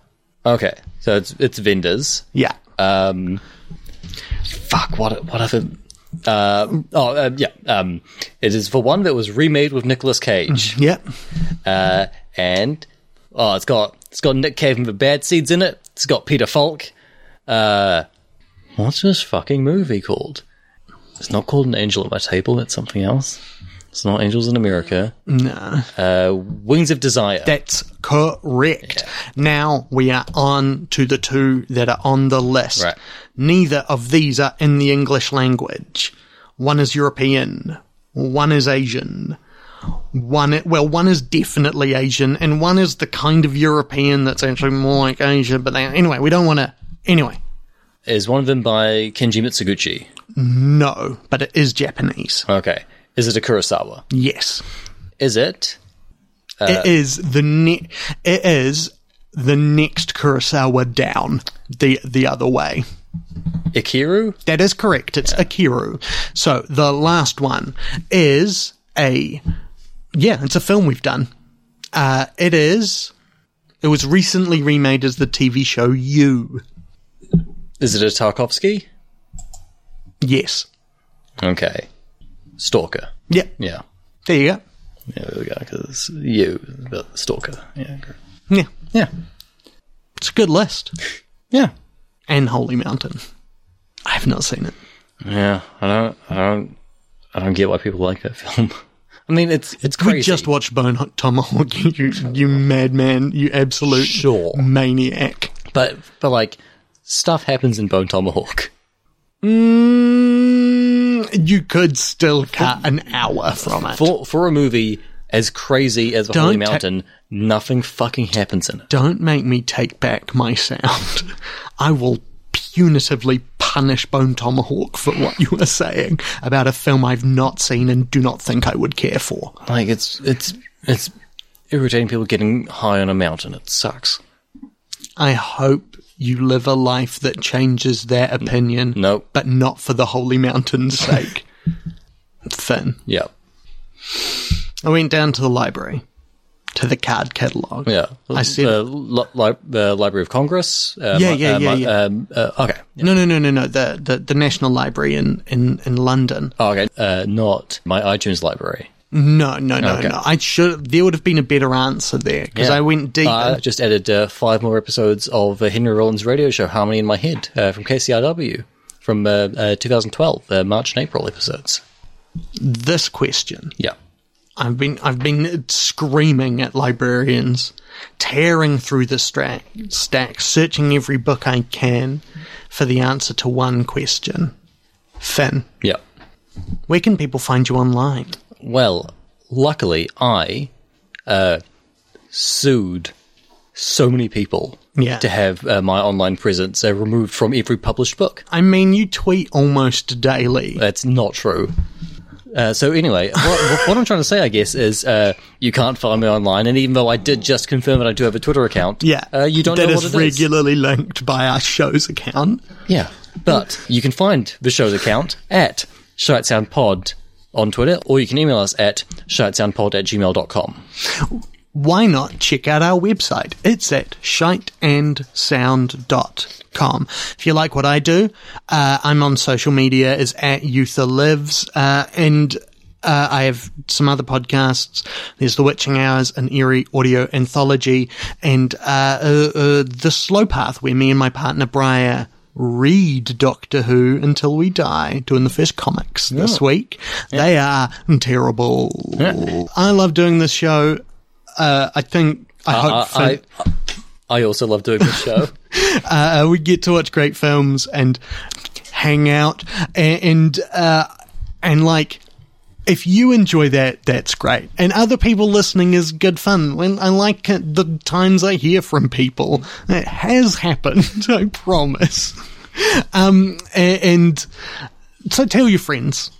Okay, so it's it's Wenders. Yeah. Um, fuck. What what other? Uh, oh uh, yeah. Um, it is for one that was remade with Nicolas Cage. Yep. Uh, and oh, it's got it's got Nick Cave and the Bad Seeds in it. It's got Peter Falk. Uh, what's this fucking movie called? It's not called An Angel at My Table. It's something else. It's not Angels in America. No. Uh, Wings of Desire. That's correct. Now we are on to the two that are on the list. Right. Neither of these are in the English language. One is European. One is Asian. One, well, one is definitely Asian, and one is the kind of European that's actually more like Asia. But they, anyway, we don't want to. Anyway, Is one of them by Kenji Mizoguchi? no, but it is Japanese. Okay. Is it a Kurosawa? Yes, Is it? it is the ne- It is the next Kurosawa down the the other way. Ikiru? That is correct. It's Akiru. So the last one is a yeah, it's a film we've done. Uh, it is. It was recently remade as the TV show You. Is it a Tarkovsky? Yes. Okay. Stalker. Yeah. Yeah. There you go. Yeah, there we go. Because you, but Stalker. Yeah. Yeah. Yeah. It's a good list. *laughs* Yeah. And Holy Mountain. I have not seen it. Yeah. I don't. I don't. I don't get why people like that *laughs* film. I mean, it's it's crazy. We just watched Bone Hunt Tomahawk. *laughs* You, you madman. You absolute Sure. maniac. but but like stuff happens in Bone Tomahawk. Mm, you could still cut an hour from it. For for a movie as crazy as the Holy ta- Mountain, nothing fucking happens in it. don't make me take back my sound. I will punitively punish Bone Tomahawk for what you were saying about a film I've not seen and do not think I would care for. Like it's it's it's irritating people getting high on a mountain. It sucks. I hope you live a life that changes their opinion, Nope. but not for the Holy Mountain's *laughs* sake. Finn. Yeah. I went down to the library, to the card catalogue. Yeah. I said, the, li- li- the Library of Congress. Uh, Yeah, yeah, uh, yeah, yeah. Um, uh, okay. no, no, no, no, no, the, the, the National Library in, in, in London. Oh, okay. Uh, not my iTunes library. No, no, no, Okay. no. I should. There would have been a better answer there because Yeah. I went deep. I just added uh, five more episodes of uh, Henry Rollins' radio show, Harmony in My Head, uh, from KCRW from uh, uh, 2012, uh, March and April episodes. this question. Yeah. I've been I've been screaming at librarians, tearing through the stra- stack, searching every book I can for the answer to one question. Finn, Yeah. where can people find you online? Well, luckily, I uh, sued so many people Yeah. to have uh, my online presence uh, removed from every published book. I mean, you tweet almost daily. That's not true. Uh, so anyway, *laughs* what, what I'm trying to say, I guess, is uh, you can't find me online, and even though I did just confirm that I do have a Twitter account, Yeah, uh, you don't That know is what it is. regularly linked by our show's account. Yeah, but you can find the show's account at Pod on Twitter, or you can email us at shitesoundpod at gmail.com. why not check out our website? It's at shiteandsound.com. If you like what I do, uh, I'm on social media as at Eutha Lives, uh, and uh, I have some other podcasts. There's The Witching Hours, an eerie audio anthology, and uh, uh, uh, The Slow Path, where me and my partner Briar read Doctor Who until we die, doing the first comics this week. They are terrible. I love doing this show. Uh, I think I hope I, Finn- I, I also love doing this show. *laughs* uh, we get to watch great films and hang out and and, uh, and like if you enjoy that that's great. And other people listening is good fun. When i like the times i hear from people it has happened *laughs* i promise. Um and so tell your friends.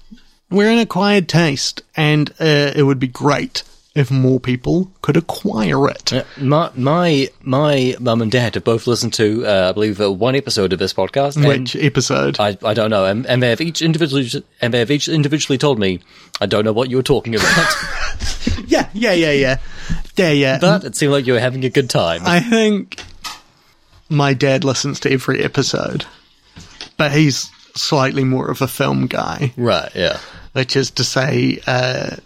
We're an acquired taste and uh, it would be great if more people could acquire it Yeah, my my my mum and dad have both listened to, uh, I believe, uh, one episode of this podcast. which episode I, I don't know, and, and they have each individually and they have each individually told me, I don't know what you were talking about, *laughs* yeah yeah yeah yeah yeah yeah but it seemed like you were having a good time. I think my dad listens to every episode, but he's slightly more of a film guy, right? Yeah. which is to say, uh,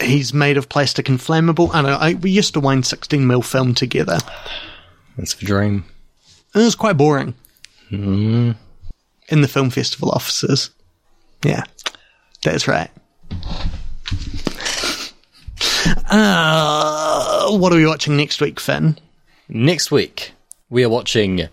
he's made of plastic and flammable. I don't know. I, we used to wind 16 mil film together. That's the dream. It was quite boring. In the film festival offices. Yeah, that's right. Uh, what are we watching next week, Finn? Next week, we are watching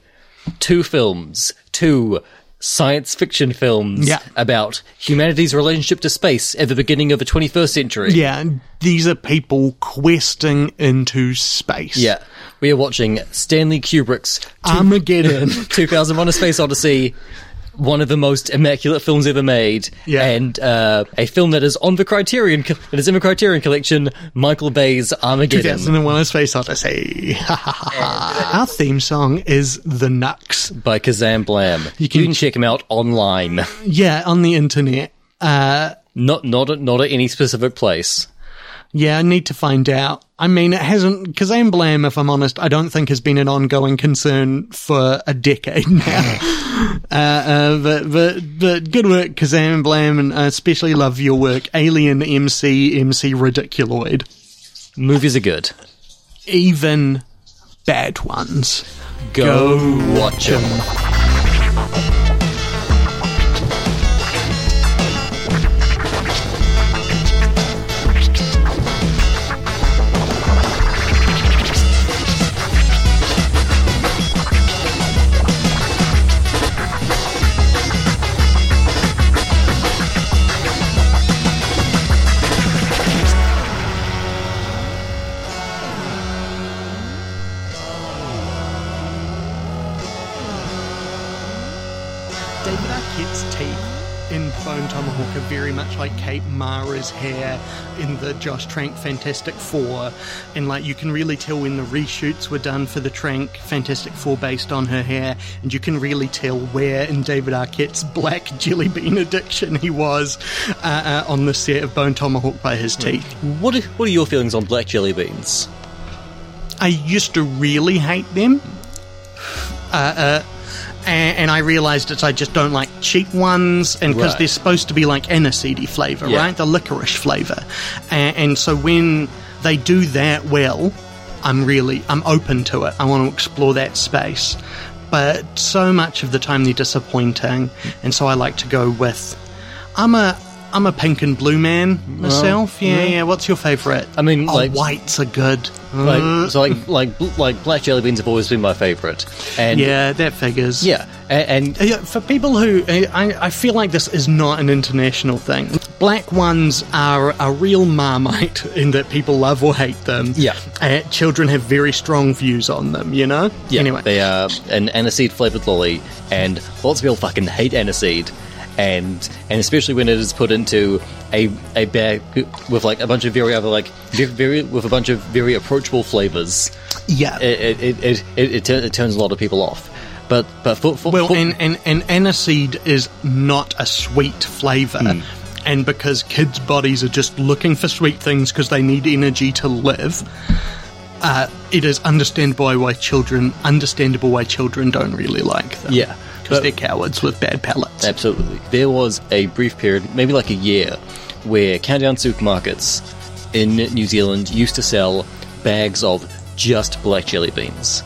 two films, two science fiction films Yeah. about humanity's relationship to space at the beginning of the 21st century. Yeah, these are people questing into space. Yeah. We are watching Stanley Kubrick's Armageddon. *laughs* 2001 A Space Odyssey, one of the most immaculate films ever made, Yeah. and uh, a film that is on the Criterion, that is in the Criterion collection, Michael Bay's Armageddon. 2001 A Space Odyssey. *laughs* Our theme song is The Nux. by Kazam Blam. You can, check him out online. Yeah, on the internet. Uh, Not not at, not at any specific place. Yeah, I need to find out. I mean, it hasn't, Kazam Blam, if I'm honest, I don't think has been an ongoing concern for a decade *laughs* now. *laughs* uh, uh, but, but, but good work, Kazam Blam, and I especially love your work, Alien MC, MC Ridiculoid. Movies are good. Even bad ones. Go, watch them. Tomahawk are very much like Kate Mara's hair in the Josh Trank Fantastic Four. And like you can really tell when the reshoots were done for the Trank Fantastic Four based on her hair, and you can really tell where in David Arquette's black jelly bean addiction he was uh, uh, on the set of Bone Tomahawk by his teeth. What are, what are your feelings on black jelly beans? I used to really hate them. Uh, uh, and, and I realised that I just don't like cheap ones, and because Right. they're supposed to be like aniseedy flavour, Yeah. right? The licorice flavour, and, and so when they do that well, I'm really I'm open to it. I want to explore that space, but so much of the time they're disappointing, and so I like to go with. I'm a I'm a pink and blue man myself. yeah, yeah. What's your favourite? I mean, oh, like- whites are good. Like, Uh, so like like like black jelly beans have always been my favorite, and yeah, that figures. yeah, and, and Yeah, for people who, I, I feel like this is not an international thing. Black ones are a real marmite *laughs* in that people love or hate them. Yeah. Uh, children have very strong views on them, you know? yeah, Anyway. they are an aniseed flavored lolly, and lots of people fucking hate aniseed. And and especially when it is put into a a bag with like a bunch of very other like very, with a bunch of very approachable flavors, yeah. it it, it, it, it, tur- it turns a lot of people off. But but for, for, well, for- and, and, and aniseed is not a sweet flavour. Hmm. And because kids' bodies are just looking for sweet things because they need energy to live, uh, it is understandable why children understandable why children don't really like them. Yeah. Because they're cowards with bad palates. Absolutely. There was a brief period, maybe like a year, where Countdown supermarkets in New Zealand used to sell bags of just black jelly beans.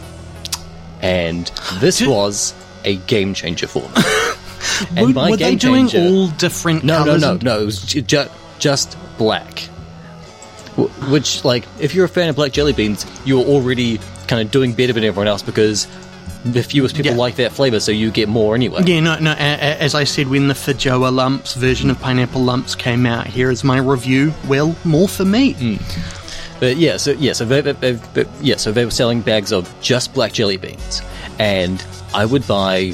And this Did- was a game changer for them. *laughs* and Were, by were they game doing changer- all different no, no, no, no. It was ju- ju- just black. Wh- Which, like, if you're a fan of black jelly beans, you're already kind of doing better than everyone else because the fewest people Yeah. like that flavor, so you get more anyway. Yeah, no, no. A, a, as I said, when the Feijoa Lumps version of Pineapple Lumps came out, here is my review. Well, more for me. Hmm. But yeah, so yeah, so they, they, they, they- yeah, so they were selling bags of just black jelly beans, and I would buy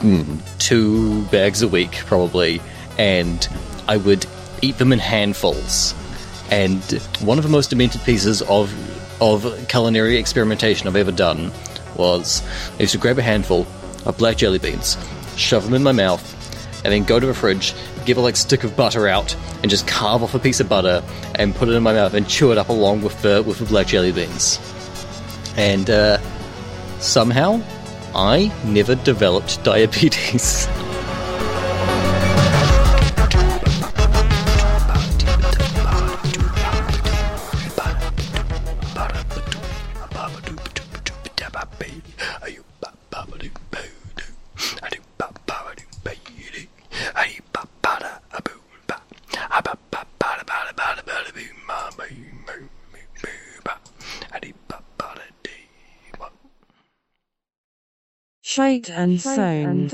mm, two bags a week probably, and I would eat them in handfuls. And one of the most demented pieces of of culinary experimentation I've ever done was I used to grab a handful of black jelly beans, shove them in my mouth, and then go to the fridge, give a like stick of butter out, and just carve off a piece of butter and put it in my mouth and chew it up along with the with the black jelly beans. And uh, somehow, I never developed *laughs* diabetes. Shite and sown.